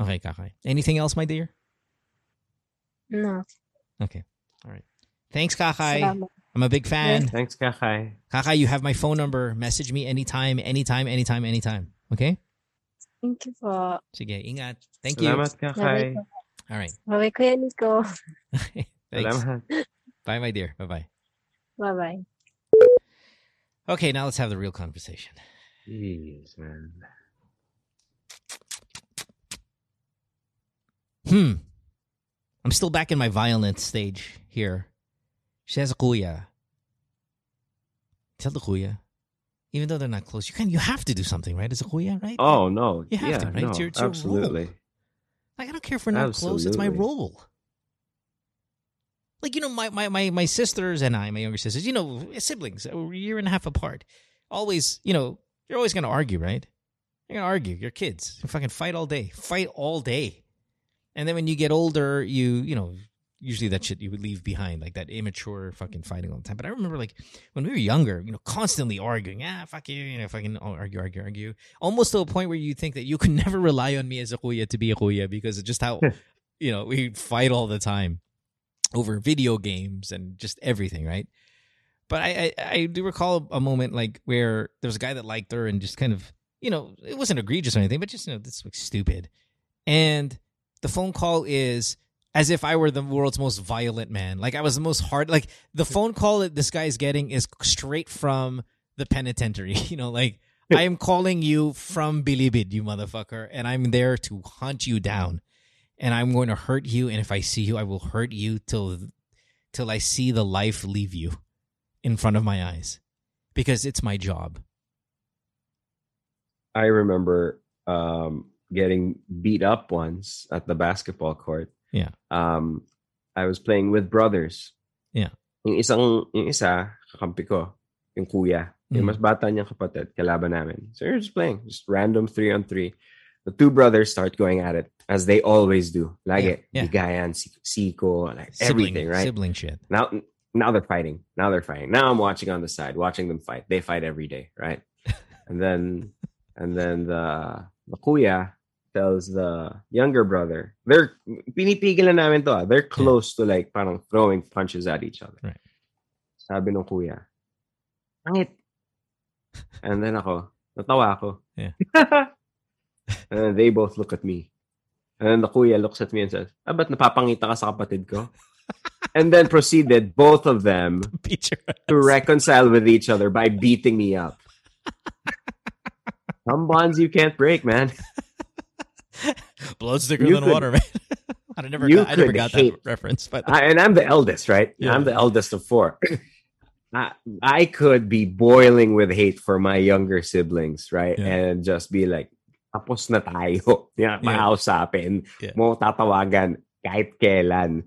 Okay, Kakay. Anything else, my dear? No. Okay. All right. Thanks, Kakay. Salamat. I'm a big fan. Thanks, Kakay. Kaka, you have my phone number. Message me anytime, anytime, anytime, anytime. Okay? Thank you po. Sige, ingat. Thank you. Salamat, Kakay. All right. Bye-bye, Kuya Nico. Thanks. Salamat. Bye, my dear. Bye-bye. Bye-bye. Okay, now let's have the real conversation. Jeez, man. Hmm. I'm still back in my violent stage here. She has a kuya. Tell the kuya. Even though they're not close, you can you have to do something, right? As a kuya, right? Oh no. You have yeah, to, right? No, It's your- it's your absolutely. role. Like I don't care if we're not close, it's my role. Like, you know, my, my, my, my sisters and I, my younger sisters, you know, siblings, a year and a half apart. Always, you know, you're always gonna argue, right? You're gonna argue. You're kids. You fucking fight all day. Fight all day. And then when you get older, you, you know, usually that shit you would leave behind, like that immature fucking fighting all the time. But I remember like when we were younger, you know, constantly arguing, ah, fuck you, you know, fucking argue, argue, argue. Almost to a point where you think that you can never rely on me as a kuya to be a kuya because of just how, you know, we fight all the time over video games and just everything, right? But I, I, I do recall a moment like where there was a guy that liked her and just kind of, you know, it wasn't egregious or anything, but just, you know, this was stupid. And the phone call is as if I were the world's most violent man. Like I was the most hard. Like the phone call that this guy is getting is straight from the penitentiary. You know, like I am calling you from Bilibid, you motherfucker, and I'm there to hunt you down, and I'm going to hurt you. And if I see you, I will hurt you till till I see the life leave you in front of my eyes, because it's my job. I remember um, getting beat up once at the basketball court. Yeah. Um, I was playing with brothers. Yeah. Yung isang, yung isa, kakampi ko, yung kuya. Yung Mm. mas bata niyang kapatid, kalaban namin. So you're just playing, just random three on three. The two brothers start going at it, as they always do. Lagi, Yeah, yeah. bigayan, si- siko, like Sibling, everything, right? Sibling shit. Now, now they're fighting. Now they're fighting. Now I'm watching on the side, watching them fight. They fight every day, right? and then, and then the the kuya tells the younger brother, they're pinipigilan namin to. ah. They're close to like parang throwing punches at each other. Right. Sabi ng kuya, pangit. And then ako, natawa ako. Yeah. and then they both look at me. And then the kuya looks at me and says, ah, ba't napapangita ka sa kapatid ko? and then proceeded, both of them, to reconcile with each other by beating me up. Some bonds you can't break, man. Blood's thicker You than could- water, man. I never got, I never got hate- that reference, but I, and I'm the eldest, right? Yeah. I'm the eldest of four. I, I could be boiling with hate for my younger siblings, right? Yeah. And just be like, tapos na tayo. Yeah. Yeah. Mo tatawagan kahit kailan.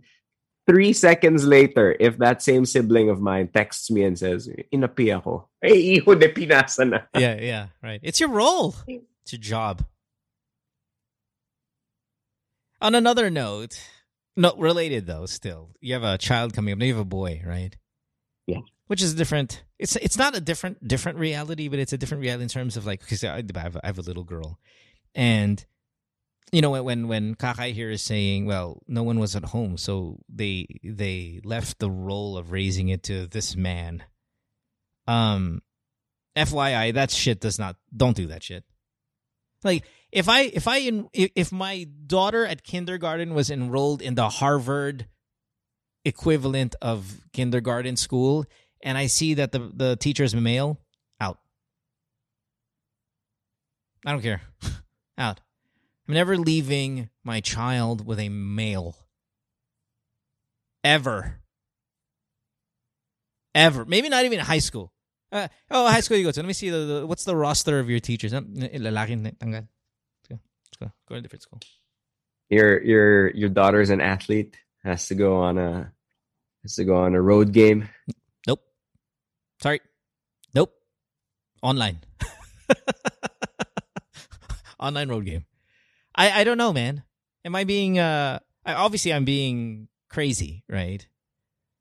Three seconds later, if that same sibling of mine texts me and says, inapi ako. Eh, iho de pinasa na. yeah, yeah, right. It's your role. It's your job. On another note, No, related though. Still, you have a child coming up. Now you have a boy, right? Yeah. Which is different. It's it's not a different different reality, but it's a different reality in terms of like because I, I have, I have a little girl, and you know when when Kakai here is saying, well, no one was at home, so they they left the role of raising it to this man. Um, FYI, that shit does not. Don't do that shit. Like if I if I if my daughter at kindergarten was enrolled in the Harvard equivalent of kindergarten school, and I see that the the teacher is male, out. I don't care. out. I'm never leaving my child with a male. Ever. Ever. Maybe not even high school. Uh, oh, high school you go to. Let me see the, the what's the roster of your teachers. Let's go. Let's go. Go to a different school. Your your your daughter's an athlete. Has to go on a has to go on a road game. Nope. Sorry. Nope. Online. Online road game. I I don't know, man. Am I being uh I, obviously I'm being crazy, right?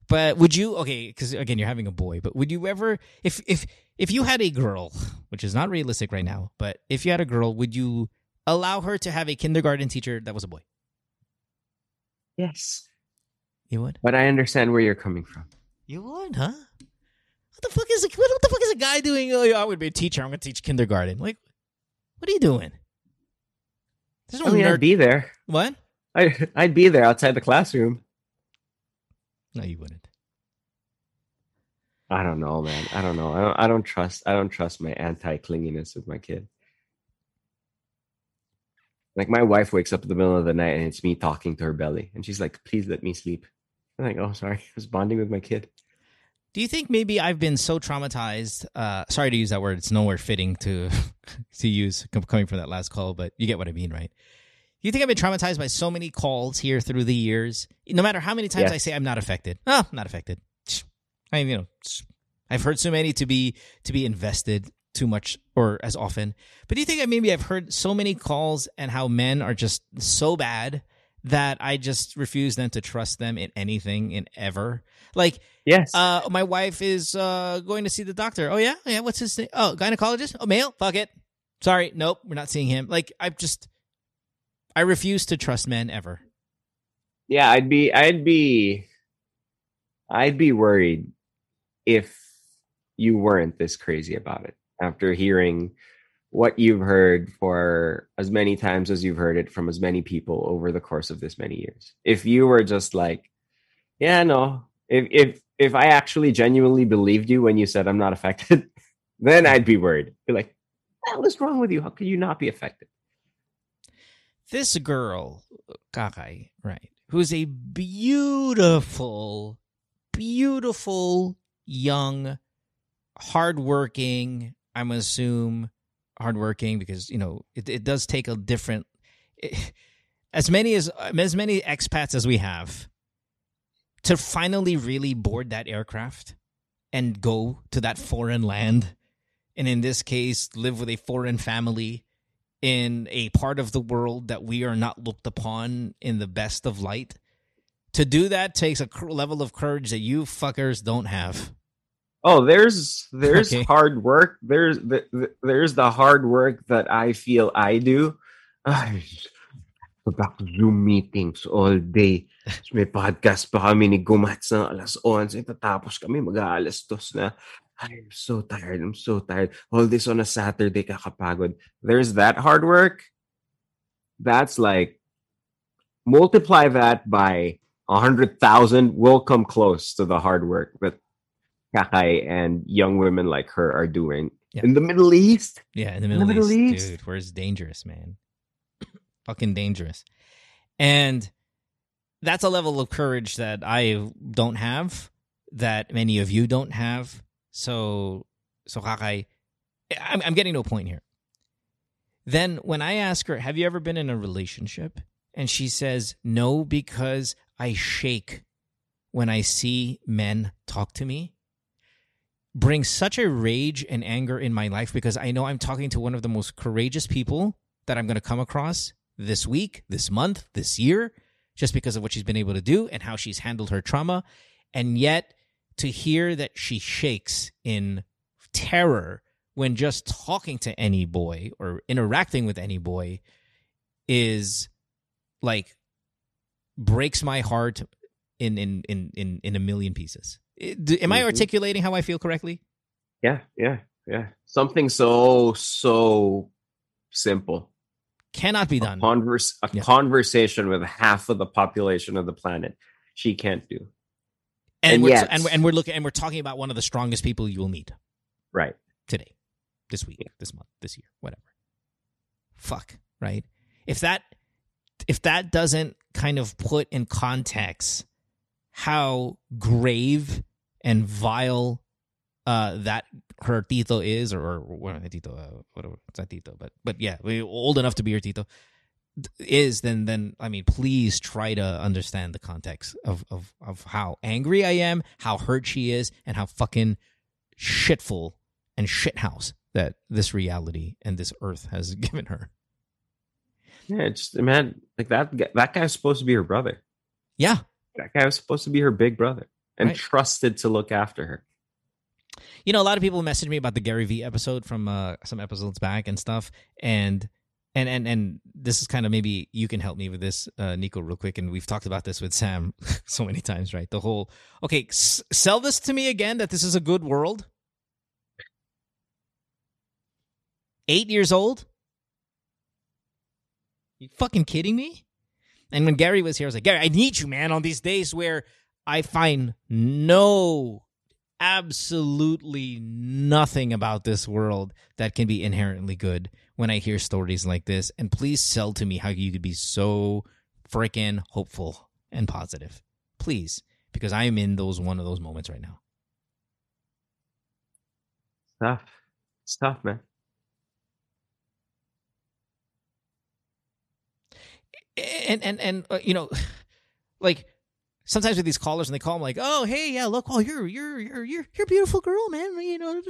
But would you okay, cuz again you're having a boy, but would you ever if if if you had a girl, which is not realistic right now, but if you had a girl, would you allow her to have a kindergarten teacher that was a boy? Yes. You would? But I understand where you're coming from. You would, huh? What the fuck is a, what, what the fuck is a guy doing? Oh, I would be a teacher. I'm going to teach kindergarten. Like, what are you doing? There's no I mean, nerd- I'd be there. What? I I'd be there outside the classroom. No, you wouldn't. I don't know, man. I don't know. I don't. I don't trust. I don't trust my anti clinginess with my kid. Like my wife wakes up in the middle of the night and it's me talking to her belly, and she's like, "Please let me sleep." I'm like, "Oh, sorry, I was bonding with my kid." Do you think maybe I've been so traumatized? Uh, sorry to use that word; it's nowhere fitting to to use coming from that last call, but you get what I mean, right? You think I've been traumatized by so many calls here through the years? No matter how many times Yes. I say I'm not affected, oh, I'm not affected. I mean, you know, I've heard so many to be to be invested too much or as often. But do you think I maybe I've heard so many calls and how men are just so bad that I just refuse then to trust them in anything in ever? Like Yes. uh, my wife is uh, going to see the doctor. Oh yeah, yeah. What's his name? Oh, gynecologist. Oh, male. Fuck it. Sorry, nope. We're not seeing him. Like I just, I refuse to trust men ever. yeah, I'd be. I'd be. I'd be worried if you weren't this crazy about it after hearing what you've heard for as many times as you've heard it from as many people over the course of this many years. If you were just like, yeah, no, if if if I actually genuinely believed you when you said I'm not affected, then I'd be worried. Be like, what is wrong with you? How could you not be affected? This girl, Kakai, right, who's a beautiful, beautiful young, hardworking. I'm going to assume hardworking because you know it, it does take a different. as many as as many expats as we have, to finally really board that aircraft and go to that foreign land, and in this case, live with a foreign family in a part of the world that we are not looked upon in the best of light. To do that takes a level of courage that you fuckers don't have. Oh, there's there's Okay. hard work. There's the, the- there's the hard work that I feel I do. Ay, back to Zoom meetings all day. Tapos May podcast pa kami ni Gumats na alas 11. Tatapos kami mag-aalas dos na. I'm so tired. I'm so tired. All this on a Saturday, kakapagod. There's that hard work. That's like, multiply that by a 100,000 will come close to the hard work that Kakai and young women like her are doing Yeah. in the Middle East. Yeah, in the In Middle, the Middle East, East. dude, where it's dangerous, man. Fucking dangerous. And that's a level of courage that I don't have, that many of you don't have. So, so Kakai, I'm, I'm getting to a point here. Then when I ask her, "Have you ever been in a relationship?" and she says, "No, because I shake when I see men talk to me." Brings such a rage and anger in my life because I know I'm talking to one of the most courageous people that I'm going to come across this week, this month, this year. just because of what she's been able to do and how she's handled her trauma. And yet to hear that she shakes in terror when just talking to any boy or interacting with any boy is like breaks my heart in in in in, in a million pieces. Am I Mhm. articulating how I feel correctly? Yeah, yeah, yeah. Something so so simple. Cannot be A done. converse a Yeah. conversation with half of the population of the planet. She can't do. and, and we're, yet- and, we're, and we're looking and we're talking about one of the strongest people you will meet Right. today, this week, this month, this year, whatever. Fuck, right? If that if that doesn't kind of put in context how grave and vile uh that her tito is or, or what tito uh, whatever it's not tito but but yeah old enough to be her tito is then then I mean please try to understand the context of of of how angry I am, how hurt she is, and how fucking shitful and shithouse that this reality and this earth has given her. Yeah, it's man, like that that guy's supposed to be her brother. Yeah. That guy was supposed to be her big brother and Right. trusted to look after her. You know, a lot of people messaged me about the Gary V episode from uh, some episodes back and stuff, and and and and this is kind of maybe you can help me with this, uh, Nico, real quick. And we've talked about this with Sam so many times, right? The whole okay, s- sell this to me again that this is a good world. Eight years old. You fucking kidding me? And when Gary was here, I was like, Gary, I need you, man, on these days where I find no absolutely nothing about this world that can be inherently good when I hear stories like this. And please sell to me how you could be so freaking hopeful and positive. Please, because I am in those one of those moments right now. Tough. It's tough, man. and and and uh, you know like sometimes with these callers and they call them like oh hey yeah look oh you're you're you're you're you're a beautiful girl man you know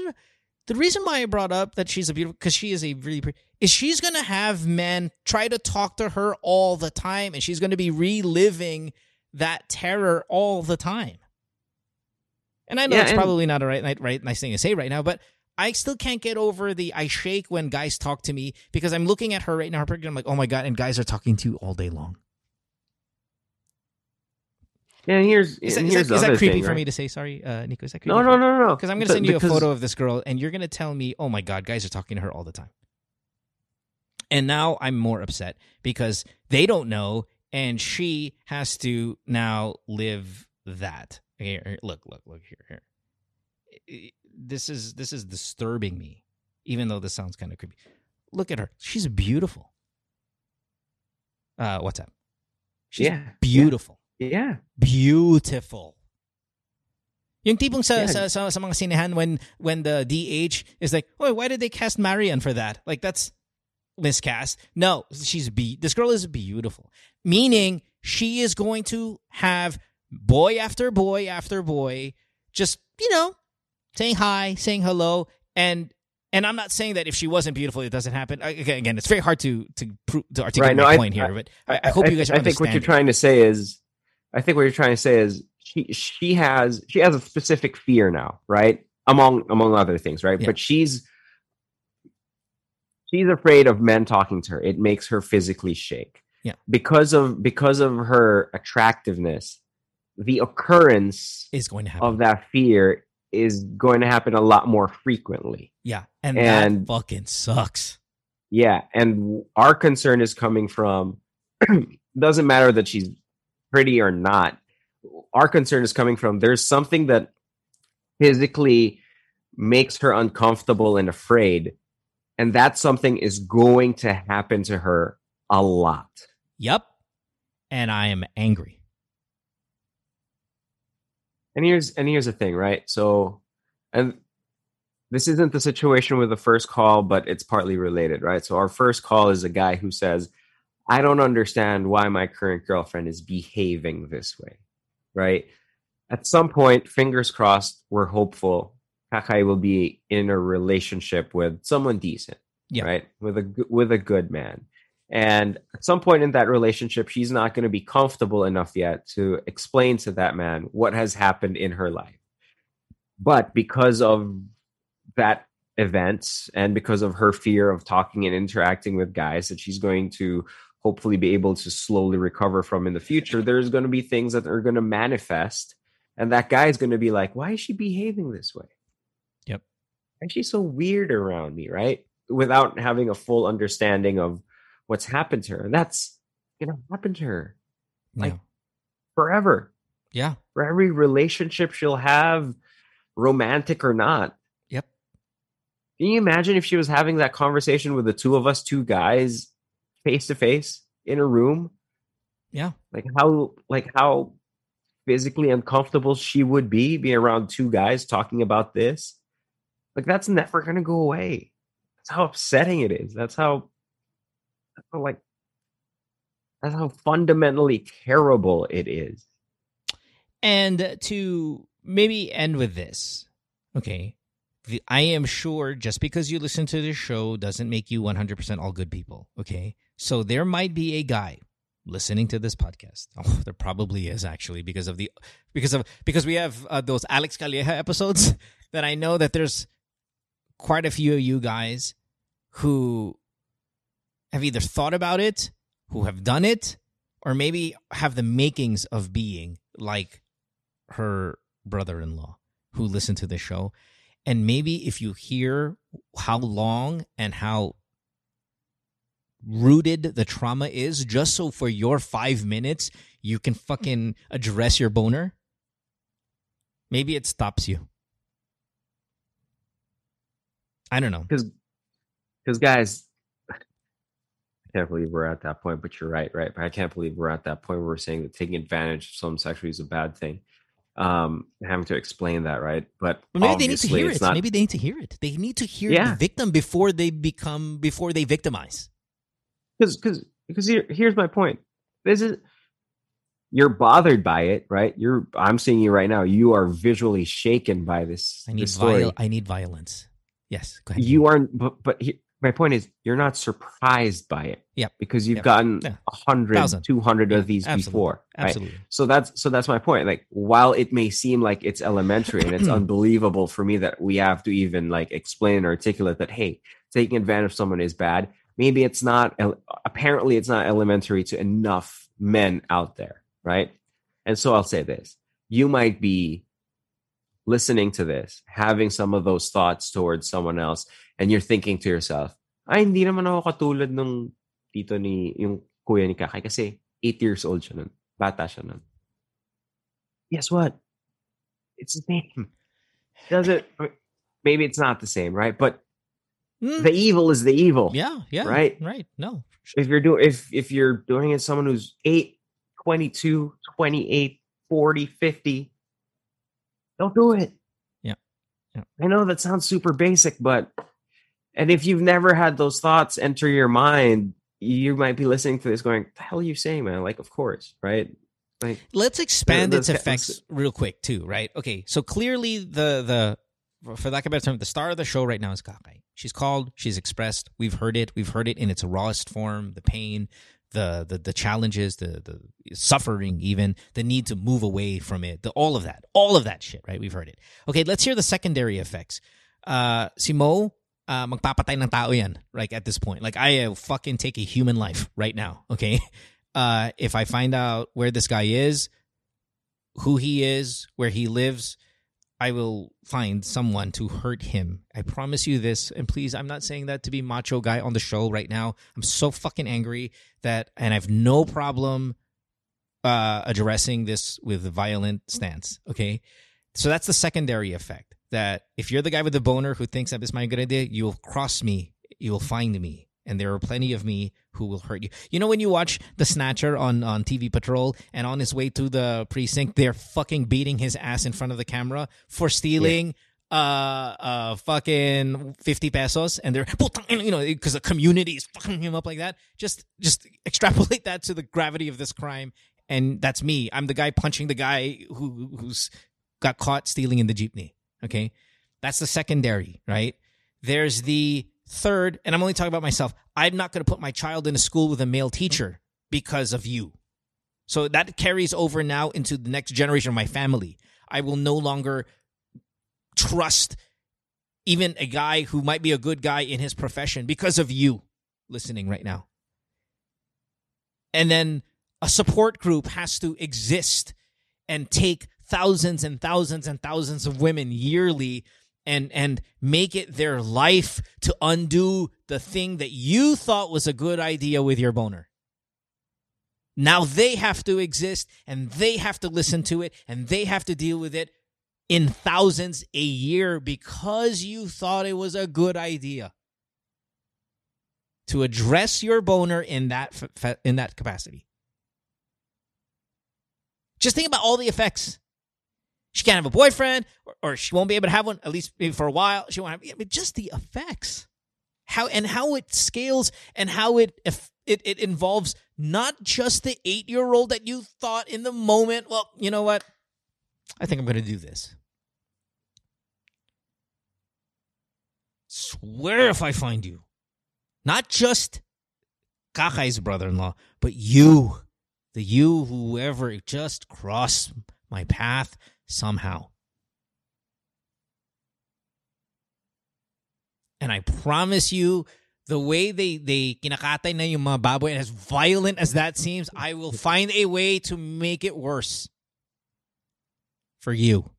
the reason why i brought up that she's a beautiful because she is a really pretty is she's gonna have men try to talk to her all the time and she's gonna be reliving that terror all the time and i know Yeah, it's and- probably not a right, right nice thing to say right now but I still can't get over the I shake when guys talk to me because I'm looking at her right now. I'm like, oh my god, and guys are talking to you all day long. And here's Is that, and is here's that, the is that creepy thing, for right? me to say? Sorry, uh, Nico. Is that creepy? No, no, no, no. Because I'm going to send you a photo of this girl, and you're going to tell me, oh my god, guys are talking to her all the time. And now I'm more upset because they don't know, and she has to now live that. Here, look, look, look here, here. This is this is disturbing me, even though this sounds kind of creepy. Look at her; she's beautiful. Uh, what's up? She's Yeah, beautiful. Yeah. Beautiful. Yung tipong sa, Yeah. sa, sa, sa mga sinehan when when the DH is like, oh, why did they cast Marian for that? Like that's miscast. No, she's be this girl is beautiful. Meaning she is going to have boy after boy after boy, just you know, saying hi, saying hello, and and I'm not saying that if she wasn't beautiful, it doesn't happen. I- Again, again, it's very hard to to prove, to articulate no, my I- point here, I- but I, I hope you guys. I think what you're it. trying to say is, I think what you're trying to say is she she has she has a specific fear now, right? Among among other things, right? Yeah. But she's she's afraid of men talking to her. It makes her physically shake. Yeah. Because of because of her attractiveness, the occurrence is going to happen. of that fear is going to happen a lot more frequently. Yeah, and, And- that fucking sucks. Yeah, and our concern is coming from doesn't matter that she's pretty or not. Our concern is coming from there's something that physically makes her uncomfortable and afraid, and that something is going to happen to her a lot. Yep. And I am angry. And here's and here's the thing, right? So, and this isn't the situation with the first call, but it's partly related, right? So our first call is a guy who says, "I don't understand why my current girlfriend is behaving this way." Right? At some point, fingers crossed, we're hopeful Kakai will be in a relationship with someone decent, Yeah. right? With a with a good man. And at some point in that relationship, she's not going to be comfortable enough yet to explain to that man what has happened in her life. But because of that event and because of her fear of talking and interacting with guys that she's going to hopefully be able to slowly recover from in the future, there's going to be things that are going to manifest. And that guy is going to be like, why is she behaving this way? Yep. And she's so weird around me? Right. Without having a full understanding of what's happened to her. And that's you know, happened to her like Yeah. forever. Yeah. For every relationship she'll have, romantic or not. Yep. Can you imagine if she was having that conversation with the two of us, two guys, face to face in a room? Yeah. Like how like how physically uncomfortable she would be being around two guys talking about this. Like that's never gonna go away. That's how upsetting it is. That's how, that's how like that's how fundamentally terrible it is. And to maybe end with this, okay. The, I am sure just because you listen to this show doesn't make you 100% all good people, okay? So there might be a guy listening to this podcast. Oh, there probably is actually because of the because of because we have uh, those Alex Calleja episodes that I know that there's quite a few of you guys who have either thought about it, who have done it, or maybe have the makings of being like her brother-in-law who listened to the show and maybe if you hear how long and how rooted the trauma is just so for your 5 minutes you can fucking address your boner maybe it stops you i don't know because because guys i can't believe we're at that point but you're right right but i can't believe we're at that point where we're saying that taking advantage of someone sexually is a bad thing um having to explain that right but But maybe they need to hear it. not Maybe they need to hear it. They need to hear Yeah. the victim before they become before they victimize. Because because because here, here's my point this is you're bothered by it right you're i'm seeing you right now you are visually shaken by this, I need this viol- I need violence. Yes, go ahead. you aren't but but he, my point is you're not surprised by it Yep. because you've Yep. gotten Yeah. a hundred, Thousand. two hundred Yeah, of these absolutely. before right? Absolutely. so that's so that's my point like while it may seem like it's elementary and it's unbelievable for me that we have to even like explain and articulate that hey taking advantage of someone is bad maybe it's not apparently it's not elementary to enough men out there right? And so i'll say this you might be listening to this having some of those thoughts towards someone else and you're thinking to yourself ay hindi naman ako katulad nung tito ni yung kuya ni Kakay kasi 8 years old siya nun bata siya nun. Guess what? It's the same. Does it maybe it's not the same right? But Mm. the evil is the evil Yeah, yeah. Right? Right. No. if you're doing if if you're doing it someone who's 8 22 28 40 50 don't do it Yeah. Yeah. i know that sounds super basic but and if you've never had those thoughts enter your mind you might be listening to this going the hell are you saying man like of course right like Let's expand its effects real quick too, right? Okay, so clearly the the for lack of a better term, the star of the show right now is Kakay. She's called, she's expressed, we've heard it, we've heard it in its rawest form, the pain, the the the challenges, the the suffering, even the need to move away from it, the, all of that, all of that shit, right? We've heard it. Okay, let's hear the secondary effects. Uh, si Mo, uh, magpapatay ng tao yan, like at this point. Like I uh, fucking take a human life right now, okay? Uh, if I find out where this guy is, who he is, where he lives, I will find someone to hurt him. I promise you this. And please, I'm not saying that to be macho guy on the show right now. I'm so fucking angry that, and I have no problem uh, addressing this with violent stance. Okay. So that's the secondary effect that if you're the guy with the boner who thinks that this is my good idea, you will cross me, you will find me. And there are plenty of me who will hurt you. You know when you watch the Snatcher on, on TV Patrol and on his way to the precinct, they're fucking beating his ass in front of the camera for stealing uh uh fucking 50 pesos and they're you know because the community is fucking him up like that. Just just extrapolate that to the gravity of this crime and that's me. I'm the guy punching the guy who who's got caught stealing in the jeepney okay? That's the secondary right? There's the third and i'm only talking about myself I'm not going to put my child in a school with a male teacher because of you. So that carries over now into the next generation of my family. I will no longer trust even a guy who might be a good guy in his profession because of you listening right now. And then a support group has to exist and take thousands and thousands and thousands of women yearly and and make it their life to undo the thing that you thought was a good idea with your boner. Now they have to exist and they have to listen to it and they have to deal with it in thousands a year because you thought it was a good idea to address your boner in that in that capacity. Just think about all the effects. She can't have a boyfriend, or, or she won't be able to have one at least for a while. She won't have. Just the effects, how and how it scales, and how it it it involves not just the eight year old that you thought in the moment. Well, you know what? I think I'm going to do this. Swear if I find you, not just Kakai's brother in law, but you, the you, whoever just crossed my path somehow. And I promise you, the way they they kinakatay na yung mga baboy, and as violent as that seems, I will find a way to make it worse for you.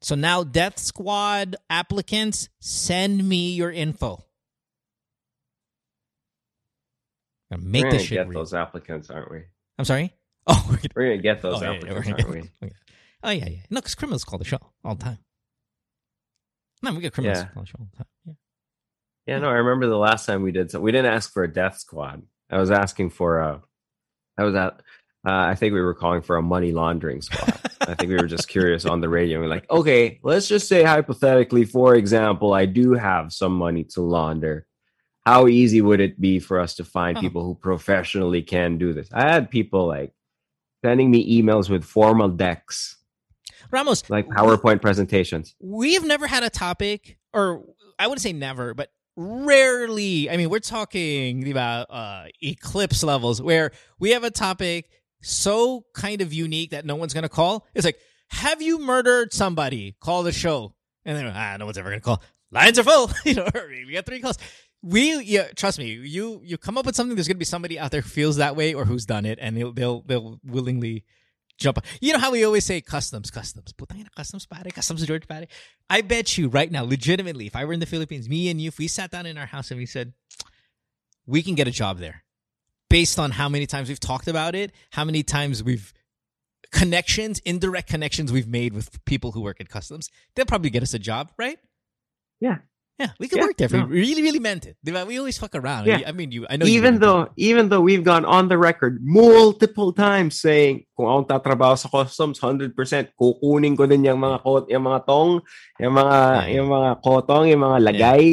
So now, Death Squad applicants, send me your info. Make we're this shit get real. those applicants, aren't we? I'm sorry. Oh, we're gonna, We're gonna get those oh, yeah, yeah, we're aren't we? okay. Oh yeah, yeah. No, because criminals call the show all the time. No, we get criminals Yeah. call the show all the time. Yeah. Yeah, no, I remember the last time we did so. We didn't ask for a death squad. I was asking for a. I was at. Uh, I think we were calling for a money laundering squad. I think we were just curious on the radio. We're like, okay, let's just say hypothetically, for example, I do have some money to launder. How easy would it be for us to find Oh. people who professionally can do this? I had people like sending me emails with formal decks, Ramos, like PowerPoint presentations. we've never had a topic, or I wouldn't say never, but rarely. I mean, we're talking about uh, eclipse levels where we have a topic so kind of unique that no one's going to call. It's like, have you murdered somebody? Call the show. And then, ah, no one's ever going to call. Lines are full. you know, we got three calls. We, yeah, trust me, you you come up with something. There's going to be somebody out there who feels that way or who's done it, and they'll they'll they'll willingly jump. You know how we always say customs, customs. Customs customs George. I bet you right now, legitimately, if I were in the Philippines, me and you, if we sat down in our house and we said, we can get a job there, based on how many times we've talked about it, how many times we've connections, indirect connections we've made with people who work at customs, they'll probably get us a job, right? Yeah. Yeah, we could Yeah, work there no. we really, really meant it. We always fuck around. Yeah. I mean, you. I know. even wouldn't, but- though even though we've gone on the record multiple times saying kung akong tatrabaho sa customs 100% kukunin ko din yung mga kot yung mga tong yung mga Yeah, yeah. yung mga kotong yung mga lagay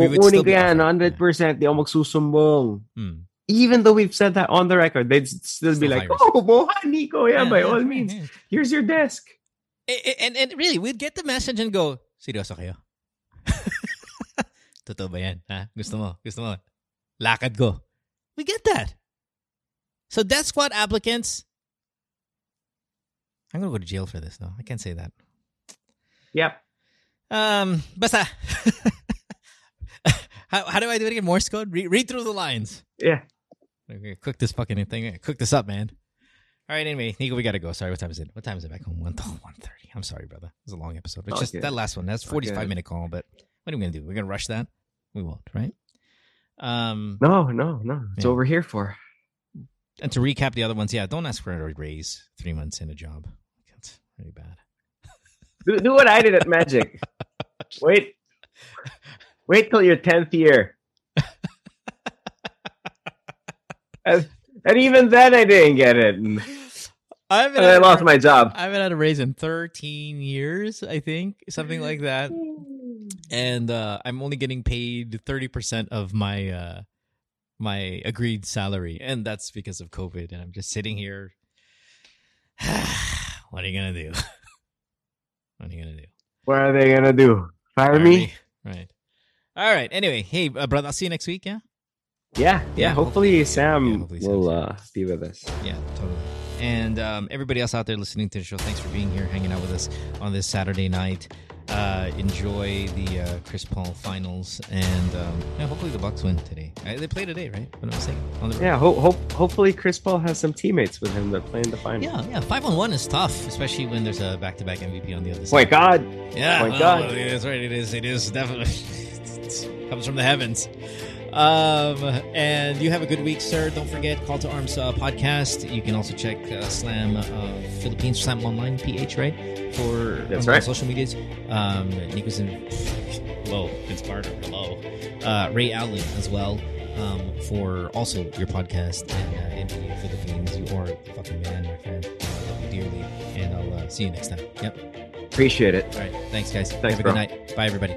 we would kukunin ko be yan 100% di ako magsusumbong Hmm. even though we've said that on the record they'd still be like high oh moha Nico yeah, by all yeah, means yeah. here's your desk eh, And, and really, we'd get the message and go, seryoso kayo? Totoo ba yan? Ha? Gusto mo? Gusto mo? Lakad ko. We get that. So Death Squad applicants, I'm going to go to jail for this, though. I can't say that. yep Um, basta. how, how do I do it again? Morse code? Read, read through the lines. yeah Okay, cook this fucking thing. Cook this up, man. All right, anyway, Nico, we gotta go. Sorry, what time is it? What time is it back home? One one thirty. I'm sorry, brother. It was a long episode. It's just that last one. That's forty five Okay. minute call. But what are we gonna do? We're gonna rush that? We won't, right? Um, no no no it's Yeah. over here for and to recap the other ones, yeah, don't ask for a raise three months in a job. That's really bad. do, do what I did at Magic wait wait till your 10th year and, and even then I didn't get it I haven't I had a- lost my job I haven't had a raise in 13 years, I think, something like that. And uh, I'm only getting paid 30% of my uh, my agreed salary, and that's because of COVID. And I'm just sitting here. what are you gonna do? what are you gonna do? What are they gonna do? Fire, Fire me? me? Right. All right. Anyway, hey, uh, brother, I'll see you next week. Yeah. Yeah, yeah. Yeah, hopefully, Sam yeah, hopefully will uh, be with us. Yeah, totally. And um, everybody else out there listening to the show, thanks for being here, hanging out with us on this Saturday night. Uh, enjoy the uh, Chris Paul finals, and um, yeah, hopefully the Bucks win today. Uh, they play today, right? What am I saying? On the road. Yeah, ho- hope hopefully Chris Paul has some teammates with him that play in the final. Yeah, yeah. Five on one is tough, especially when there's a back-to-back MVP on the other side. My God. Yeah, My well, God. well, yeah, that's right. It is. It is definitely it comes from the heavens. Um, and you have a good week, sir. Don't forget Call to Arms uh, podcast. You can also check uh, Slam uh, Philippines Slam Online PH right for That's right. social medias. Um, Nico's in hello, Vince Carter, hello, uh, Ray Allen as well. Um, for also your podcast and uh, the Philippines, you are the fucking man, my friend. I love you dearly, and I'll uh, see you next time. Yep. Appreciate it. All right. Thanks, guys. Thanks, Have a bro. good night. Bye, everybody.